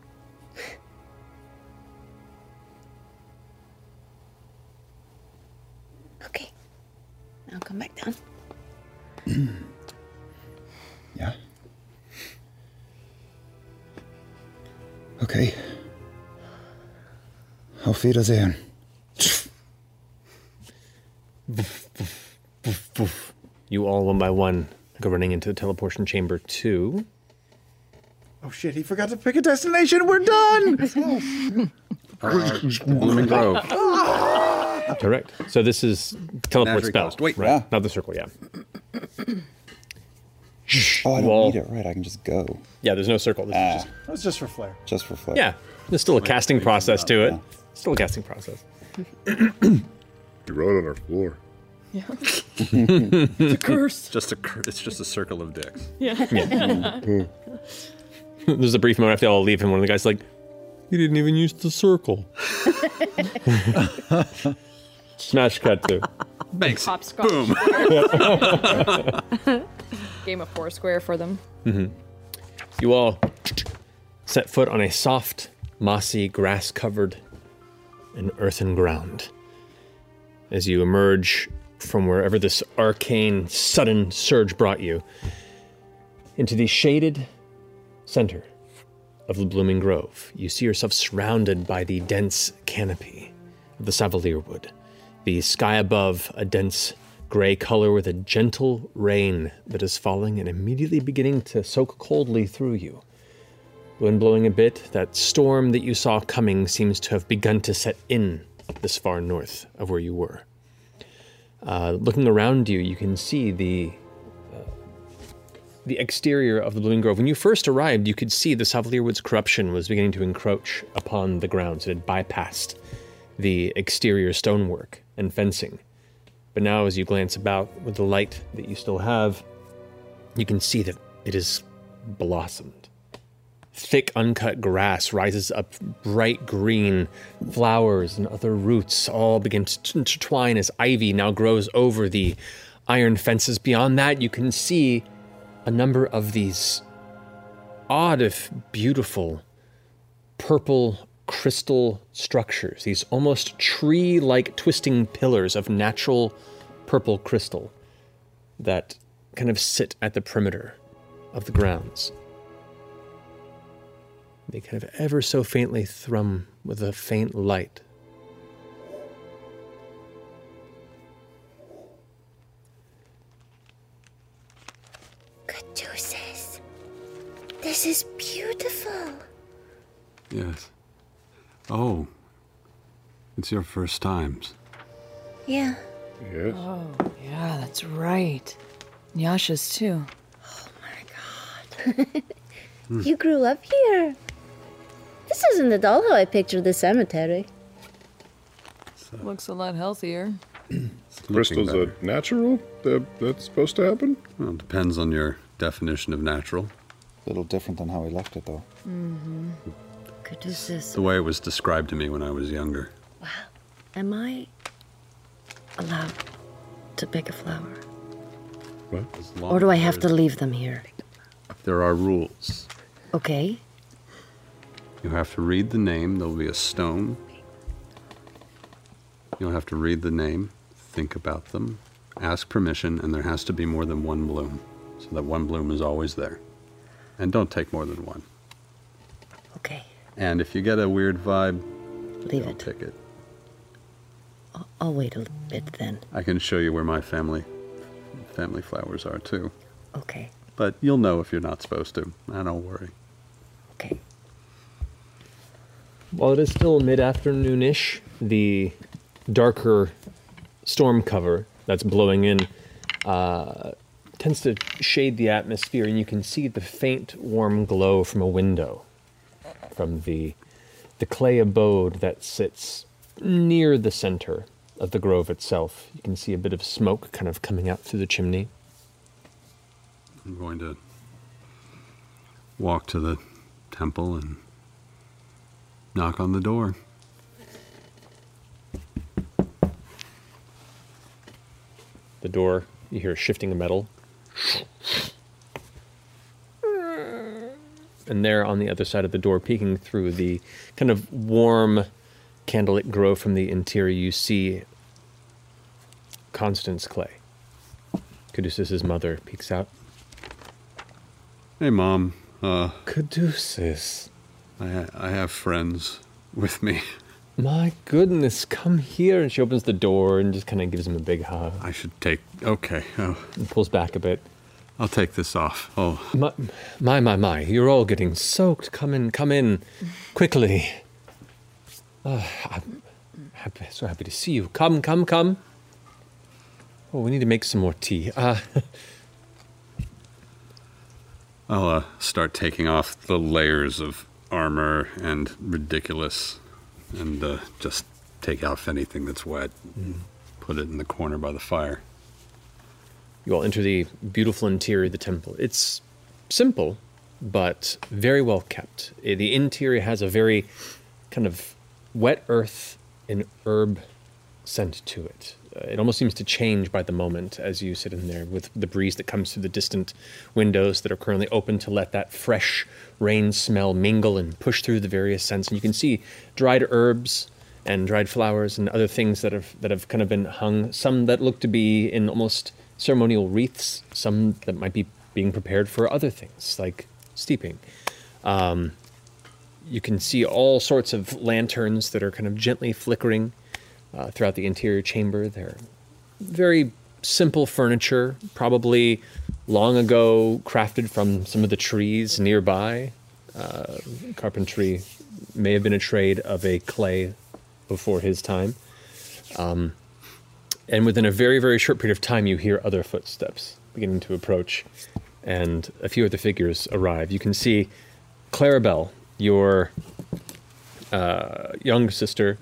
I'll come back down. yeah. Okay. Auf Wiedersehen. You all, one by one, go running into the teleportation chamber two. Oh shit, he forgot to pick a destination. We're done. Blooming Grove. Correct. So this is teleport Magic spell. Coast. Wait. right? Yeah. Not the circle. Yeah. Oh, I don't Well- need it. Right, I can just go. Yeah. There's no circle. This is ah. just That was just for flair. Just for flair. Yeah, there's still a casting process to it. Still a casting process. You wrote on our floor. Yeah. it's a curse. Just a cur- it's just a circle of dicks. Yeah. Yeah. There's a brief moment after they all leave, and one of the guys like, "You didn't even use the circle." Smash cut to. Thanks. Hopscotch. Boom. Game of Foursquare for them. hmm You all set foot on a soft, mossy, grass covered, and earthen ground. As you emerge from wherever this arcane, sudden surge brought you into the shaded center of the blooming grove, you see yourself surrounded by the dense canopy of the Savalir wood. The sky above, a dense gray color with a gentle rain that is falling and immediately beginning to soak coldly through you. Wind blowing a bit, that storm that you saw coming seems to have begun to set in this far north of where you were. Uh, looking around you, you can see the uh, the exterior of the Blooming Grove. When you first arrived, you could see the Savalir Woods corruption was beginning to encroach upon the grounds. It had bypassed the exterior stonework and fencing. But now, as you glance about with the light that you still have, you can see that it is blossomed. Thick, uncut grass rises up bright green. Flowers and other roots all begin to intertwine as ivy now grows over the iron fences. Beyond that, you can see a number of these odd, if beautiful, purple crystal structures, these almost tree like twisting pillars of natural purple crystal that kind of sit at the perimeter of the grounds. They kind of ever so faintly thrum with a faint light. Caduceus. This is beautiful. Yes. Oh. It's your first times. Yeah. Yes. Oh, yeah, that's right. Yasha's too. Oh my god. mm. You grew up here. This isn't at all how I pictured the cemetery. Looks a lot healthier. Crystals are natural? That, that's supposed to happen? Well, it depends on your definition of natural. A little different than how we left it, though. Mm-hmm. Caduceus, The way it was described to me when I was younger. Wow. Am I allowed to pick a flower? What? Or do I have to leave them here? There are rules. Okay. You have to read the name. There'll be a stone. You'll have to read the name, think about them, ask permission, and there has to be more than one bloom. So that one bloom is always there. And don't take more than one. Okay. And if you get a weird vibe, Leave don't pick it. I'll wait a bit then. I can show you where my family family flowers are too. Okay. But you'll know if you're not supposed to. I don't worry. Okay. While it is still mid afternoonish, the darker storm cover that's blowing in uh, tends to shade the atmosphere, and you can see the faint, warm glow from a window from the the clay abode that sits near the center of the grove itself. You can see a bit of smoke kind of coming out through the chimney. I'm going to walk to the temple and knock on the door. the door. You hear shifting of metal. And there on the other side of the door, peeking through the kind of warm candlelit glow from the interior, you see Constance Clay. Caduceus' mother peeks out. Hey, Mom. Uh, Caduceus. I, ha- I have friends with me. My goodness, come here. And she opens the door and just kind of gives him a big hug. I should take. Okay. Oh. And pulls back a bit. I'll take this off. Oh. My, my, my, my. You're all getting soaked. Come in, come in. Quickly. Uh, I'm happy, so happy to see you. Come, come, come. Oh, we need to make some more tea. Uh, I'll uh, start taking off the layers of armor and ridiculous, and uh, just take off anything that's wet. And put it in the corner by the fire. You all enter the beautiful interior of the temple. It's simple, but very well kept. Eh, The interior has a very kind of wet earth and herb scent to it. Uh, it almost seems to change by the moment as you sit in there with the breeze that comes through the distant windows that are currently open to let that fresh rain smell mingle and push through the various scents. And you can see dried herbs and dried flowers and other things that have that have kind of been hung. Some that look to be in almost ceremonial wreaths. Some that might be being prepared for other things like steeping. Um, you can see all sorts of lanterns that are kind of gently flickering uh, throughout the interior chamber. They're very simple furniture, probably long ago crafted from some of the trees nearby. Uh, carpentry may have been a trade of a clay before his time. Um, and within a very, very short period of time, you hear other footsteps beginning to approach, and a few other figures arrive. You can see Clarabelle, your uh, younger sister.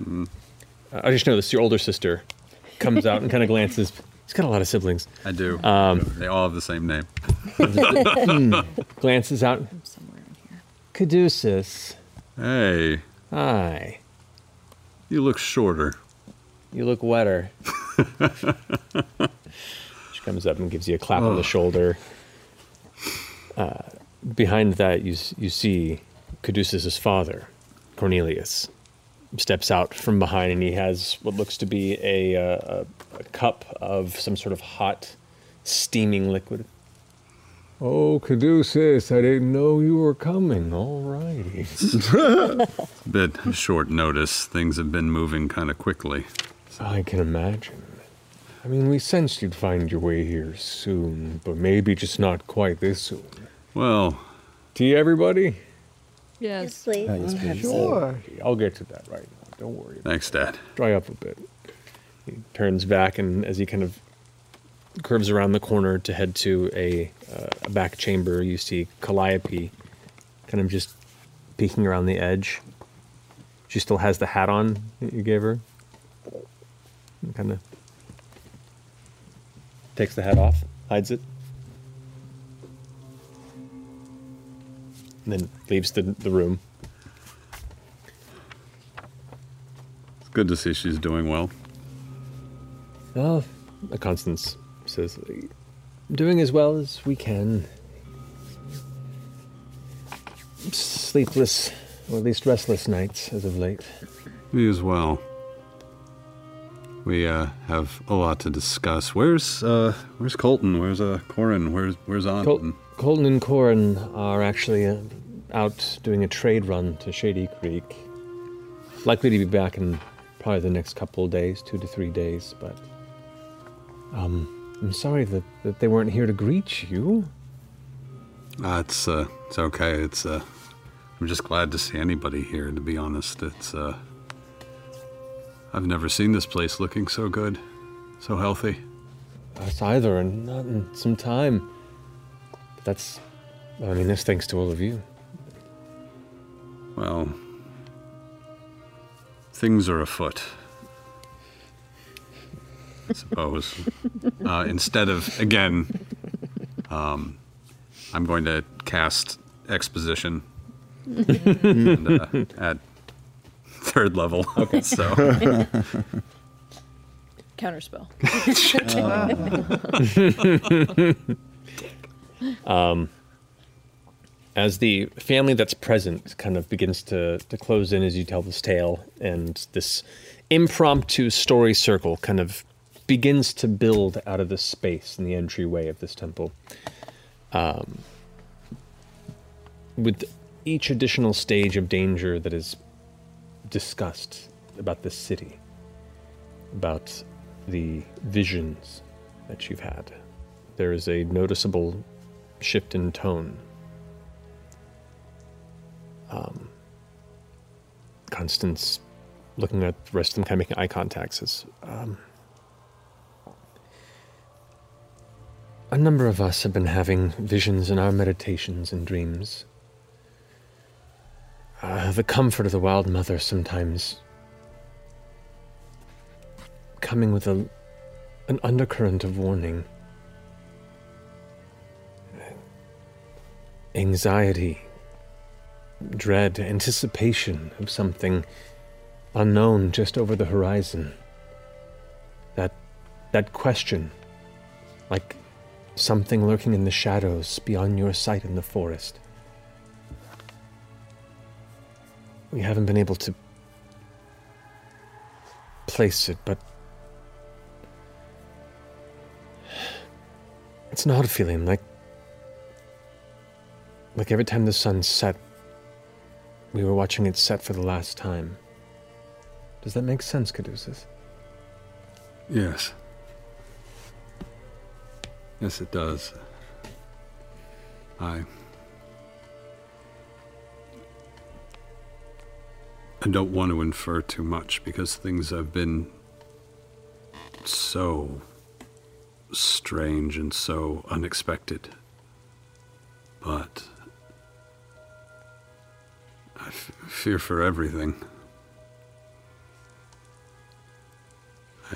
Uh, I just know this. Your older sister comes out and kind of glances. He's got a lot of siblings. I do. Um, they all have the same name. glances out. Caduceus. Hey. Hi. You look shorter. You look wetter. she comes up and gives you a clap on Oh. the shoulder. Uh, behind that, you you see Caduceus' father, Cornelius, steps out from behind, and he has what looks to be a, uh, a, a cup of some sort of hot, steaming liquid. Oh, Caduceus, I didn't know you were coming. All righty. Bit short notice. Things have been moving kind of quickly. I can imagine. I mean, we sensed you'd find your way here soon, but maybe just not quite this soon. Well, tea, everybody. Yes. please. Sure. I'll get to that right now. Don't worry. Thanks, Dad. Dry up a bit. He turns back, and as he kind of curves around the corner to head to a, uh, a back chamber, you see Calliope kind of just peeking around the edge. She still has the hat on that you gave her. Kind of takes the hat off, hides it, and then leaves the, the room. It's good to see she's doing well. Well, Constance says, doing as well as we can. Sleepless, or at least restless nights as of late. Me as well. We uh, have a lot to discuss. Where's uh, where's Colton? Where's uh, Corin? Where's where's Aunt? Col- Colton and Corin are actually uh, out doing a trade run to Shady Creek. Likely to be back in probably the next couple of days, two to three days, but um, I'm sorry that, that they weren't here to greet you. Uh, it's uh, it's okay. It's uh, I'm just glad to see anybody here. To be honest, it's uh, I've never seen this place looking so good, so healthy. Us either, and not in some time. But that's, I mean, that's thanks to all of you. Well, things are afoot. I suppose. uh, instead of again, um, I'm going to cast exposition and, uh, at third level. Okay. so Counterspell. um, as the family that's present kind of begins to, to close in as you tell this tale, and this impromptu story circle kind of begins to build out of the space in the entryway of this temple. Um, with each additional stage of danger that is discussed about this city, about the visions that you've had, there is a noticeable shift in tone. Um, Constance looking at the rest of them, kind of making eye contact, says, um, A number of us have been having visions in our meditations and dreams. Uh, the comfort of the Wild Mother sometimes coming with a, an undercurrent of warning. Anxiety, dread, anticipation of something unknown just over the horizon. That, that question, like something lurking in the shadows beyond your sight in the forest. We haven't been able to place it, but it's not a feeling like like every time the sun set, we were watching it set for the last time. Does that make sense, Caduceus? Yes. Yes, it does. I. I don't want to infer too much because things have been so strange and so unexpected. But I f- fear for everything.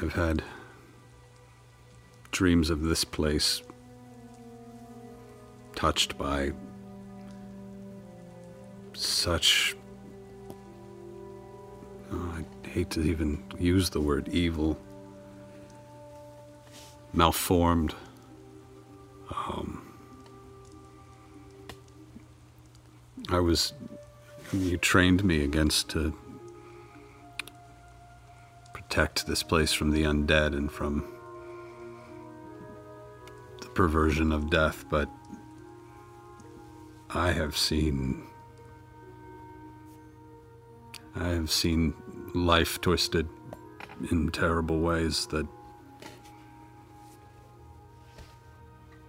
I've had dreams of this place touched by such. Oh, I hate to even use the word evil. Malformed. Um, I was. You trained me against to protect this place from the undead and from the perversion of death, but I have seen. I have seen life twisted in terrible ways that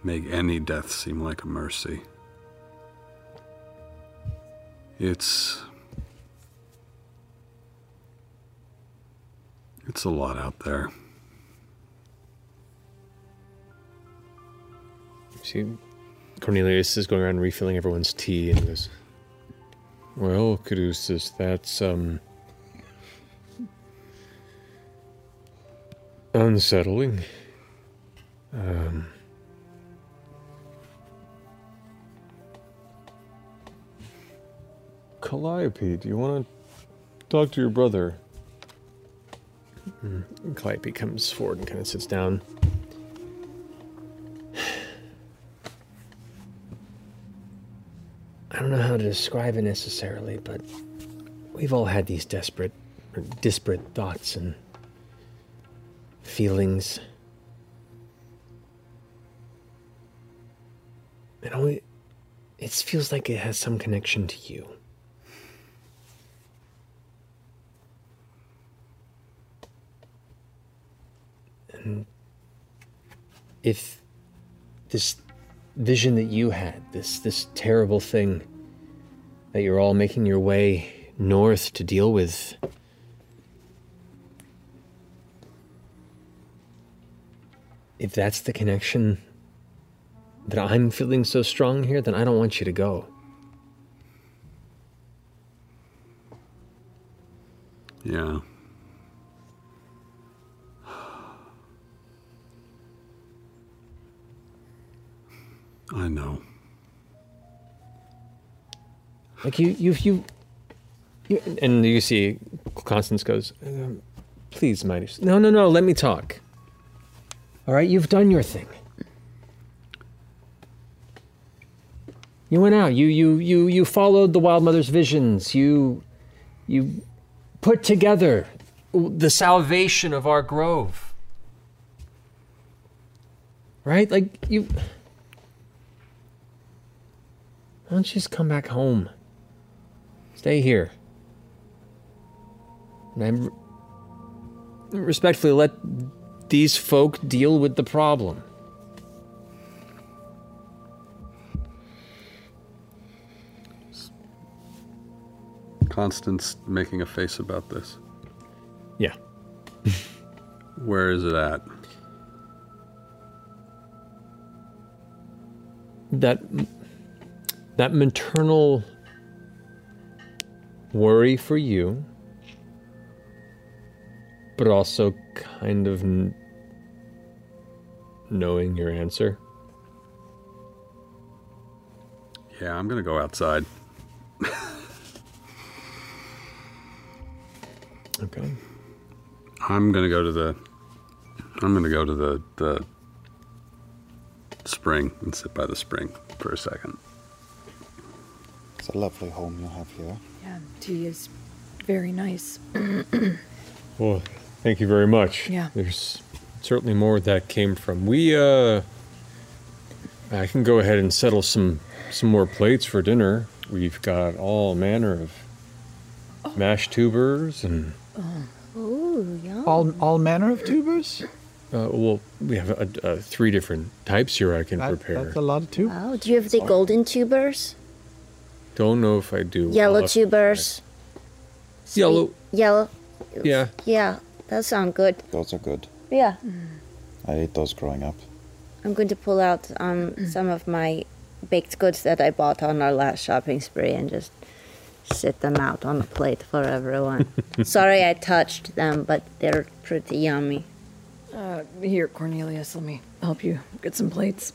make any death seem like a mercy. It's. It's a lot out there. See, Cornelius is going around refilling everyone's tea and goes, Well, Caduceus, that's, um. unsettling. Um. Calliope, do you want to talk to your brother? Mm, Calliope comes forward and kind of sits down. I don't know how to describe it necessarily, but we've all had these desperate, or disparate thoughts and feelings. And it feels like it has some connection to you. And if this vision that you had, this this terrible thing that you're all making your way north to deal with, if that's the connection that I'm feeling so strong here, then I don't want you to go. Yeah. I know. Like you, you, you, you and you see, Constance goes. Um, Please, mighty. No, no, no. Let me talk. All right, you've done your thing. You went out. You you you you followed the Wild Mother's visions. You you put together the salvation of our grove. Right? Like you Why don't you just come back home? Stay here. And I'm respectfully let these folk deal with the problem. Constance making a face about this. Yeah. Where is it at? That that maternal worry for you, but also kind of n- knowing your answer. Yeah, I'm gonna go outside. Okay. I'm gonna go to the. I'm gonna go to the the spring and sit by the spring for a second. It's a lovely home you have here. Yeah, tea is very nice. Well, thank you very much. Yeah. There's certainly more that came from. We uh I can go ahead and settle some some more plates for dinner. We've got all manner of mashed tubers and Ooh, yum. All all manner of tubers. uh, well, we have uh uh three different types here I can That- prepare. That's a lot of tubers. Oh, do you have the golden tubers? Don't know if I do. Yellow I'll have- tubers. Yellow. Yellow. Yeah. Yeah, that sound good. Those are good. Yeah. I ate those growing up. I'm going to pull out um, some of my baked goods that I bought on our last shopping spree and just sit them out on a plate for everyone. Sorry I touched them, but they're pretty yummy. Uh, here, Cornelius, let me help you get some plates.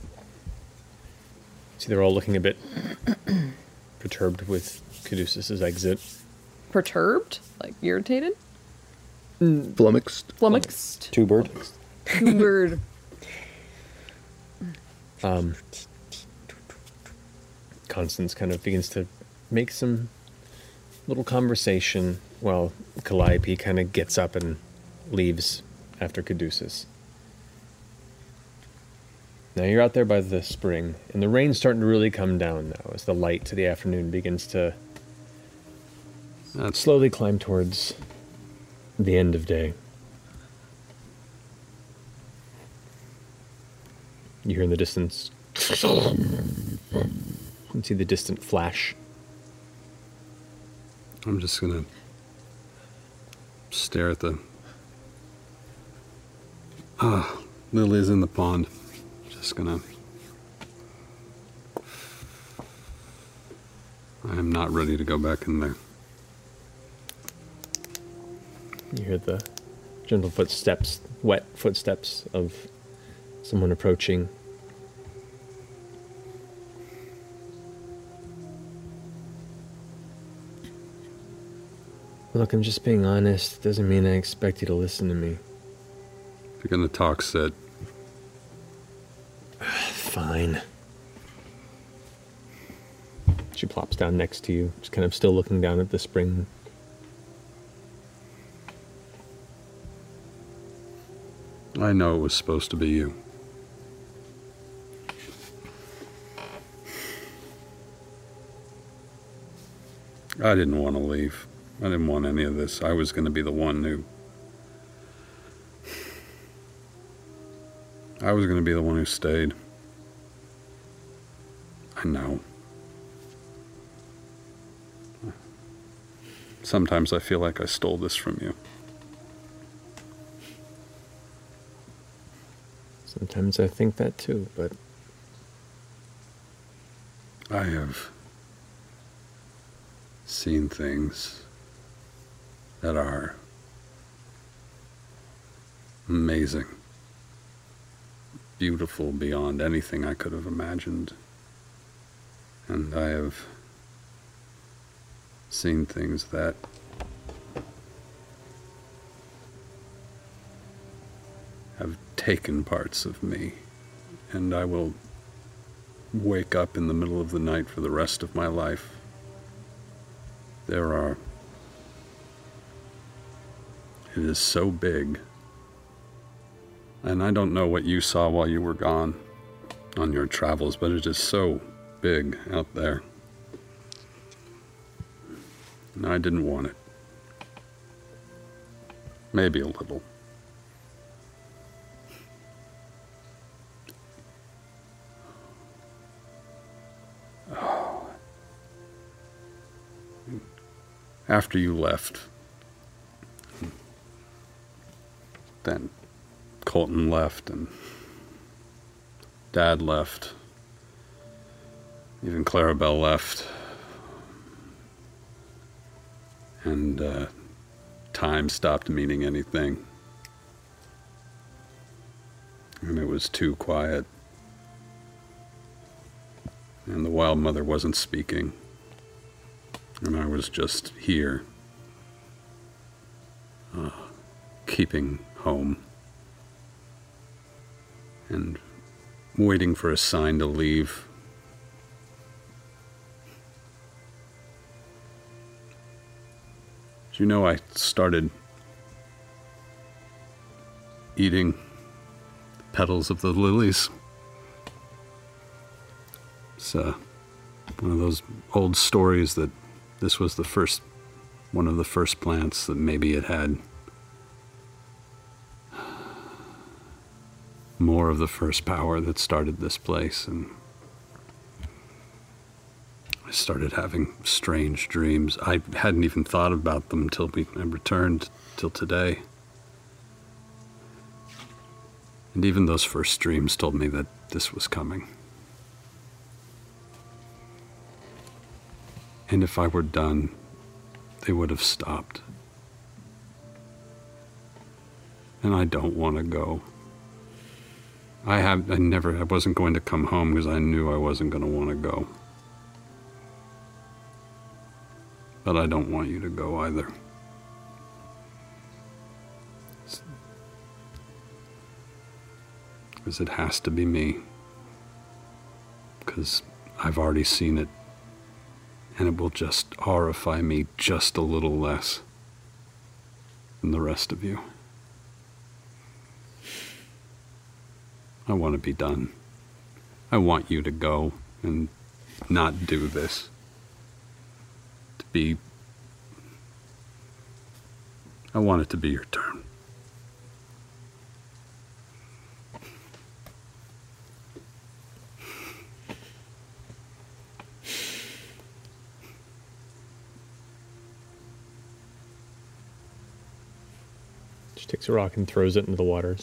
See, they're all looking a bit perturbed with Caduceus's exit. Perturbed? Like irritated? Flummoxed. Flummoxed? Two bird. Two Bird. Um, Constance kind of begins to make some little conversation while Calliope kind of gets up and leaves after Caduceus. Now you're out there by the spring, and the rain's starting to really come down now as the light to the afternoon begins to slowly climb towards the end of day. You hear in the distance. You see the distant flash. I'm just gonna stare at the. Ah, Lily's in the pond. Just gonna. I am not ready to go back in there. You hear the gentle footsteps, wet footsteps of someone approaching. Look, I'm just being honest. Doesn't mean I expect you to listen to me. If you're gonna talk, Sid. Fine. She plops down next to you, just kind of still looking down at the spring. I know it was supposed to be you. I didn't want to leave. I didn't want any of this. I was going to be the one who. I was going to be the one who stayed. I know. Sometimes I feel like I stole this from you. Sometimes I think that too, but I have seen things that are amazing, beautiful beyond anything I could have imagined. And I have seen things that have taken parts of me, and I will wake up in the middle of the night for the rest of my life. There are. It is so big. And I don't know what you saw while you were gone on your travels, but it is so big out there. And I didn't want it. Maybe a little. After you left, then Colton left and Dad left. Even Clarabelle left. And uh, time stopped meaning anything. And it was too quiet. And the wild mother wasn't speaking. And I was just here, uh, keeping home and waiting for a sign to leave. Do you know I started eating the petals of the lilies? It's uh, one of those old stories that this was the first, one of the first plants that maybe it had more of the first power that started this place. And I started having strange dreams. I hadn't even thought about them until we I returned till today. And even those first dreams told me that this was coming. And if I were done, they would have stopped. And I don't want to go. I have I never I wasn't going to come home because I knew I wasn't going to want to go. But I don't want you to go either. Because it has to be me. Because I've already seen it. And it will just horrify me just a little less than the rest of you. I want to be done. I want you to go and not do this. To be. I want it to be your turn. She takes a rock and throws it into the water.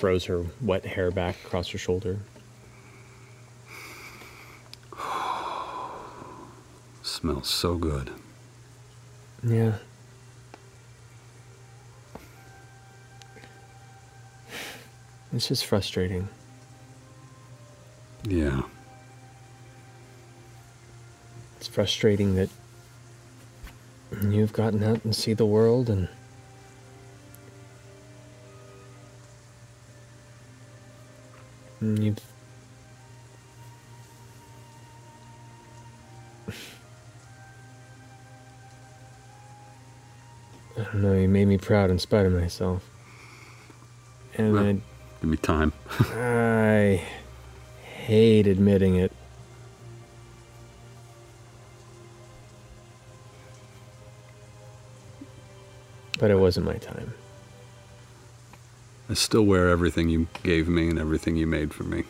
Throws her wet hair back across her shoulder. Smells so good. Yeah. It's just frustrating. Yeah. It's frustrating that you've gotten out and see the world and I don't know, you made me proud in spite of myself. And Well, I Give me time. I hate admitting it. But it wasn't my time. I still wear everything you gave me and everything you made for me.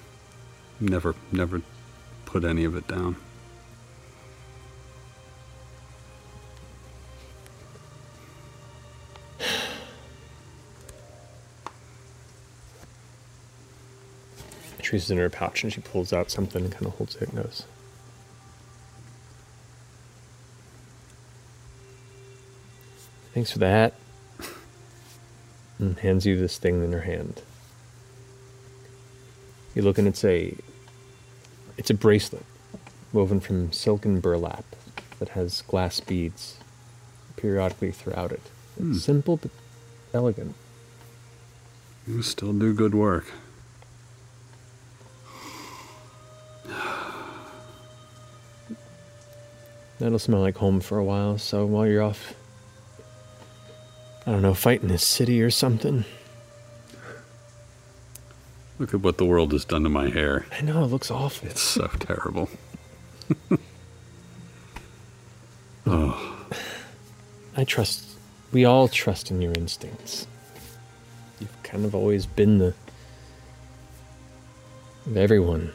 Never, never put any of it down. She reaches in her pouch and she pulls out something and kind of holds it and goes. Thanks for the hat. And hands you this thing in her hand. You look and it's a it's a bracelet woven from silken burlap that has glass beads periodically throughout it. Hmm. Simple but elegant. You still do good work. That'll smell like home for a while, so while you're off, I don't know, fighting this city or something. Look at what the world has done to my hair. I know, it looks awful. It's so terrible. oh, I trust, we all trust in your instincts. You've kind of always been the, of everyone.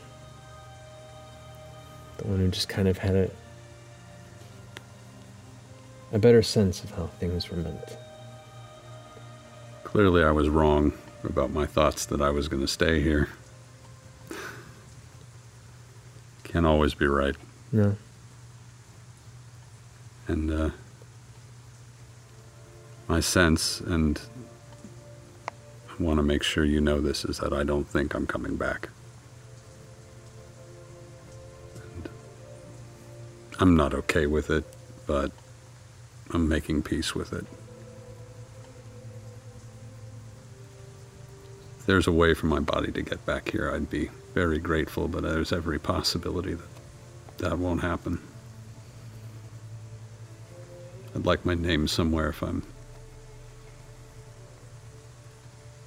The one who just kind of had a, a better sense of how things were meant. Clearly I was wrong about my thoughts that I was going to stay here. Can't always be right. No. And uh, my sense, and I want to make sure you know this, is that I don't think I'm coming back. And I'm not okay with it, but I'm making peace with it. There's a way for my body to get back here, I'd be very grateful, but there's every possibility that that won't happen. I'd like my name somewhere if I'm.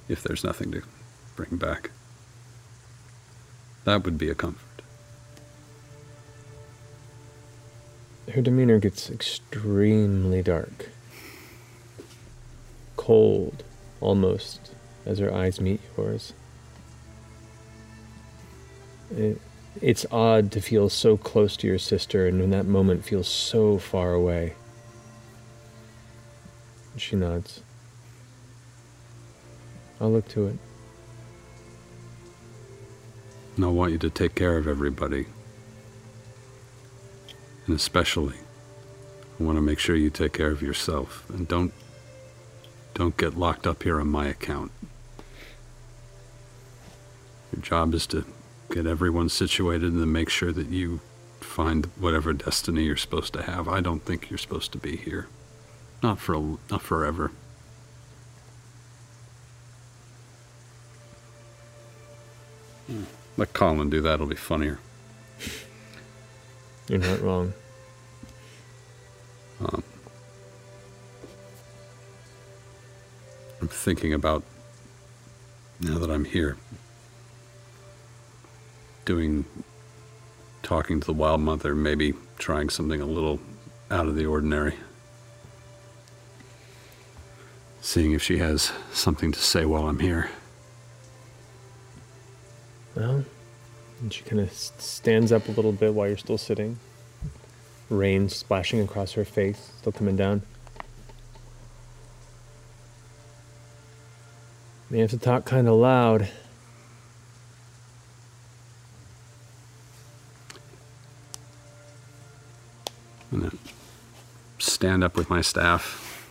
if there's nothing to bring back. That would be a comfort. Her demeanor gets extremely dark. Cold, almost, as her eyes meet yours. It, it's odd to feel so close to your sister and in that moment feel so far away. She nods. I'll look to it. And I want you to take care of everybody. And especially, I want to make sure you take care of yourself. And don't don't get locked up here on my account. Your job is to get everyone situated and then make sure that you find whatever destiny you're supposed to have. I don't think you're supposed to be here. Not for a, not forever. Hmm. Let Colin do that, it'll be funnier. You're not wrong. Um, I'm thinking about now that I'm here, doing, talking to the wild mother, maybe trying something a little out of the ordinary. Seeing if she has something to say while I'm here. Well, and she kind of stands up a little bit while you're still sitting. Rain splashing across her face, still coming down. May have to talk kind of loud. Stand up with my staff,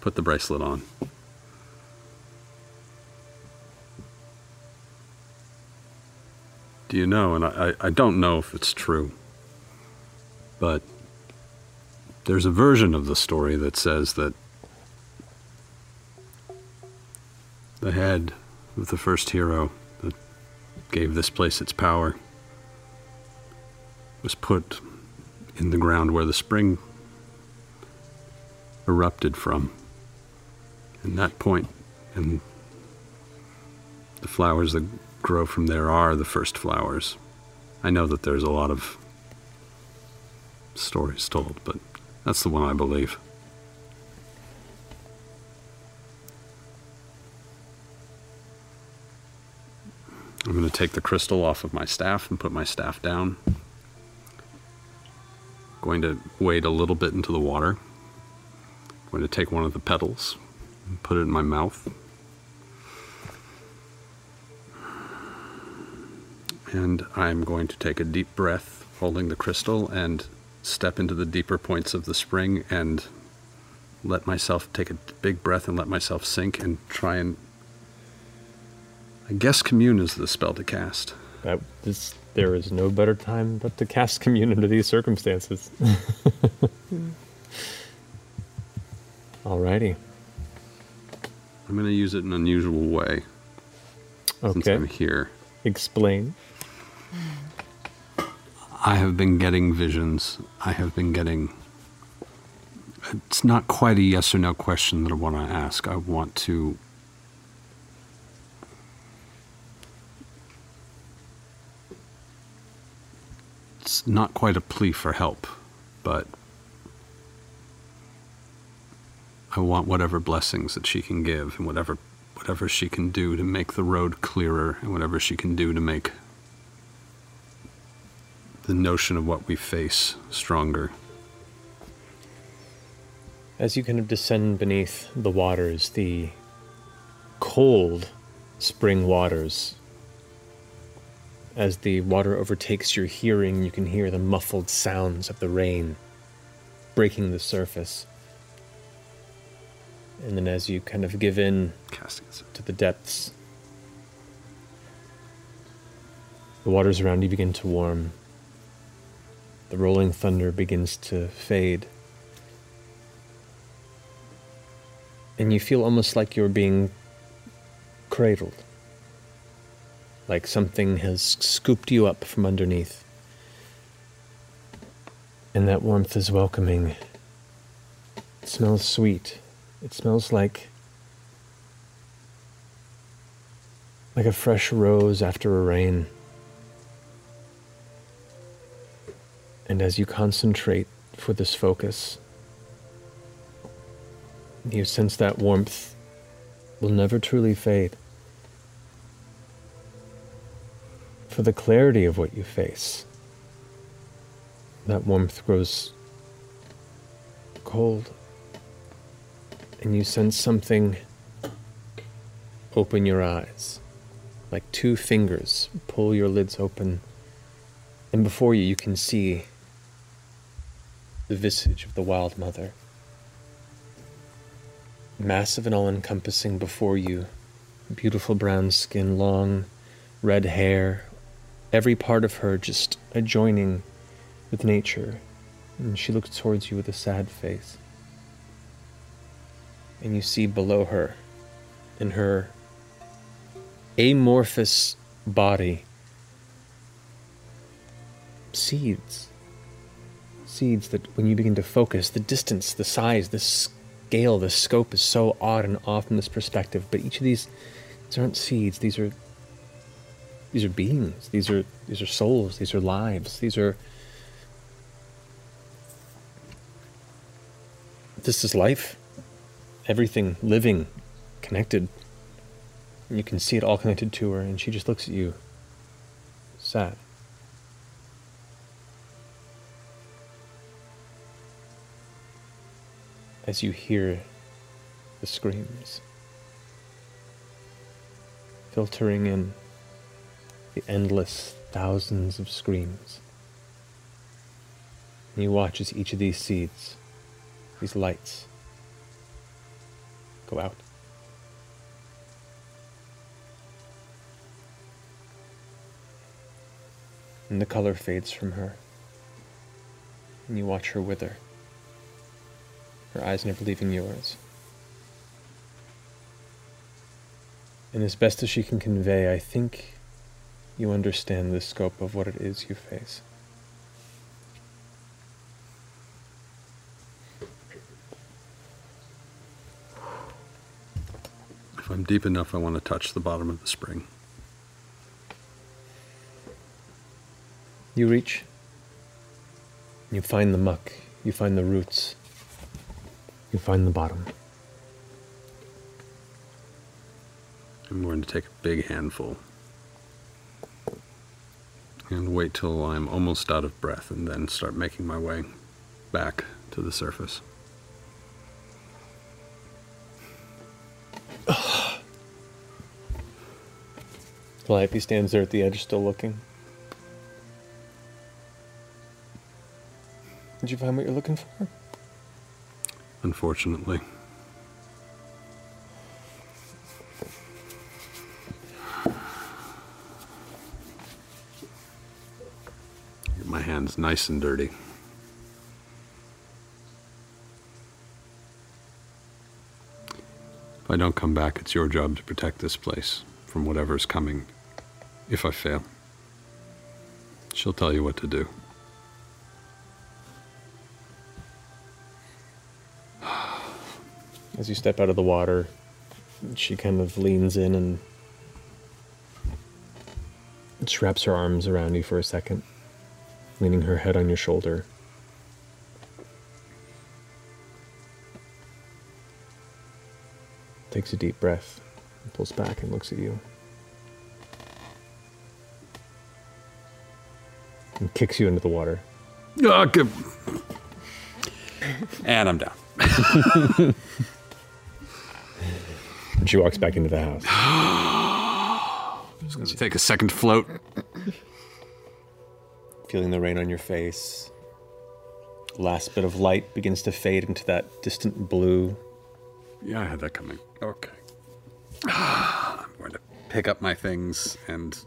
put the bracelet on. Do you know, and I, I don't know if it's true, but there's a version of the story that says that the head of the first hero that gave this place its power was put in the ground where the spring erupted from. And that point, and the flowers that grow from there are the first flowers. I know that there's a lot of stories told, but that's the one I believe. I'm going to take the crystal off of my staff and put my staff down. Going to wade a little bit into the water. Going to take one of the petals and put it in my mouth. And I'm going to take a deep breath, holding the crystal, and step into the deeper points of the spring and let myself take a big breath and let myself sink and try and. I guess commune is the spell to cast. This, there is no better time but to cast commune under these circumstances. Alrighty. I'm going to use it in an unusual way. Since Okay. I'm here. Explain. I have been getting visions. I have been getting. It's not quite a yes or no question that I want to ask. I want to. It's not quite a plea for help, but I want whatever blessings that she can give and whatever whatever she can do to make the road clearer and whatever she can do to make the notion of what we face stronger. As you kind of descend beneath the waters, the cold spring waters, as the water overtakes your hearing, you can hear the muffled sounds of the rain breaking the surface. And then as you kind of give in to the depths, the waters around you begin to warm. The rolling thunder begins to fade. And you feel almost like you're being cradled. Like something has scooped you up from underneath. And that warmth is welcoming. It smells sweet. It smells like like a fresh rose after a rain. And as you concentrate for this focus, you sense that warmth will never truly fade. For the clarity of what you face, that warmth grows cold, and you sense something open your eyes, like two fingers pull your lids open, and before you, you can see the visage of the Wild Mother. Massive and all encompassing before you, beautiful brown skin, long red hair, every part of her just adjoining with nature. And she looks towards you with a sad face. And you see below her, in her amorphous body, seeds. Seeds that, when you begin to focus, the distance, the size, the scale, the scope is so odd and off from this perspective. But each of these, these aren't seeds. These are these are beings. These are these are souls. These are lives. These are this is life. Everything living, connected. And you can see it all connected to her, and she just looks at you, sad. As you hear the screams filtering in the endless thousands of screams. And you watch as each of these seeds, these lights, go out. And the color fades from her. And you watch her wither, her eyes never leaving yours. And as best as she can convey, I think you understand the scope of what it is you face. If I'm deep enough, I want to touch the bottom of the spring. You reach, you find the muck, you find the roots, you find the bottom. I'm going to take a big handful and wait till I'm almost out of breath and then start making my way back to the surface. Calliope stands there at the edge, still looking. Did you find what you're looking for? Unfortunately. Nice and dirty. If I don't come back, it's your job to protect this place from whatever's coming if I fail. She'll tell you what to do. As you step out of the water, she kind of leans in and wraps her arms around you for a second, leaning her head on your shoulder. Takes a deep breath, and pulls back and looks at you. And kicks you into the water. Ah, good. And I'm down. And she walks back into the house. Just gonna take a second float. Feeling the rain on your face. Last bit of light begins to fade into that distant blue. Yeah, I had that coming. Okay. Ah, I'm going to pick up my things and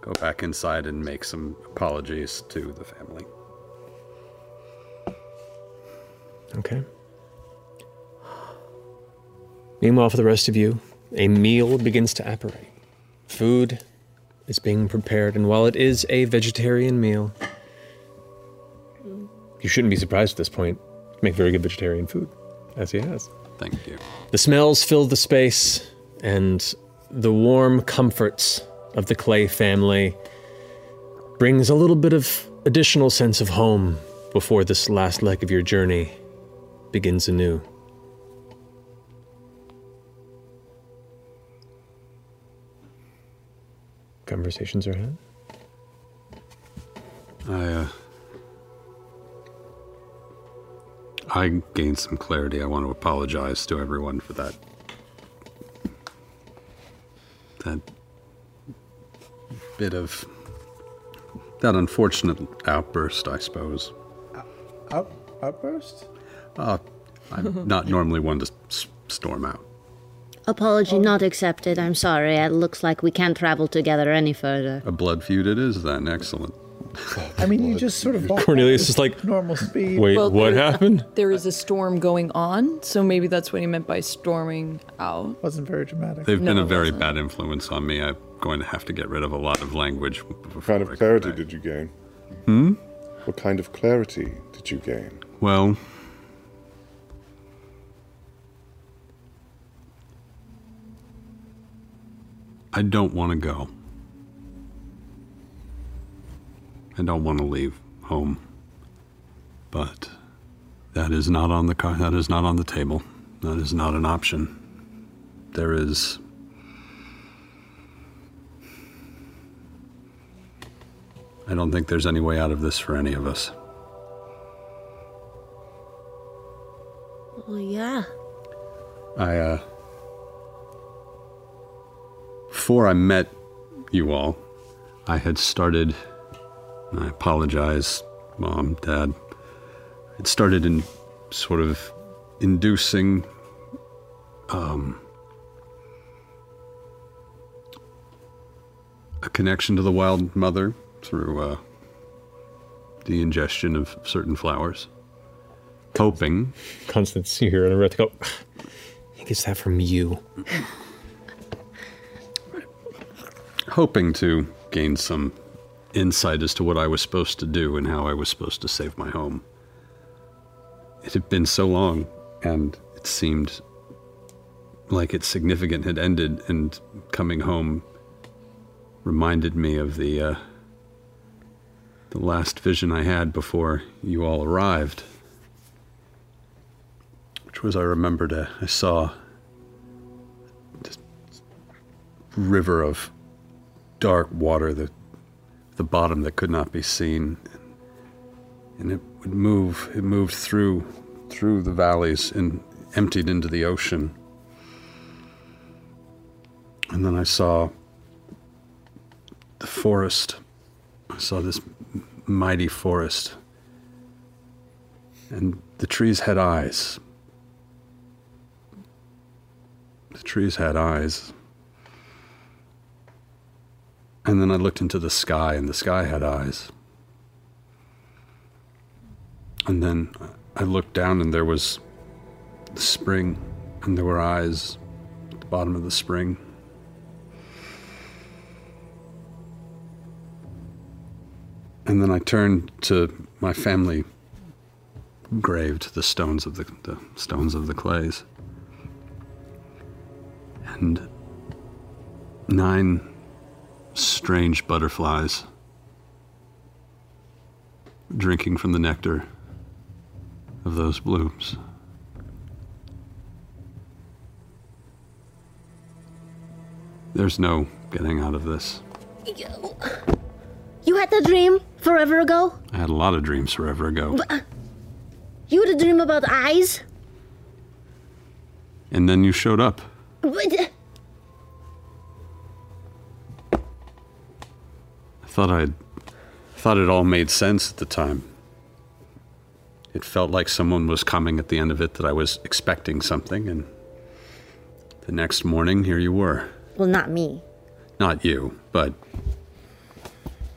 go back inside and make some apologies to the family. Okay. Meanwhile, for the rest of you, a meal begins to apparate. Food is being prepared, and while it is a vegetarian meal, you shouldn't be surprised at this point. Make very good vegetarian food, as he has. Thank you. The smells fill the space, and the warm comforts of the Clay family brings a little bit of additional sense of home before this last leg of your journey begins anew. Conversations are had. I, uh. I gained some clarity. I want to apologize to everyone for that. That bit of. That unfortunate outburst, I suppose. Out, outburst? Uh, I'm not normally one to s- storm out. Apology not accepted. I'm sorry. It looks like we can't travel together any further. A blood feud it is then. Excellent. I mean, you just sort of Cornelius is like, normal speed. Wait, well, what there- happened? There is a storm going on, so maybe that's what he meant by storming out. Wasn't very dramatic. They've been a very wasn't. bad influence on me. I'm going to have to get rid of a lot of language. What kind of clarity did you gain? Hmm? What kind of clarity did you gain? Well, I don't want to go. I don't want to leave home. But that is not on the car. That is not on the table. That is not an option. There is. I don't think there's any way out of this for any of us. Oh, yeah. I, uh. Before I met you all, I had started. I apologize, Mom, Dad. It started in sort of inducing. Um, a connection to the wild mother through uh, the ingestion of certain flowers. Hoping. Constance, you hear in a breath go, think it's that from you. Hoping to gain some insight as to what I was supposed to do and how I was supposed to save my home. It had been so long, and it seemed like its significant had ended, and coming home reminded me of the uh, the last vision I had before you all arrived, which was I remembered uh, I saw this river of dark water, the the bottom that could not be seen, and it would move. It moved through through the valleys and emptied into the ocean. And then I saw the forest. I saw this mighty forest, and the trees had eyes. The trees had eyes. And then I looked into the sky, and the sky had eyes. And then I looked down, and there was the spring And there were eyes at the bottom of the spring. And then I turned to my family grave to the stones of the, the stones of the clays. And nine strange butterflies drinking from the nectar of those blooms. There's no getting out of this. You had that dream forever ago? I had a lot of dreams forever ago. You had a dream about eyes? And then you showed up. What? Thought I'd thought it all made sense at the time. It felt like someone was coming at the end of it that I was expecting something and the next morning here you were. Well, not me. Not you, but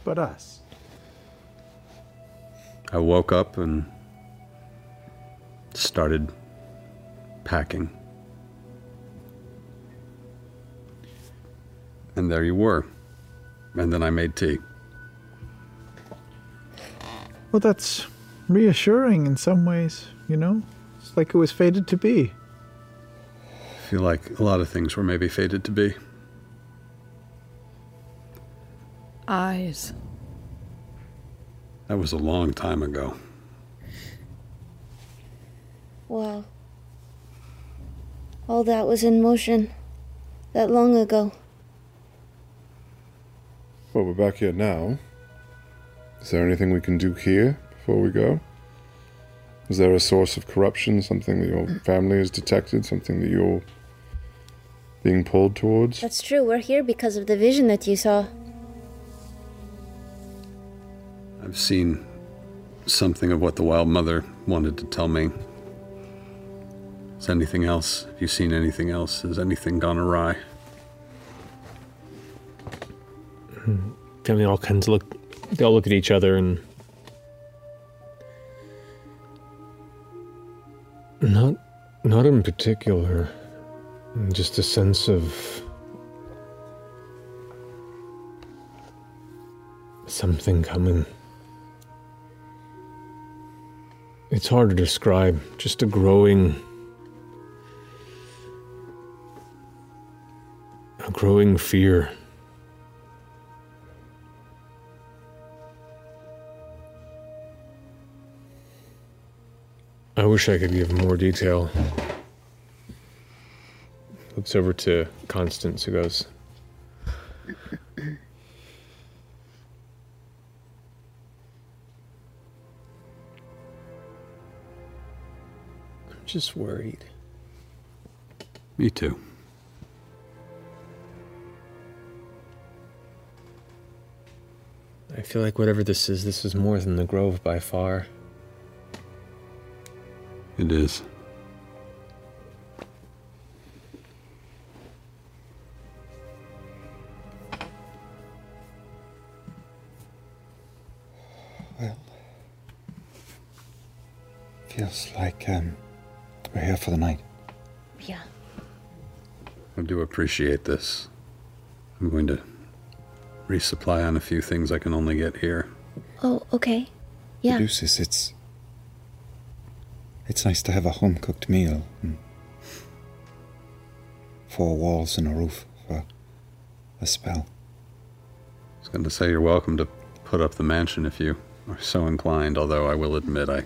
But us. I woke up and started packing. And there you were. And then I made tea. Well, that's reassuring in some ways, you know? It's like it was fated to be. I feel like a lot of things were maybe fated to be. Eyes. That was a long time ago. Wow. All that was in motion that long ago. Well, we're back here now. Is there anything we can do here before we go? Is there a source of corruption, something that your family has detected, something that you're being pulled towards? That's true. We're here because of the vision that you saw. I've seen something of what the Wild Mother wanted to tell me. Is anything else? Have you seen anything else? Has anything gone awry? Hmm. Family all kinds of look. They all look at each other and. Not, not in particular. Just a sense of something coming. It's hard to describe. Just a growing, a growing fear. I wish I could give more detail. Looks over to Constance, who goes, I'm just worried. Me too. I feel like whatever this is, this is more than the Grove by far. It is. Well, feels like um, we're here for the night. Yeah. I do appreciate this. I'm going to resupply on a few things I can only get here. Oh, okay. Yeah. Caduceus, it's it's nice to have a home cooked meal. and Four walls and a roof for a spell. I was going to say you're welcome to put up the mansion if you are so inclined, although I will admit I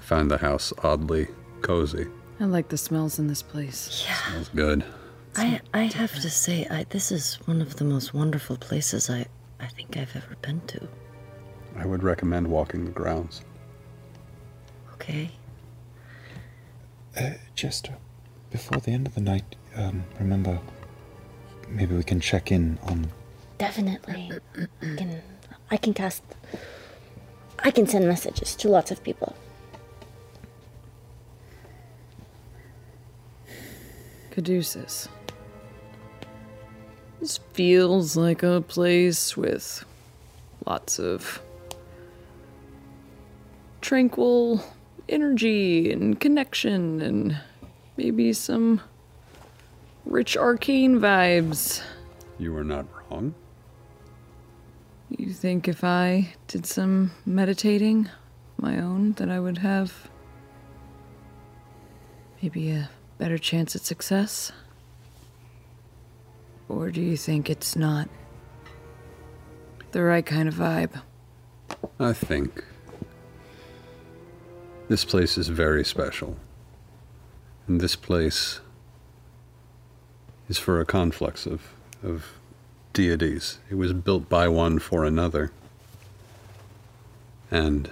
find the house oddly cozy. I like the smells in this place. Yeah. Smells good. I I have to say, I this is one of the most wonderful places I I think I've ever been to. I would recommend walking the grounds. Okay. Uh, Jester, before the end of the night, um, remember, maybe we can check in on. Definitely. I can I can cast I can send messages to lots of people. Caduceus. This feels like a place with lots of tranquil energy and connection and Maybe some rich arcane vibes. You are not wrong. You think if I did some meditating my own, that I would have maybe a better chance at success? Or do you think it's not the right kind of vibe? I think this place is very special. And this place is for a conflux of, of deities. It was built by one for another. And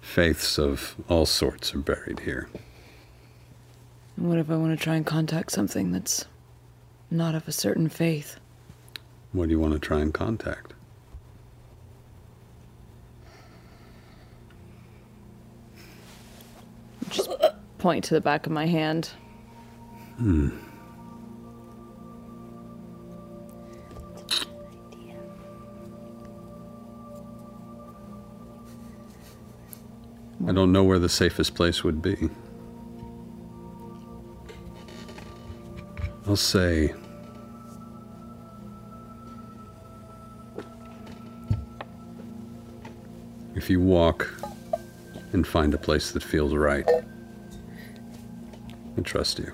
faiths of all sorts are buried here. And what if I want to try and contact something that's not of a certain faith? What do you want to try and contact? Point to the back of my hand. Hmm. I don't know where the safest place would be. I'll say. If you walk and find a place that feels right, I trust you.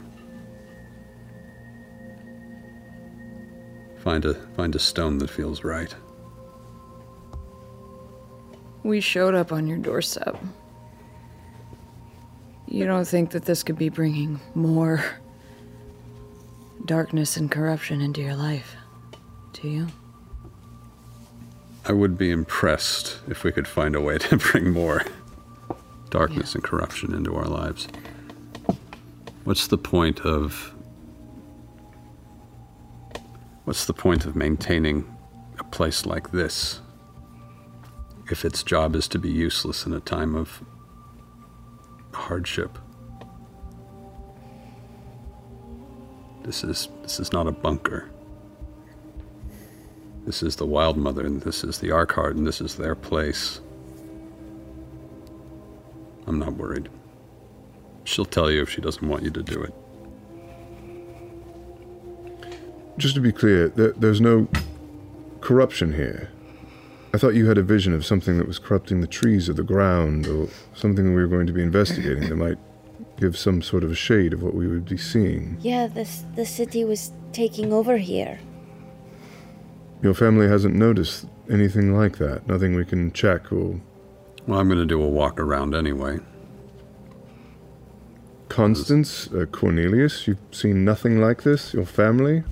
Find a find a stone that feels right. We showed up on your doorstep. You don't think that this could be bringing more darkness and corruption into your life, do you? I would be impressed if we could find a way to bring more darkness and corruption into our lives. What's the point of What's the point of maintaining a place like this if its job is to be useless in a time of hardship? This is this is not a bunker. This is the Wild Mother, and this is the Archheart, and this is their place. I'm not worried. She'll tell you if she doesn't want you to do it. Just to be clear, there, there's no corruption here. I thought you had a vision of something that was corrupting the trees or the ground, or something we were going to be investigating that might give some sort of a shade of what we would be seeing. Yeah, the, the city was taking over here. Your family hasn't noticed anything like that. Nothing we can check or. Well, I'm going to do a walk around anyway. Constance, uh, Cornelius, you've seen nothing like this? Your family?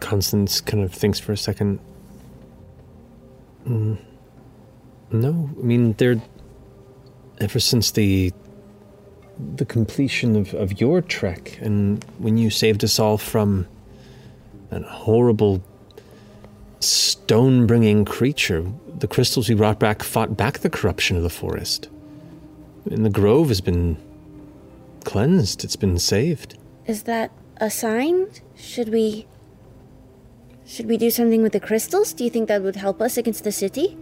Constance kind of thinks for a second. Mm, no, I mean they're ever since the the completion of, of your trek and when you saved us all from an horrible stone bringing creature, the crystals we brought back fought back the corruption of the forest. And the grove has been cleansed, it's been saved. Is that a sign? Should we. Should we do something with the crystals? Do you think that would help us against the city?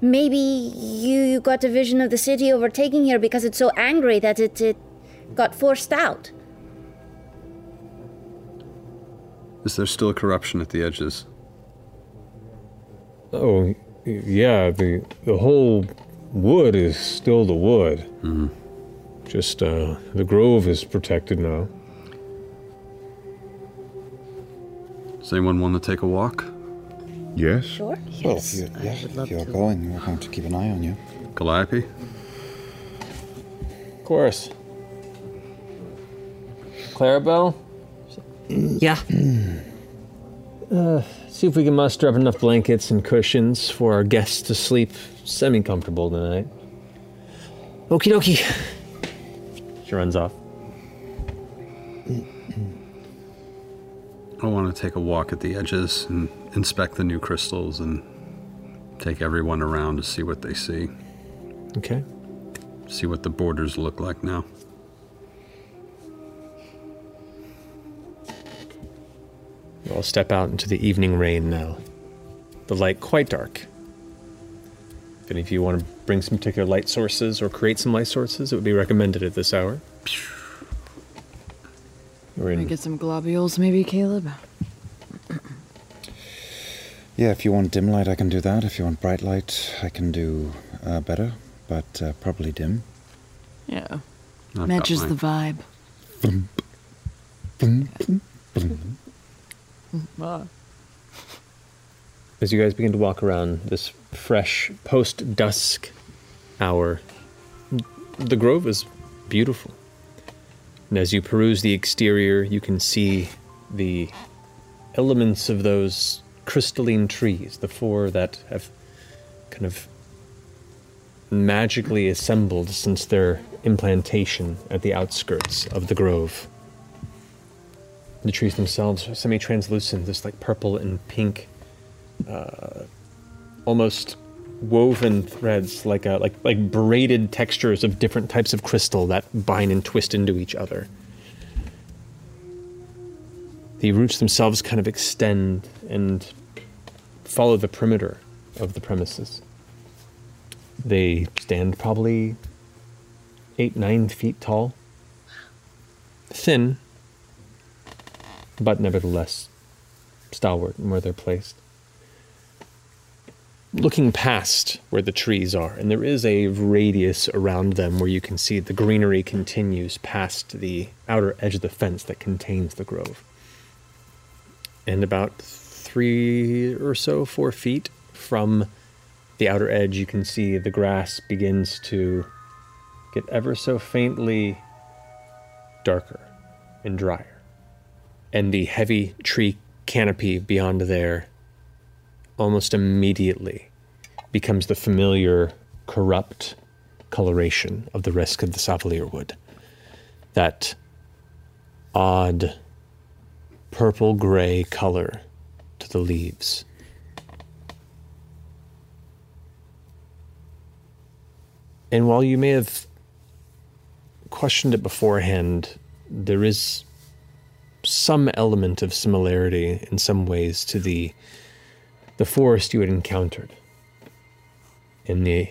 Maybe you, you got a vision of the city overtaking here because it's so angry that it, it got forced out. Is there still corruption at the edges? Oh, y- yeah, the the whole wood is still the wood. Mm-hmm. Just uh, the grove is protected now. Does anyone want to take a walk? Yes. Sure. Yes. Well, if, you, yeah, if you're going, we're going to keep an eye on you. Calliope? Of course. Clarabelle? Yeah. Uh, see if we can muster up enough blankets and cushions for our guests to sleep semi comfortable tonight. Okie dokie. She runs off. I want to take a walk at the edges and inspect the new crystals and take everyone around to see what they see. Okay. See what the borders look like now. We'll step out into the evening rain now. The light quite dark. If any of you want to bring some particular light sources or create some light sources, it would be recommended at this hour. We're Can I in get some globules, maybe, Caleb? Yeah, if you want dim light, I can do that. If you want bright light, I can do uh, better, but uh, probably dim. Yeah. I've Matches got the vibe. As you guys begin to walk around this fresh post dusk hour, the grove is beautiful. And as you peruse the exterior, you can see the elements of those crystalline trees, the four that have kind of magically assembled since their implantation at the outskirts of the grove. The trees themselves are semi translucent, this like purple and pink, uh, almost woven threads, like, a, like, like braided textures of different types of crystal that bind and twist into each other. The roots themselves kind of extend and follow the perimeter of the premises. They stand probably eight, nine feet tall. Thin, but nevertheless stalwart where they're placed. Looking past where the trees are, and there is a radius around them where you can see the greenery continues past the outer edge of the fence that contains the grove. And about three or so, four feet from the outer edge, you can see the grass begins to get ever so faintly darker and drier. And the heavy tree canopy beyond there almost immediately becomes the familiar, corrupt coloration of the rest of the Savalir wood. That odd purple gray color to the leaves. And while you may have questioned it beforehand, there is some element of similarity in some ways to the the forest you had encountered in the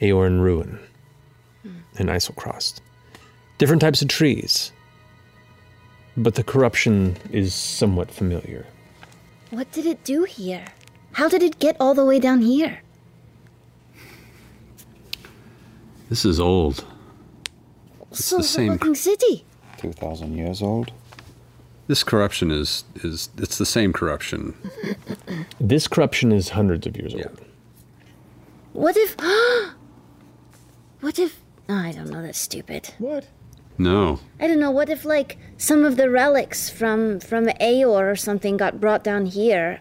Aorn ruin in Eiselcross. Different types of trees, but the corruption is somewhat familiar. What did it do here? How did it get all the way down here? This is old. It's so the same. fucking city. 2,000 years old. This corruption is is it's the same corruption. This corruption is hundreds of years old. What if? what if? Oh, I don't know. That's stupid. What? No. I don't know. What if like some of the relics from from Aeor or something got brought down here?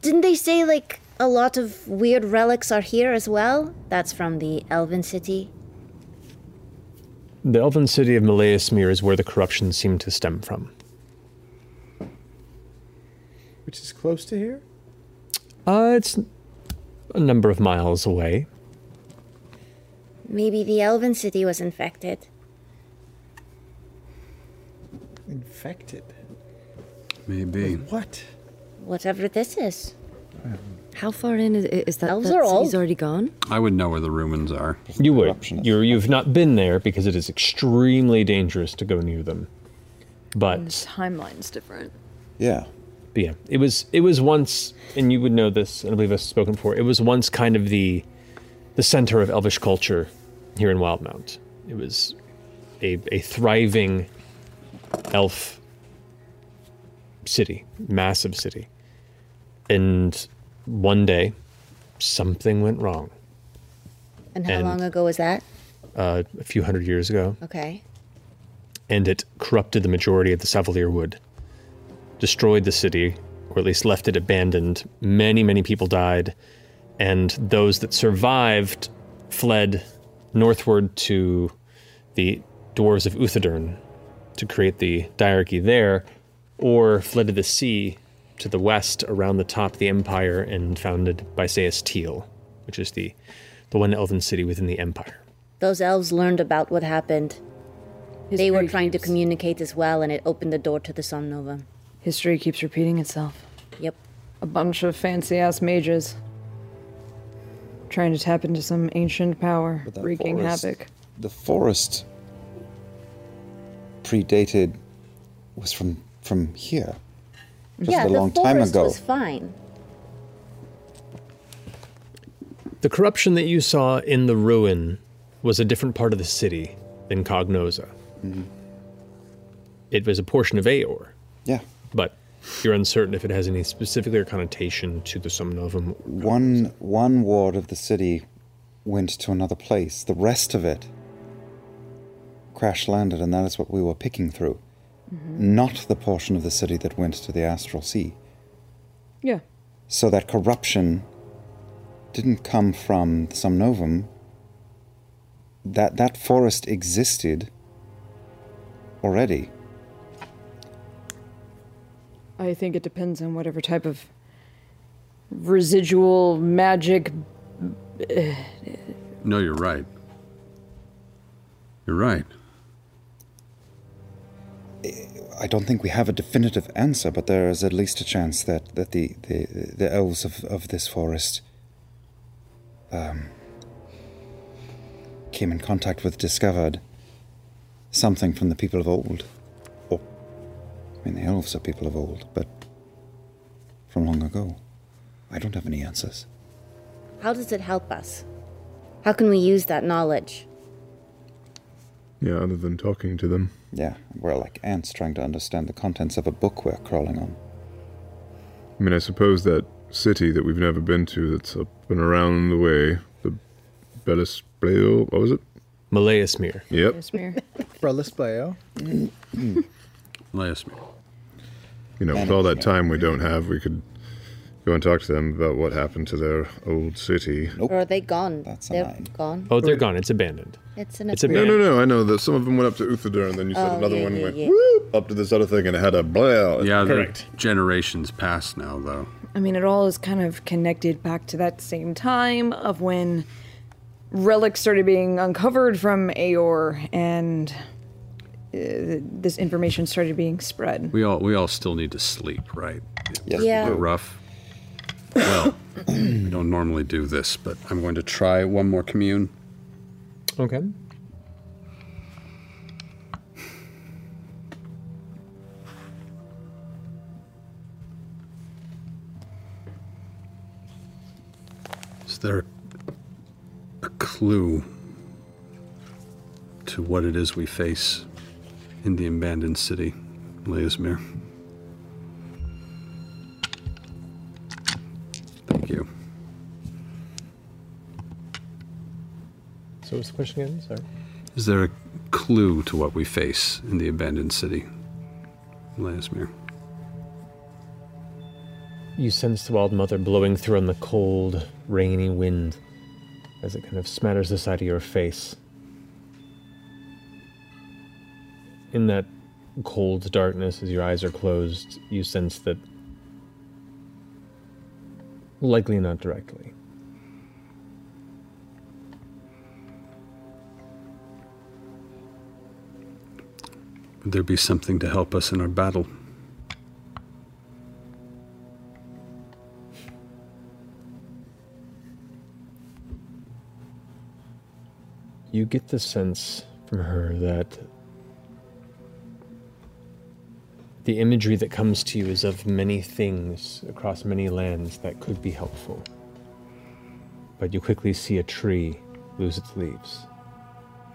Didn't they say like a lot of weird relics are here as well? That's from the Elven city. The elven city of Molaesmyr is where the corruption seemed to stem from. Which is close to here? Uh, it's a number of miles away. Maybe the Elven city was infected. Infected. Maybe. What? Whatever this is. How far in is, is that? Elves that are city's old. already gone? I would know where the ruins are. You would. You're, you've not been there because it is extremely dangerous to go near them. But Timeline's different. Yeah. But yeah, it was it was once, and you would know this, and I believe I've spoken before. It was once kind of the the center of Elvish culture here in Wildemount. It was a a thriving elf city, massive city, and one day something went wrong. And how And- long ago was that? Uh, a few hundred years ago, Okay. and it corrupted the majority of the Savalir Wood, destroyed the city, or at least left it abandoned. Many, many people died, and those that survived fled northward to the dwarves of Uthodurn to create the diarchy there, or fled to the sea to the west around the top of the empire and founded Bysaes Tyl, which is the, the one elven city within the empire. Those elves learned about what happened. they were trying to communicate as well, and it opened the door to the Somnovem. History keeps repeating itself. Yep. A bunch of fancy ass mages trying to tap into some ancient power, wreaking forest- havoc. The forest predated was from from here. Just yeah, a the long time forest ago. was fine. The corruption that you saw in the ruin was a different part of the city than Cognouza. Mm-hmm. It was a portion of Aeor. Yeah. But you're uncertain if it has any specific connotation to the Somnovem. One one ward of the city went to another place. The rest of it crash landed, and that is what we were picking through. Mm-hmm. Not the portion of the city that went to the astral sea. Yeah. So that corruption didn't come from the Somnovem. That that forest existed already. I think it depends on whatever type of residual magic. No, you're right. You're right. I don't think we have a definitive answer, but there is at least a chance that, that the, the, the elves of, of this forest um, came in contact with, discovered something from the people of old. Or, I mean, the elves are people of old, but from long ago. I don't have any answers. How does it help us? How can we use that knowledge? Yeah, other than talking to them. Yeah, we're like ants trying to understand the contents of a book we're crawling on. I mean, I suppose that city that we've never been to that's up and around the way, the Bellispleo, what was it? Molaesmyr. Yep. Brelispleo. Molaesmyr. Mm-hmm. You know, with all that time we don't have, we could go and talk to them about what happened to their old city. Nope. Or are they gone? That's They're gone. Oh, they're gone. It's abandoned. It's an It's No, abandoned. no, no. I know that some of them went up to Uthodurn, and then you said Oh, another yeah, one yeah, went yeah. whoop up to this other thing, and it had a blah. Yeah, they're Correct. generations past now, though. I mean, it all is kind of connected back to that same time of when relics started being uncovered from Aeor and Uh, this information started being spread. We all we all still need to sleep, right? Yes. Yeah. We're rough. Well, we don't normally do this, but I'm going to try one more commune. Okay. Is there a clue to what it is we face in the abandoned city, Leismere? Thank you. So what's the question again? Sorry. Is there a clue to what we face in the abandoned city, Leismere? You sense the Wild Mother blowing through on the cold, rainy wind as it kind of smatters the side of your face. In that cold darkness, as your eyes are closed, you sense that likely not directly. Would there be something to help us in our battle? You get the sense from her that the imagery that comes to you is of many things across many lands that could be helpful. But you quickly see a tree lose its leaves.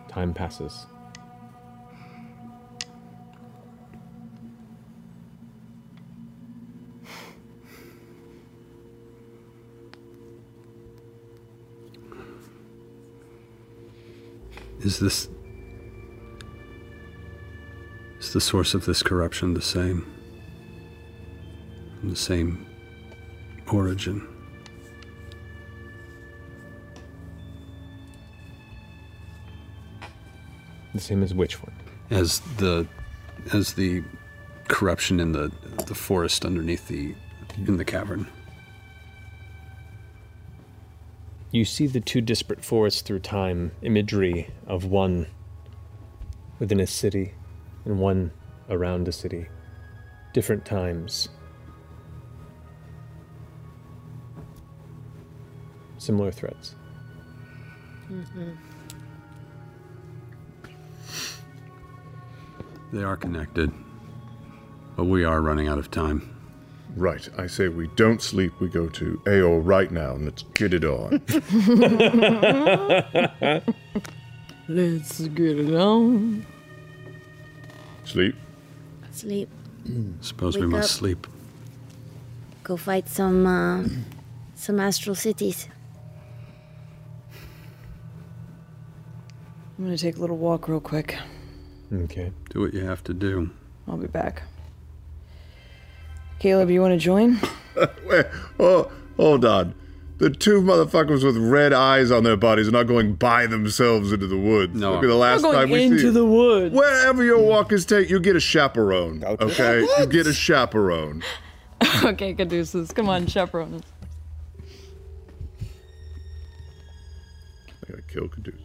Time passes. Is this. Is the source of this corruption the same? The same origin? The same as which one? As the. As the corruption in the the forest underneath the in the cavern. You see the two disparate forests through time, imagery of one within a city and one around the city. Different times. Similar threats. Mm-hmm. They are connected, but we are running out of time. Right. I say we don't sleep. We go to Aeor right now and let's get it on. Let's get it on. Sleep. Sleep. Suppose we must up. sleep. Go fight some uh, some astral cities. I'm gonna take a little walk real quick. Okay. Do what you have to do. I'll be back. Caleb, you want to join? Wait, oh, hold on. The two motherfuckers with red eyes on their bodies are not going by themselves into the woods. No. Look at the last We're going time we into see the woods. Wherever your walkers take, you get a chaperone. Okay? You get a chaperone. okay, Caduceus, come on, chaperone us. I gotta kill Caduceus.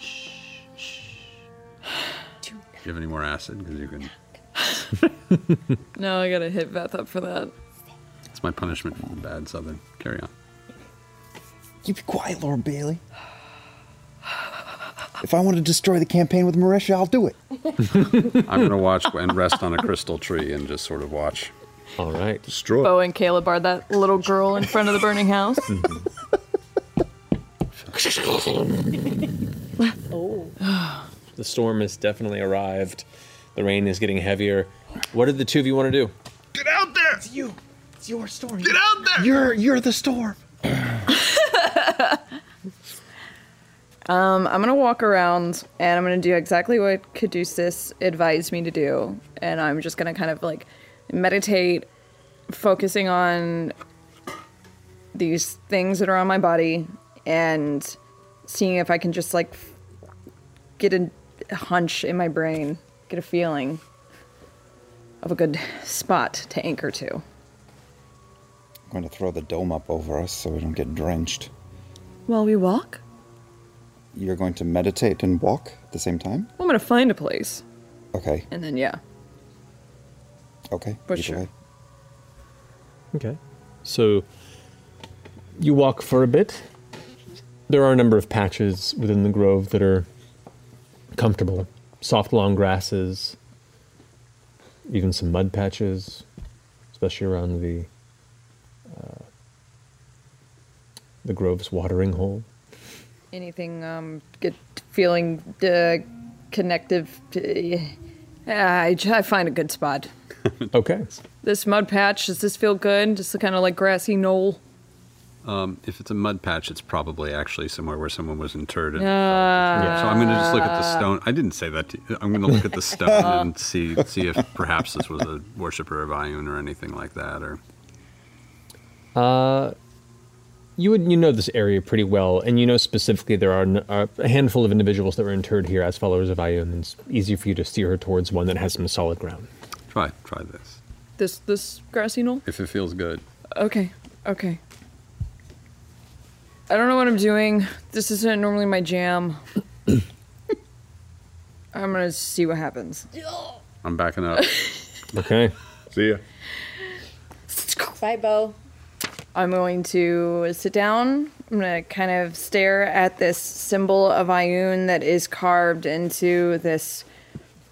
Shh. Do you have any more acid? Because you can. No, I gotta hit Veth up for that. It's my punishment for the bad southern. Carry on. You be quiet, Lord Bailey. If I want to destroy the campaign with Marisha, I'll do it. I'm gonna watch and rest on a crystal tree and just sort of watch. All right. Destroy. Beau and Caleb are that little girl in front of the burning house. oh. the storm has definitely arrived. The rain is getting heavier. What do the two of you want to do? Get out there! It's you. It's your storm. Get out there! You're you're the storm. Um, I'm gonna walk around and I'm gonna do exactly what Caduceus advised me to do, and I'm just gonna kind of like meditate, focusing on these things that are on my body, and seeing if I can just like get a hunch in my brain, get a feeling of a good spot to anchor to. I'm going to throw the dome up over us so we don't get drenched. While we walk, You're going to meditate and walk at the same time? I'm gonna find a place, Okay. and then yeah, Okay. For either sure. way. Okay. So you walk for a bit. There are a number of patches within the grove that are comfortable. Soft, long grasses, even some mud patches, especially around the uh, the grove's watering hole. anything um get feeling uh, connective. To, yeah, I, I find a good spot. okay. This mud patch, does this feel good? Just kind of like grassy knoll. Um, if it's a mud patch, it's probably actually somewhere where someone was interred. And Ah. so I'm going to just look at the stone. I didn't say that. To you. I'm going to look at the stone and see see if perhaps this was a worshiper of Ioun or anything like that. Or Uh, you would you know this area pretty well, and you know specifically there are n- uh, a handful of individuals that were interred here as followers of Ioun, and it's easy for you to steer her towards one that has some solid ground. try try this This this grassy knoll. if it feels good. Okay, okay. I don't know what I'm doing. This isn't normally my jam. I'm gonna see what happens. I'm backing up. Okay. See ya. Bye, Beau. I'm going to sit down. I'm going to kind of stare at this symbol of Ioun that is carved into this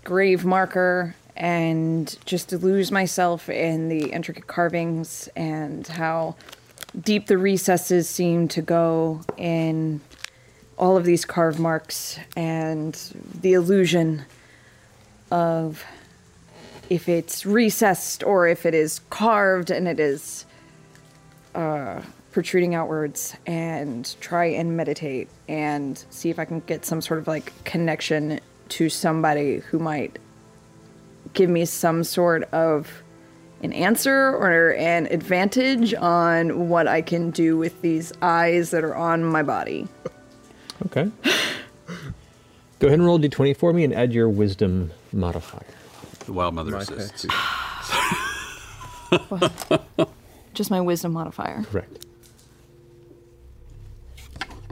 grave marker and just lose myself in the intricate carvings and how deep the recesses seem to go in all of these carved marks and the illusion of if it's recessed or if it is carved and it is uh, protruding outwards and try and meditate and see if I can get some sort of like connection to somebody who might give me some sort of an answer or an advantage on what I can do with these eyes that are on my body. Okay. Go ahead and roll d20 for me and add your wisdom modifier. The wild mother My assists. Just my wisdom modifier. Correct.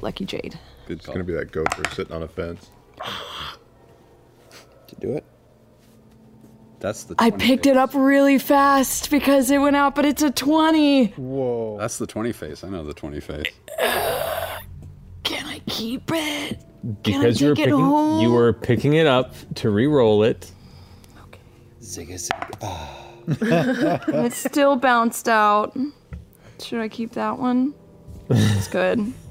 Lucky Jade. It's gonna be that gopher sitting on a fence. To do it? That's the. I picked it up really fast because it went out, but it's a 20. Whoa. That's the 20 face. I know the 20 face. Can I keep it? Because you were picking, you were picking it up to re-roll it. Zigga zig. it still bounced out. Should I keep that one? It's good.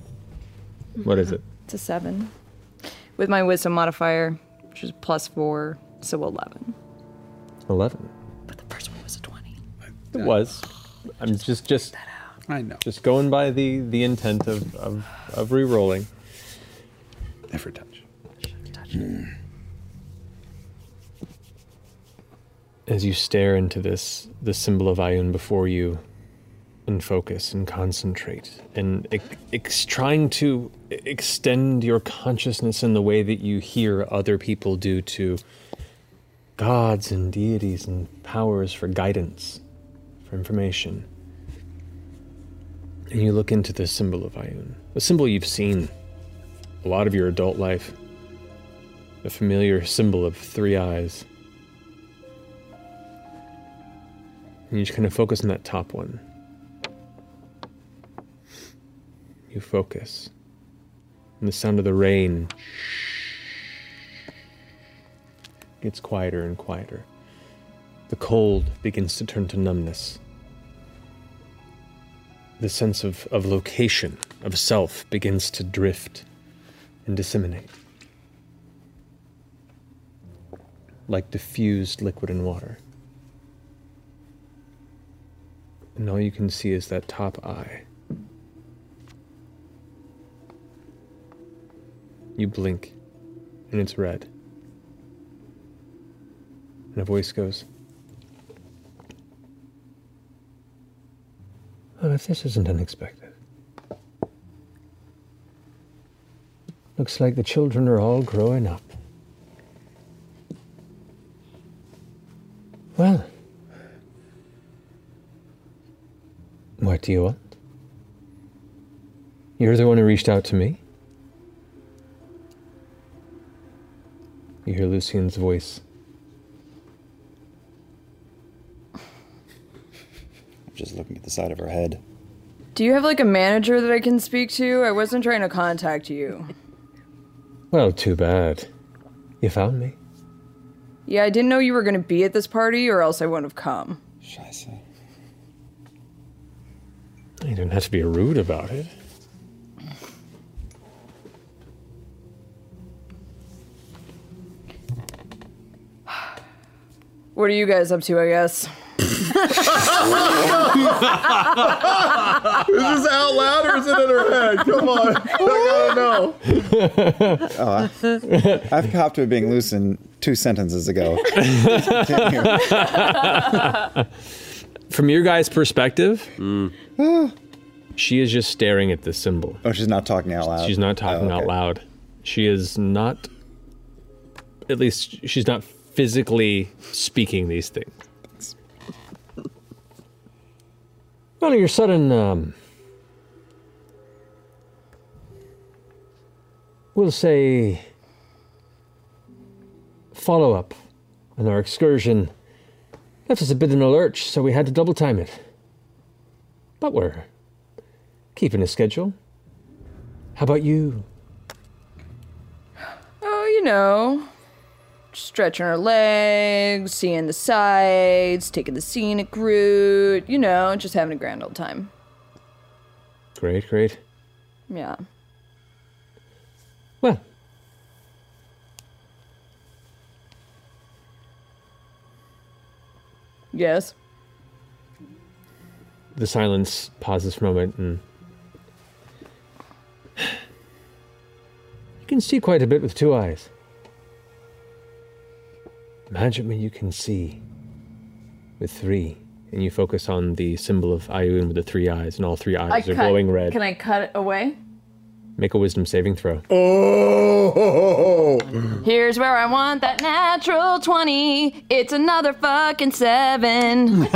What is it? It's a seven. With my wisdom modifier, which is plus four, so 11. Eleven. But the first one was a 20. It was. I'm just just. I know. Just going by the the intent of of, of re-rolling. Never touch. As you stare into this the symbol of Ioun before you, and focus and concentrate, and ex- ex- trying to extend your consciousness in the way that you hear other people do to gods and deities and powers for guidance, for information. And you look into the symbol of Ioun, a symbol you've seen a lot of your adult life, a familiar symbol of three eyes. And you just kind of focus on that top one. You focus. And the sound of the rain gets quieter and quieter. The cold begins to turn to numbness. The sense of, of location, of self, begins to drift and disseminate. Like diffused liquid in water. And all you can see is that top eye. You blink, and it's red. And a voice goes, Well, if this isn't unexpected. Looks like the children are all growing up. Well, what do you want? You're the one who reached out to me. You hear Lucien's voice. Just looking at the side of her head. Do you have like a manager that I can speak to? I wasn't trying to contact you. Well, too bad. You found me. Yeah, I didn't know you were going to be at this party, or else I wouldn't have come. Scheiße. You don't have to be rude about it. What are you guys up to, I guess? Is this out loud or is it in her head? Come on. I gotta know. Oh, I, I've copped to it being loose in two sentences ago. From your guy's perspective, mm. she is just staring at the symbol. Oh, she's not talking out loud. She's not talking Oh, out loud. She is not, at least, she's not physically speaking these things. Well, your sudden, um, we'll say, follow up on our excursion left us a bit in a lurch, so we had to double time it. But we're keeping a schedule. How about you? Oh, you know, stretching our legs, seeing the sights, taking the scenic route, you know, just having a grand old time. Great, great. Yeah. Well, Yes. the silence pauses for a moment and. You can see quite a bit with two eyes. Imagine what you can see with three, and you focus on the symbol of Ioun with the three eyes, and all three eyes are glowing red. Can I cut it away? Make a wisdom saving throw. Oh! Here's where I want that natural 20. It's another fucking 7.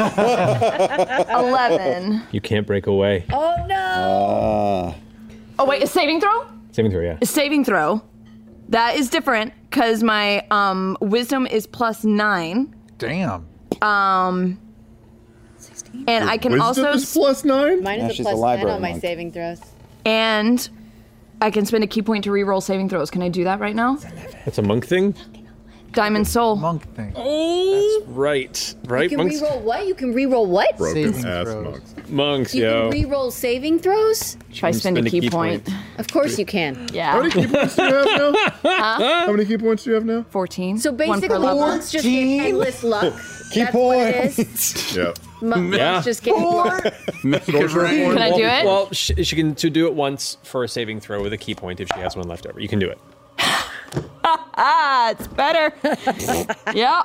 11. You can't break away. Oh no. Ah. Oh wait, a saving throw? Saving throw, yeah. A saving throw. That is different because my um, wisdom is plus nine, Damn. Um, and I can Wisdom also is plus nine. Mine is a plus 10 on my saving throws. and I can spend a ki point to reroll saving throws. Can I do that right now? That's a monk thing? Diamond Soul. Monk thing. Oh, right, right. You can Monks, reroll what? You can reroll what? Broken Saving ass throws. monks. monks, You yo. can reroll saving throws? If I spend, a ki, point. Of course you can. Yeah. How many ki points do you have now? Huh? How many ki points do you have now? 14. So One per basically, level. monks just get endless luck. Ki That's what it is. Yeah. Mon- Yeah. Just get luck. Can I do it? Well, she, she can to do it once for a saving throw with a ki point if she has one left over. You can do it. Ah, it's better. yeah.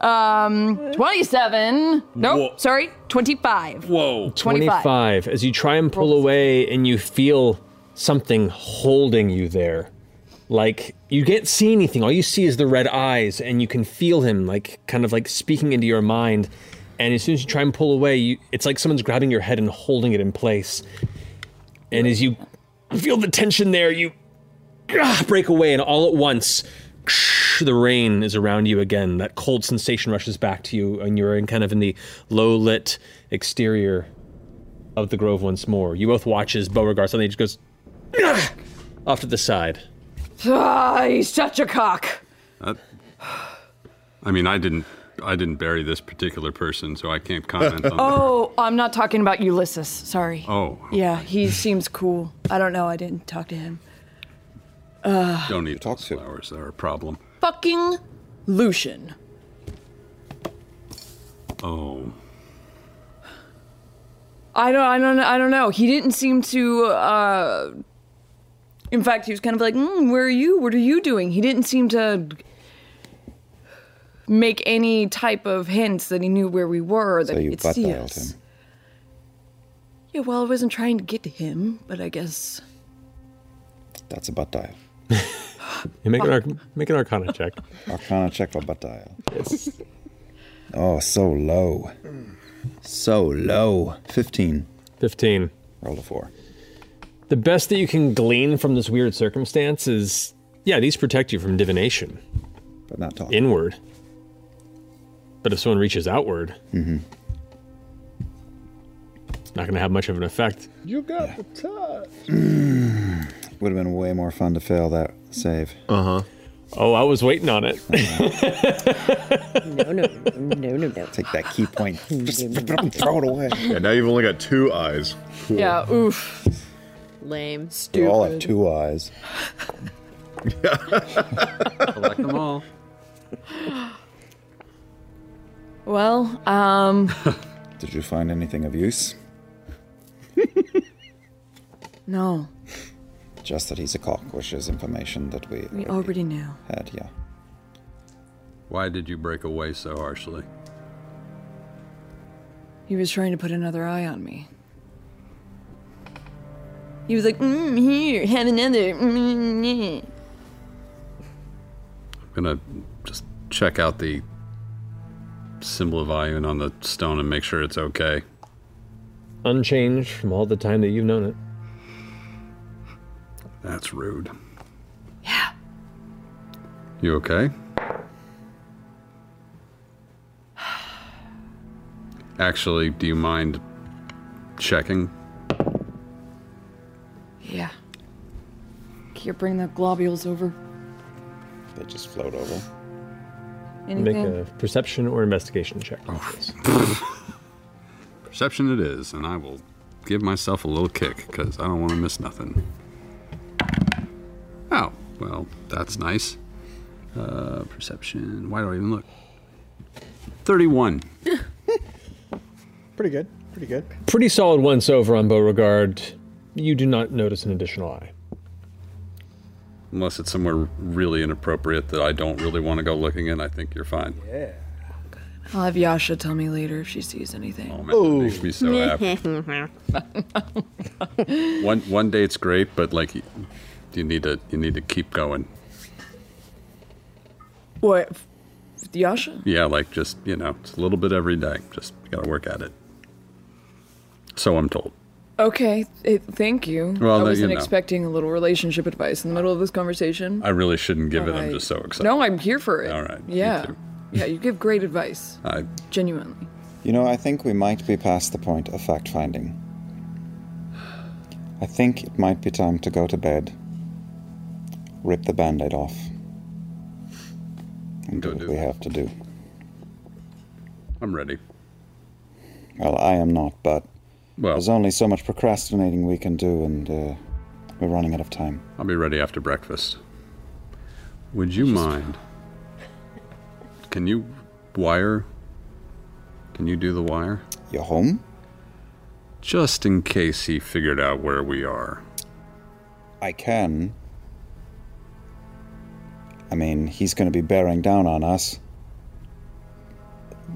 Um, 27. Nope, Whoa. sorry, 25. Whoa. 25. 25. As you try and pull away and you feel something holding you there. Like you can't see anything. All you see is the red eyes and you can feel him like kind of like speaking into your mind. And as soon as you try and pull away, you, it's like someone's grabbing your head and holding it in place. And as you feel the tension there, you break away and all at once the rain is around you again. That cold sensation rushes back to you, and you're in kind of in the low lit exterior of the grove once more. You both watch as Beauregard suddenly just goes off to the side. Ah, he's such a cock. That, I mean, I didn't. I didn't bury this particular person, so I can't comment on that. Oh, I'm not talking about Ulysses. Sorry. Oh, Yeah, he seems cool. I don't know. I didn't talk to him. Uh, don't need talk to flowers. They're a problem. fucking Lucien. Oh, I don't. I don't. I don't know. He didn't seem to. uh In fact, he was kind of like, mm, "Where are you? What are you doing?" He didn't seem to make any type of hints that he knew where we were, or that So he you could butt see dialed us. him. Yeah, well, I wasn't trying to get to him, but I guess. That's a butt dial. You make an, arc- make an Arcana check. Arcana check for butt dial. Oh, so low. So low. 15. 15. Roll a 4. The best that you can glean from this weird circumstance is, yeah, these protect you from divination. But not talk. Inward. But if someone reaches outward, Mm-hmm. not going to have much of an effect. You got the touch. Would have been way more fun to fail that save. Uh huh. Oh, I was waiting on it. No, no, no, no, no. Take that ki point. Just throw it away. Yeah, now you've only got two eyes. Yeah, oof. Lame. Stupid. We all have two eyes. collect them all. Well, um, Did you find anything of use? no, Just that he's a cock, which is information that we we already knew. had, yeah. Why did you break away so harshly? He was trying to put another eye on me. He was like, mm, here, have another. Mm, yeah." I'm gonna just check out the symbol of Ioun on the stone and make sure it's okay. Unchanged from all the time that you've known it. That's rude. Yeah. You okay? Actually, do you mind checking? Yeah. Can you bring the globules over? They just float over. Anything? Make a perception or investigation check. Oh. Perception it is, and I will give myself a little kick because I don't want to miss nothing. Oh, well, that's nice. Uh, perception. Why do I even look? 31. Pretty good. Pretty good. Pretty solid once over on Beauregard. You do not notice an additional eye. Unless it's somewhere really inappropriate that I don't really want to go looking in, I think you're fine. Yeah. I'll have Yasha tell me later if she sees anything. Oh, man, that makes me so happy. one one day it's great, but like you, you need to you need to keep going. what? With Yasha? Yeah, like just you know, it's a little bit every day. Just gotta work at it. So I'm told. Okay, it, thank you. Well, I wasn't know. expecting a little relationship advice in the middle of this conversation. I really shouldn't give it. I'm just so excited. No, I'm here for it. All right. Yeah. Yeah, you give great advice. I Genuinely. You know, I think we might be past the point of fact finding. I think it might be time to go to bed, rip the band aid off, and do what we have to do. I'm ready. Well, I am not, but Well- there's only so much procrastinating we can do, and uh, we're running out of time. I'll be ready after breakfast. Would you mind? Can you wire? Can you do the wire? Your home? Just in case he figured out where we are. I can. I mean, he's going to be bearing down on us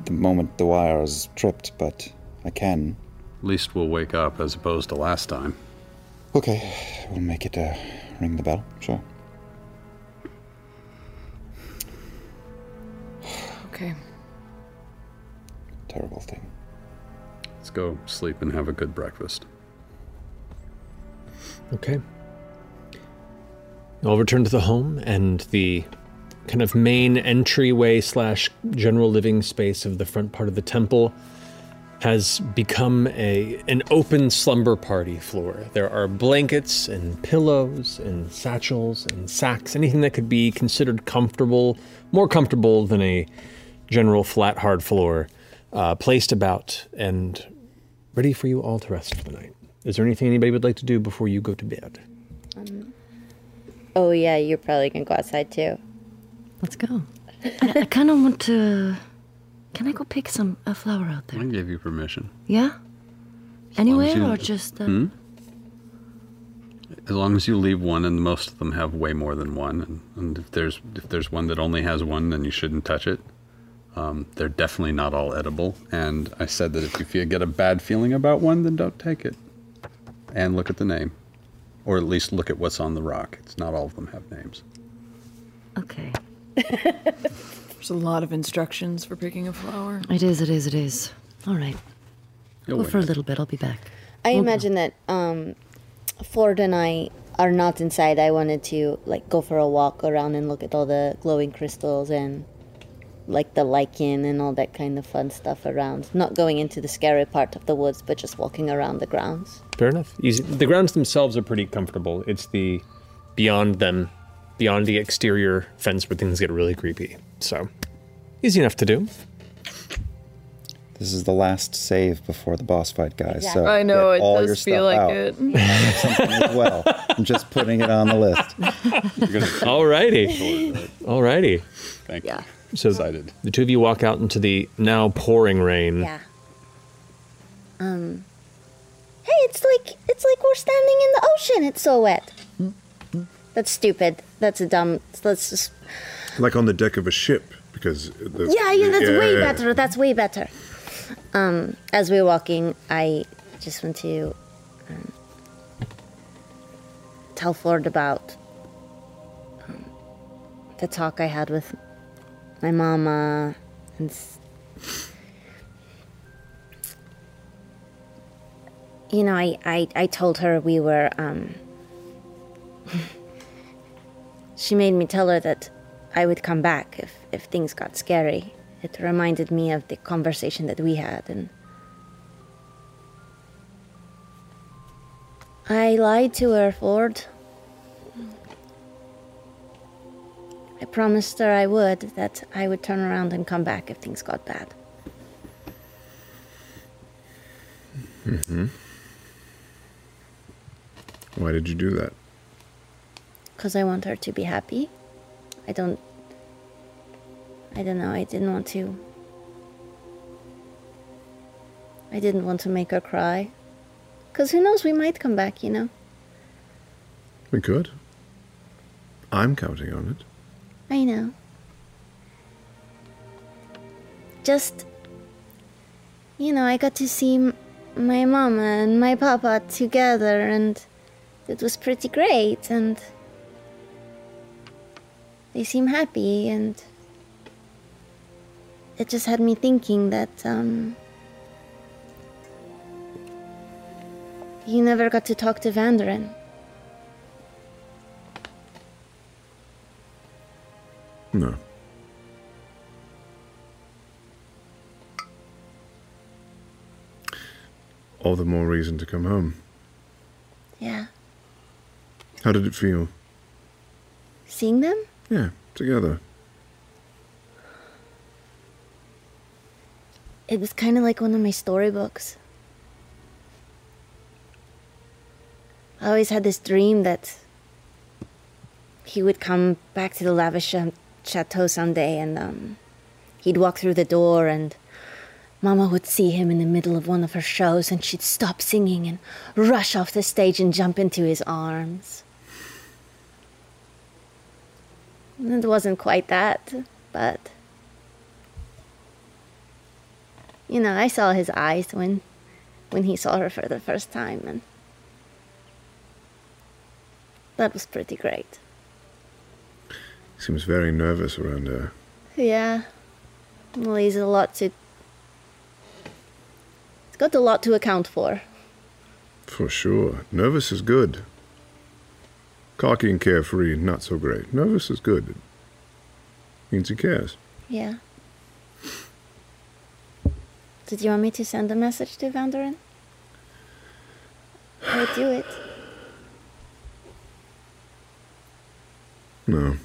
the moment the wire is tripped, but I can. At least we'll wake up as opposed to last time. Okay, we'll make it uh, ring the bell, sure. Okay. Terrible thing. Let's go sleep and have a good breakfast. Okay. I'll return to the home and the kind of main entryway slash general living space of the front part of the temple has become a an open slumber party floor. There are blankets and pillows and satchels and sacks, anything that could be considered comfortable, more comfortable than a general flat hard floor, uh, placed about and ready for you all to rest for the night. Is there anything anybody would like to do before you go to bed? Um, oh yeah, you're probably gonna go outside too. Let's go. I, I kind of want to. Can I go pick some a flower out there? I gave you permission. Yeah. Anywhere you- or just? Uh, Hmm? As long as you leave one, and most of them have way more than one, and, and if there's if there's one that only has one, then you shouldn't touch it. Um, they're definitely not all edible, and I said that if you feel, get a bad feeling about one, then don't take it, and look at the name, or at least look at what's on the rock. It's not all of them have names. Okay. There's a lot of instructions for picking a flower. It is. It is. It is. All right. You'll Go for a little bit. I'll be back. I We'll- imagine that um, Florida and I are not inside. I wanted to like go for a walk around and look at all the glowing crystals and like the lichen and all that kind of fun stuff around. Not going into the scary part of the woods, but just walking around the grounds. Fair enough. Easy. The grounds themselves are pretty comfortable. It's the beyond them, beyond the exterior fence where things get really creepy. So, easy enough to do. This is the last save before the boss fight, guys. So I know, it all does your feel like out. it. I have something as well. I'm just putting it on the list. Alrighty. Alrighty. Thank you. So as I did. the two of you walk out into the now pouring rain. Yeah. Um. Hey, it's like it's like we're standing in the ocean. It's so wet. That's stupid. That's a dumb. Let's just. Like on the deck of a ship, because. there's- Yeah, yeah, that's way yeah. better. That's way better. Um, as we're walking, I just want to um, tell Fjord about um, the talk I had with my mama and. You know, I, I, I told her we were. Um, she made me tell her that I would come back if, if things got scary. It reminded me of the conversation that we had, and I lied to her, Fjord. I promised her I would, that I would turn around and come back if things got bad. hmm Why did you do that? Because I want her to be happy. I don't. I don't know, I didn't want to. I didn't want to make her cry. Because who knows, we might come back, you know? We could. I'm counting on it. I know. Just, you know, I got to see my mama and my papa together, and it was pretty great, and they seem happy, and it just had me thinking that, um, you never got to talk to Vandran. No. All the more reason to come home. Yeah. How did it feel? Seeing them? Yeah, together. It was kind of like one of my storybooks. I always had this dream that he would come back to the Lavisham um, chateau someday and um, he'd walk through the door and Mama would see him in the middle of one of her shows and she'd stop singing and rush off the stage and jump into his arms. It wasn't quite that, but you know, I saw his eyes when when he saw her for the first time and that was pretty great. Seems very nervous around her. Yeah. Well, he's a lot to He's got a lot to account for. For sure. Nervous is good. Cocky and carefree, not so great. Nervous is good. It means he cares. Yeah. Did you want me to send a message to Vandran? I would do it. No.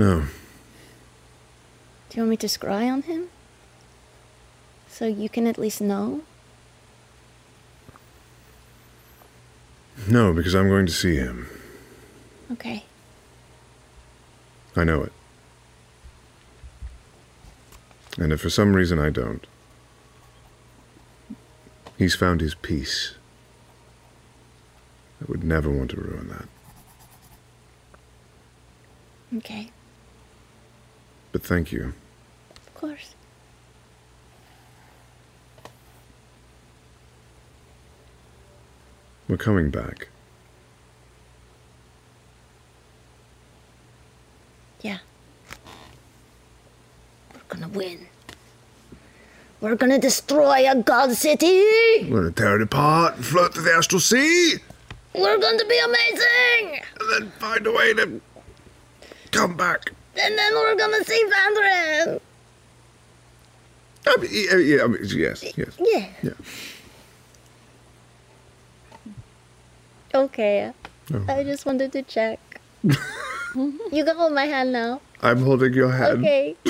No. Do you want me to scry on him? So you can at least know? No, because I'm going to see him. Okay. I know it. And if for some reason I don't, he's found his peace. I would never want to ruin that. Okay. But thank you. Of course. We're coming back. Yeah. We're gonna win. We're gonna destroy a god city! We're gonna tear it apart and float to the astral sea, We're going to be amazing! and then find a way to come back. And then we're gonna see Vandran! I mean, yeah, yeah, I mean, yes, yes. Yeah. Yeah. Okay. Oh. I just wanted to check. you can hold my hand now. I'm holding your hand. Okay.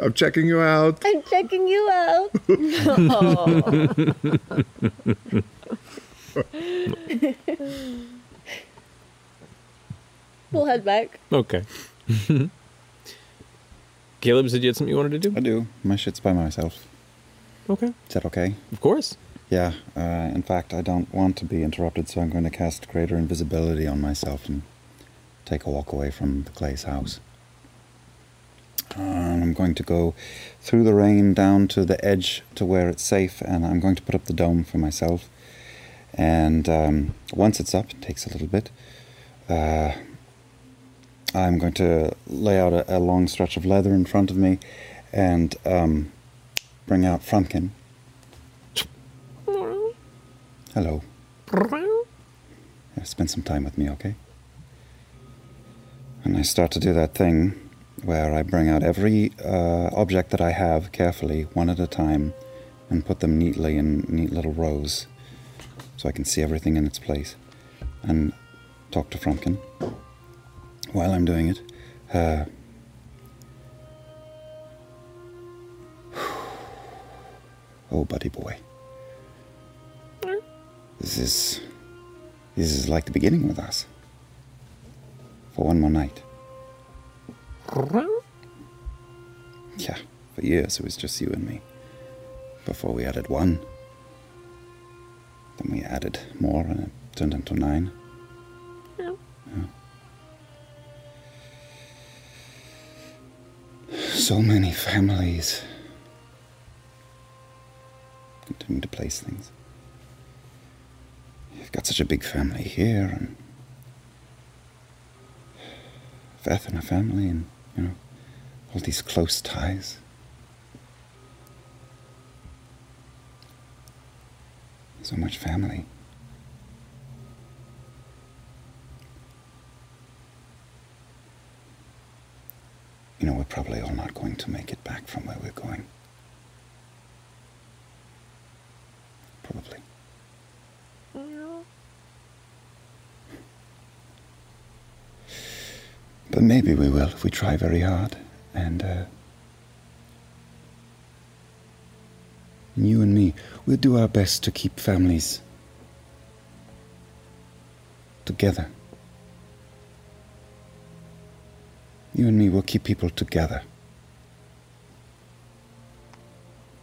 I'm checking you out. I'm checking you out. we'll head back. Okay. Caleb said you had something you wanted to do? I do. My shit's by myself. Okay. Is that okay? Of course. Yeah. Uh, in fact, I don't want to be interrupted, so I'm going to cast greater invisibility on myself and take a walk away from the Clay's house. And I'm going to go through the rain down to the edge to where it's safe, and I'm going to put up the dome for myself. And um, once it's up, it takes a little bit. Uh, I'm going to lay out a, a long stretch of leather in front of me and um, bring out Frumpkin. Hello. Spend some time with me, okay? And I start to do that thing where I bring out every uh, object that I have carefully, one at a time, and put them neatly in neat little rows so I can see everything in its place. And talk to Frumpkin while I'm doing it. Uh, oh, buddy boy. This is. This is like the beginning with us. For one more night. Yeah, for years it was just you and me. Before we added one. Then we added more and it turned into nine. So many families. Continue to place things. You've got such a big family here, and Veth and her family, and you know, all these close ties. So much family. you know, we're probably all not going to make it back from where we're going. Probably. But maybe we will if we try very hard. And uh, you and me, we'll do our best to keep families together. You and me will keep people together.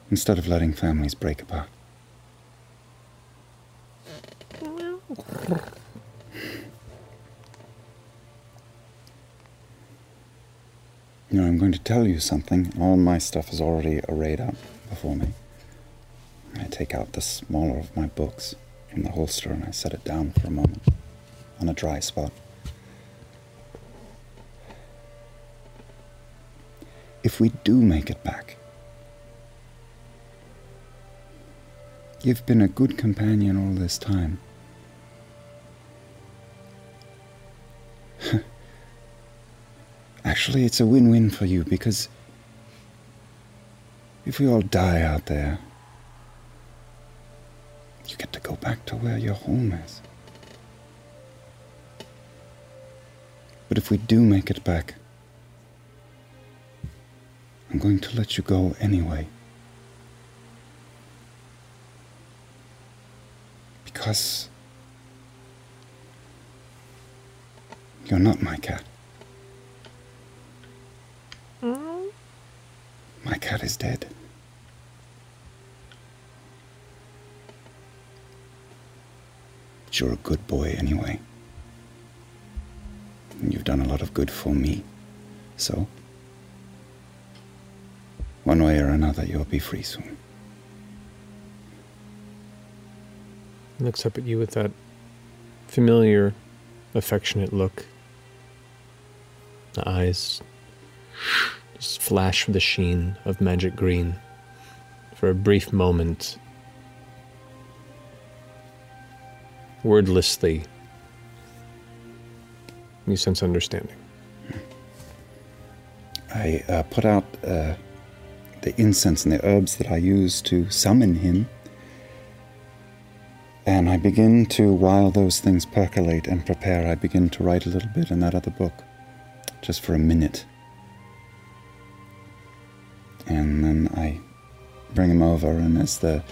Instead of letting families break apart. You know, I'm going to tell you something. All my stuff is already arrayed up before me. I take out the smaller of my books from the holster and I set it down for a moment on a dry spot. If we do make it back, you've been a good companion all this time. Actually, it's a win win for you because if we all die out there, you get to go back to where your home is. But if we do make it back, I'm going to let you go anyway. Because you're not my cat. Hmm? My cat is dead. But you're a good boy anyway. And you've done a lot of good for me. So, one way or another, you'll be free soon. He looks up at you with that familiar, affectionate look. The eyes just flash with the sheen of magic green. For a brief moment, wordlessly, you sense understanding. I uh, put out uh, the incense and the herbs that I use to summon him. And I begin to, while those things percolate and prepare, I begin to write a little bit in that other book, just for a minute. And then I bring him over, and as the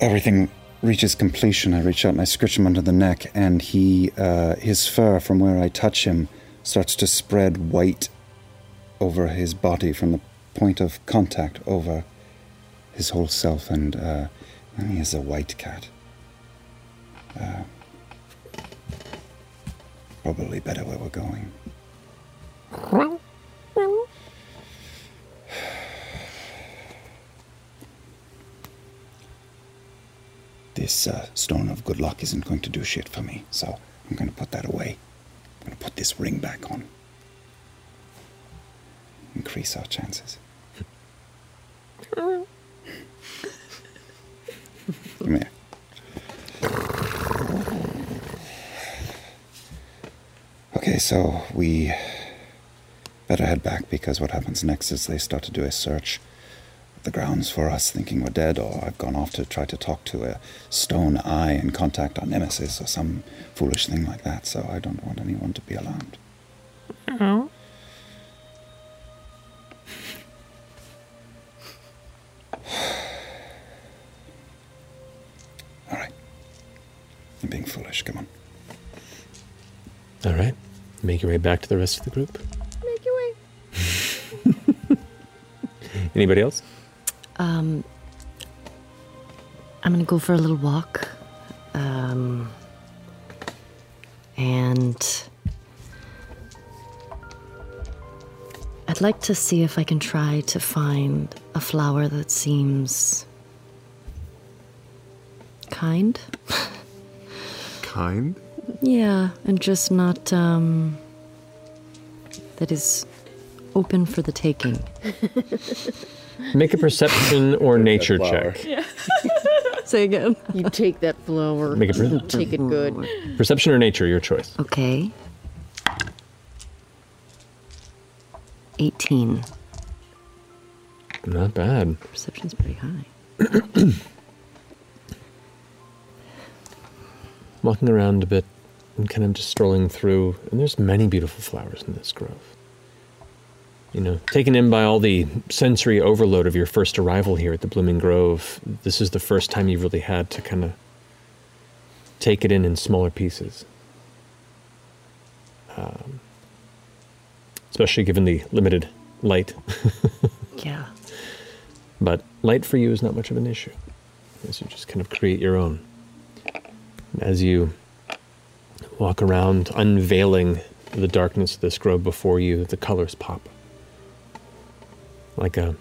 everything reaches completion, I reach out and I scratch him under the neck, and he, uh, his fur from where I touch him, starts to spread white over his body from the point of contact over his whole self, and, uh, and he is a white cat. Uh, probably better where we're going. This uh, stone of good luck isn't going to do shit for me, so I'm going to put that away. I'm going to put this ring back on. Increase our chances. Come here. Okay, so we better head back because what happens next is they start to do a search the grounds for us, thinking we're dead, or I've gone off to try to talk to a stone eye and contact our nemesis or some foolish thing like that, so I don't want anyone to be alarmed. All I'm being foolish. Come on. All right. Make your way back to the rest of the group. Make your way. Anybody else? Um, I'm gonna go for a little walk. Um, and I'd like to see if I can try to find a flower that seems kind. Kind? Yeah, and just not, um, that is open for the taking. Make a perception or nature flower. check. Say again. You take that flower. Make a per- take it good. Perception or nature, your choice. Okay. 18. Not bad. Perception's pretty high. walking around a bit and kind of just strolling through, and there's many beautiful flowers in this grove. You know, taken in by all the sensory overload of your first arrival here at the Blooming Grove, this is the first time you've really had to kind of take it in in smaller pieces. Um, especially given the limited light. Yeah. But light for you is not much of an issue, as you just kind of create your own. As you walk around, unveiling the darkness of this grove before you, the colors pop like a,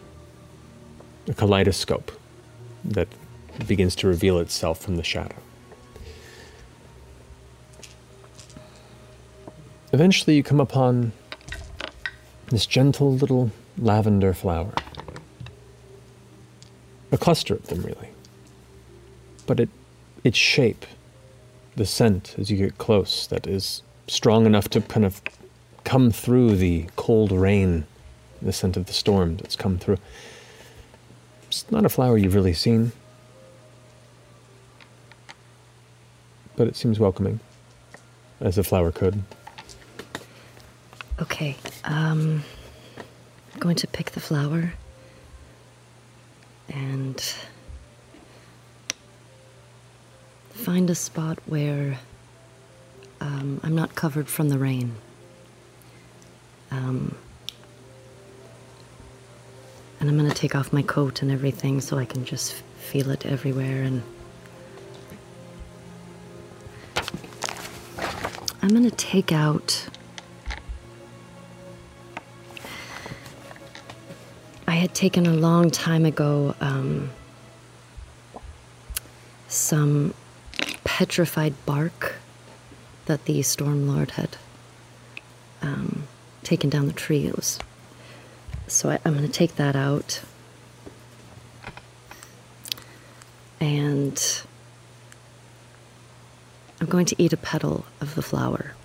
a kaleidoscope that begins to reveal itself from the shadow. Eventually, you come upon this gentle little lavender flower. A cluster of them, really. But it, its shape, the scent as you get close, that is strong enough to kind of come through the cold rain, the scent of the storm that's come through. It's not a flower you've really seen, but it seems welcoming, as a flower could. Okay, um, I'm going to pick the flower and find a spot where um, I'm not covered from the rain. Um, and I'm going to take off my coat and everything so I can just feel it everywhere and I'm going to take out I had taken a long time ago um, some petrified bark that the Storm Lord had um, taken down the tree. It was so I, I'm going to take that out, and I'm going to eat a petal of the flower.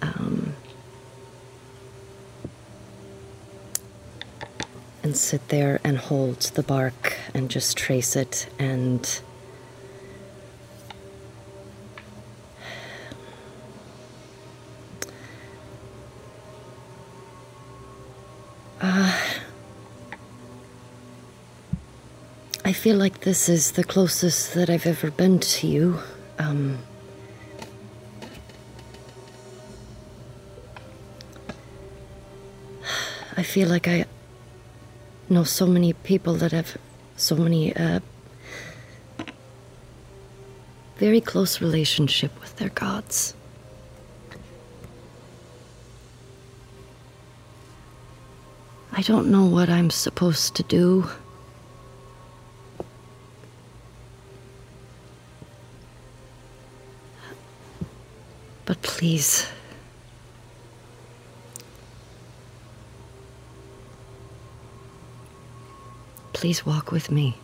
Um, and sit there and hold the bark and just trace it and feel like this is the closest that I've ever been to you. Um, I feel like I know so many people that have so many uh, very close relationship with their gods. I don't know what I'm supposed to do. But please. Please walk with me.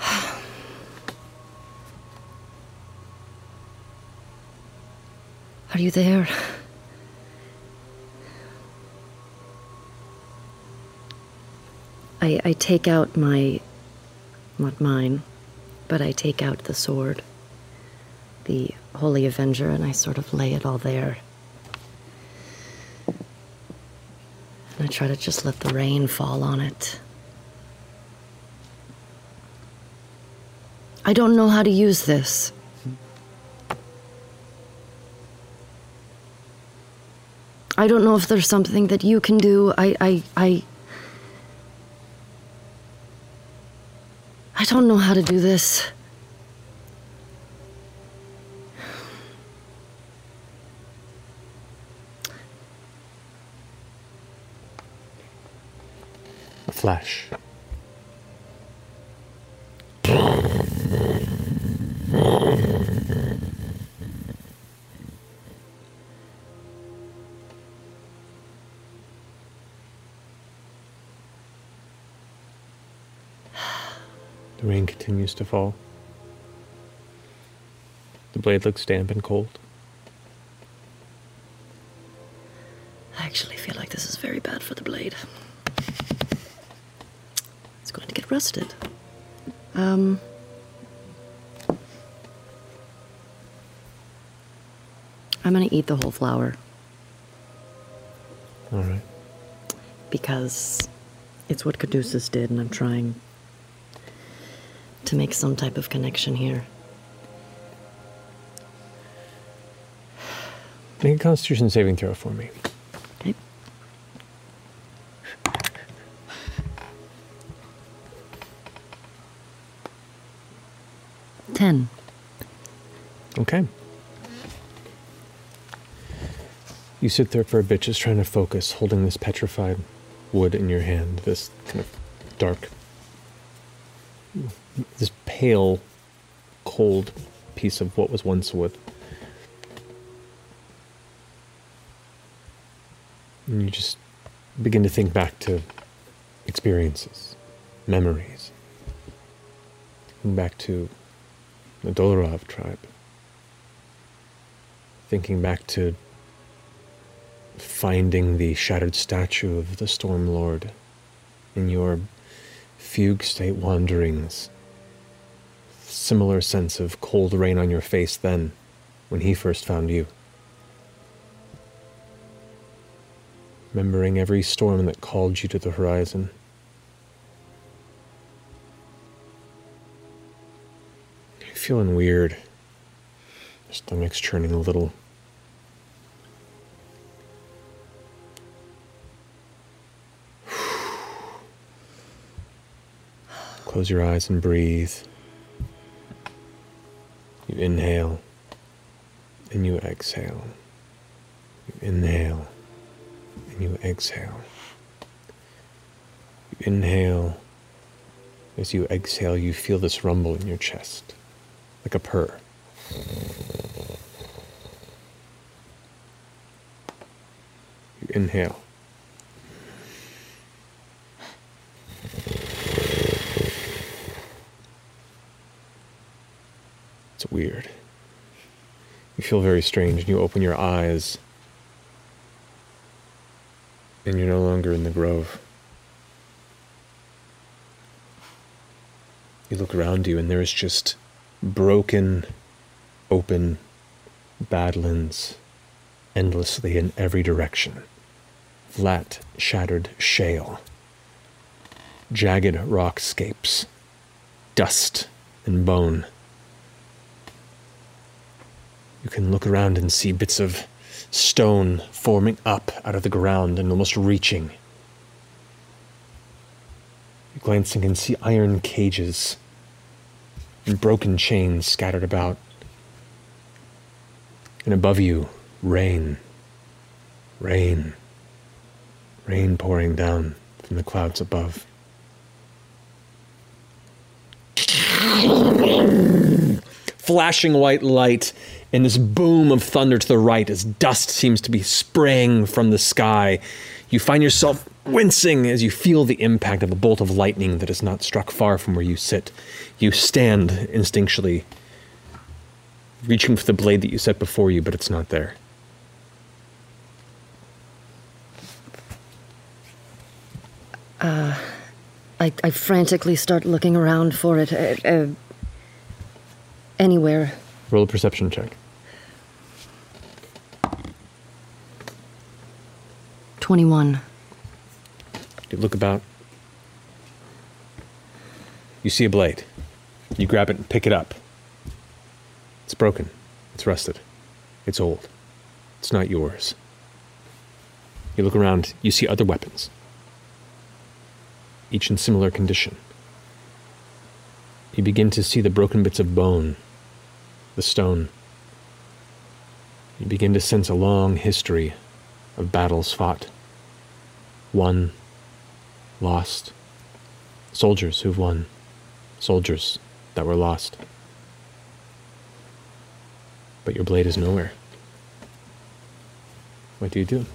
Are you there? I, I take out my, not mine, but I take out the sword, the Holy Avenger, and I sort of lay it all there. And I try to just let the rain fall on it. I don't know how to use this. I don't know if there's something that you can do. I, I, I. I don't know how to do this. Flash. Continues to fall. The blade looks damp and cold. I actually feel like this is very bad for the blade. It's going to get rusted. Um. I'm gonna eat the whole flower All right. because it's what Caduceus did, and I'm trying to make some type of connection here. Make a Constitution saving throw for me. Okay. Ten. Okay. You sit there for a bit, just trying to focus, holding this petrified wood in your hand, this kind of dark, this pale, cold piece of what was once wood. And you just begin to think back to experiences, memories. Thinking back to the Dolorav tribe. Thinking back to finding the shattered statue of the Storm Lord in your fugue state wanderings. Similar sense of cold rain on your face then, when he first found you. Remembering every storm that called you to the horizon. You're feeling weird. Your stomach's churning a little. Close your eyes and breathe. Inhale and you exhale. You inhale and you exhale. You inhale. As you exhale, you feel this rumble in your chest, like a purr. You inhale. It's weird. You feel very strange and you open your eyes and you're no longer in the grove. You look around you and there is just broken, open badlands endlessly in every direction. Flat, shattered shale, jagged rockscapes, dust and bone. You can look around and see bits of stone forming up out of the ground and almost reaching. You glancing and can see iron cages and broken chains scattered about. And above you, rain, rain, rain pouring down from the clouds above. Flashing white light and this boom of thunder to the right as dust seems to be spraying from the sky. You find yourself wincing as you feel the impact of a bolt of lightning that has not struck far from where you sit. You stand instinctually, reaching for the blade that you set before you, but it's not there. Uh, I, I frantically start looking around for it. Uh, uh, anywhere. Roll a perception check. 21. You look about. You see a blade. You grab it and pick it up. It's broken. It's rusted. It's old. It's not yours. You look around, you see other weapons, each in similar condition. You begin to see the broken bits of bone, the stone. You begin to sense a long history of battles fought, won, lost, soldiers who've won, soldiers that were lost. But your blade is nowhere. What do you do?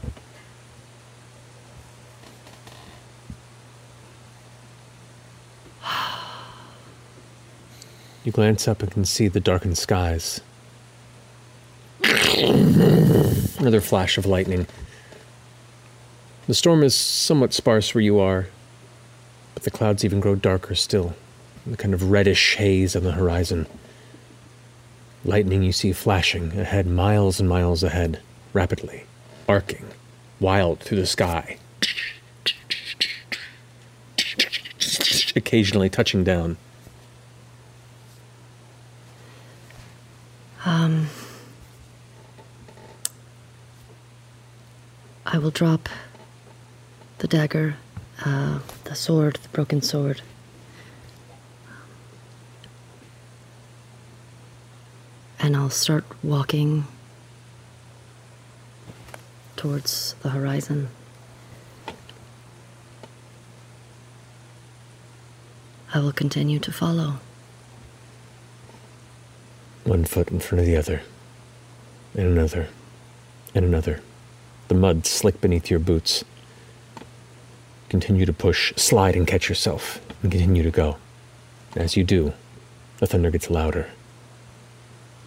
You glance up and can see the darkened skies. Another flash of lightning. The storm is somewhat sparse where you are, but the clouds even grow darker still. The kind of reddish haze on the horizon. Lightning you see flashing ahead, miles and miles ahead, rapidly, arcing, wild through the sky. Occasionally touching down. Will drop the dagger, uh, the sword, the broken sword. And I'll start walking towards the horizon. I will continue to follow. One foot in front of the other, and another, and another. The mud slick beneath your boots. Continue to push, slide, and catch yourself, and continue to go. As you do, the thunder gets louder.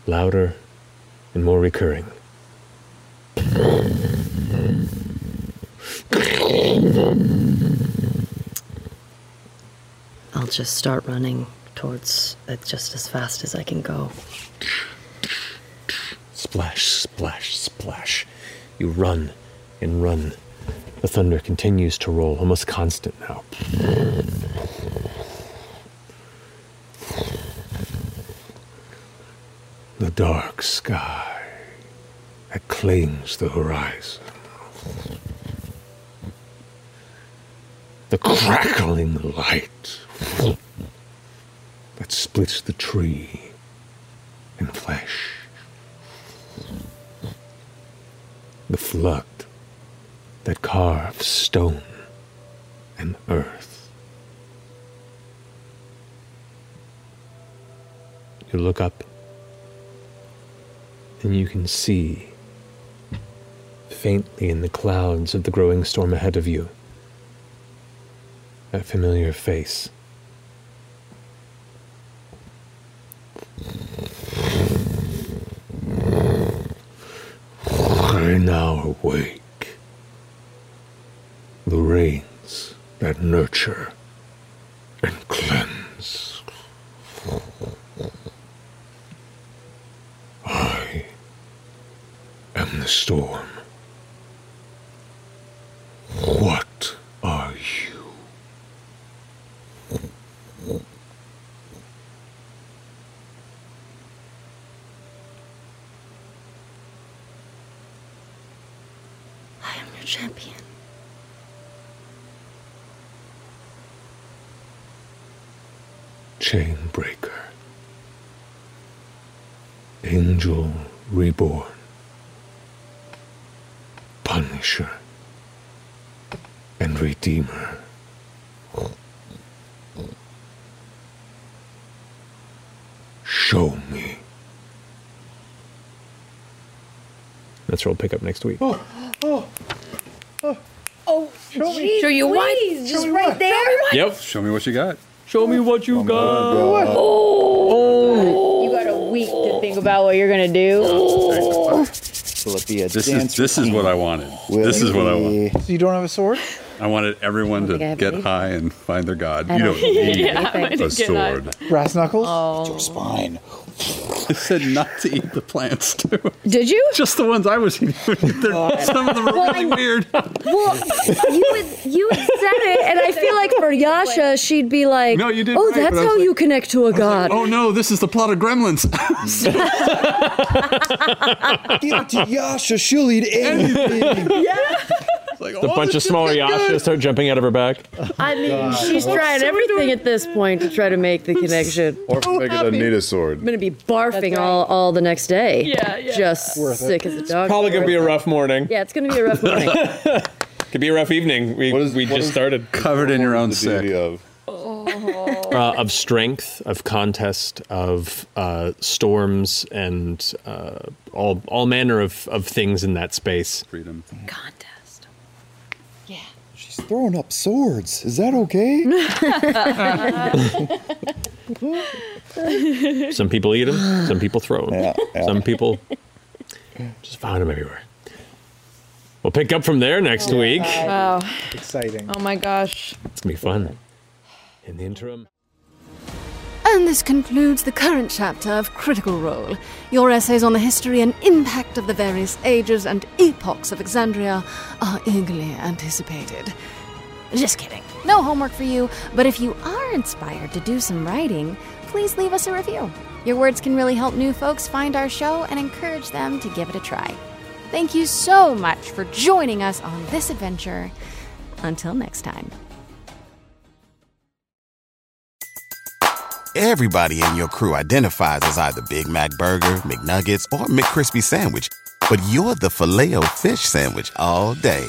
Louder and more recurring. I'll just start running towards it just as fast as I can go. Splash, splash, splash. You run and run. The thunder continues to roll, almost constant now. The dark sky that claims the horizon. The crackling light that splits the tree in flesh. The flood that carves stone and earth. You look up and you can see faintly in the clouds of the growing storm ahead of you that familiar face. I now awake. The rains that nurture and cleanse. I am the storm. What are you? I am your champion. Chainbreaker. Angel reborn. Punisher. And Redeemer. Show me. That's where we'll pick up next week. Oh, oh, oh. Oh, Show me. Show you what? Please, Just show right what? there? Yep. Show me what you got. Show me what you got. Oh. You got a week to think about what you're gonna do. Will it be a This dance is this is what I wanted. This is what I want. So you don't have a sword? I wanted everyone I to get anything. high and find their god. I You don't don't have need anything. I a didn't get high. sword. Brass knuckles? Oh. Your spine. I said not to eat the plants too. Did you? Just the ones I was eating. They're- Some of them are really weird. Well, you would, you had said it, and I feel like for Yasha, she'd be like, No, you didn't." "Oh, right, that's but I was how like- you connect to a god." Oh no, this is the plot of Gremlins. Give it to Yasha. She'll eat anything. The bunch of smaller Yashas start jumping out of her back. I mean, she's trying everything at this point to try to make the connection. Or make it a Nita sword. I'm gonna be barfing all, all the next day. Yeah, yeah. Just Worth it. sick as a dog. Probably gonna be a rough morning. Yeah, it's gonna be a rough morning. Could be a rough evening. We we just started. Covered in your own sick. Of? Uh, of strength, of contest, of uh, storms, and uh, all all manner of, of things in that space. Freedom. She's throwing up swords. Is that okay? Some people eat them. Some people throw them. Yeah, yeah. Some people just find them everywhere. We'll pick up from there next week. Wow. Exciting. Oh my gosh. It's gonna be fun. In the interim. And this concludes the current chapter of Critical Role. Your essays on the history and impact of the various ages and epochs of Exandria are eagerly anticipated. Just kidding. No homework for you, but if you are inspired to do some writing, please leave us a review. Your words can really help new folks find our show and encourage them to give it a try. Thank you so much for joining us on this adventure. Until next time. Everybody in your crew identifies as either Big Mac Burger, McNuggets, or McCrispy Sandwich. But you're the filet fish Sandwich all day.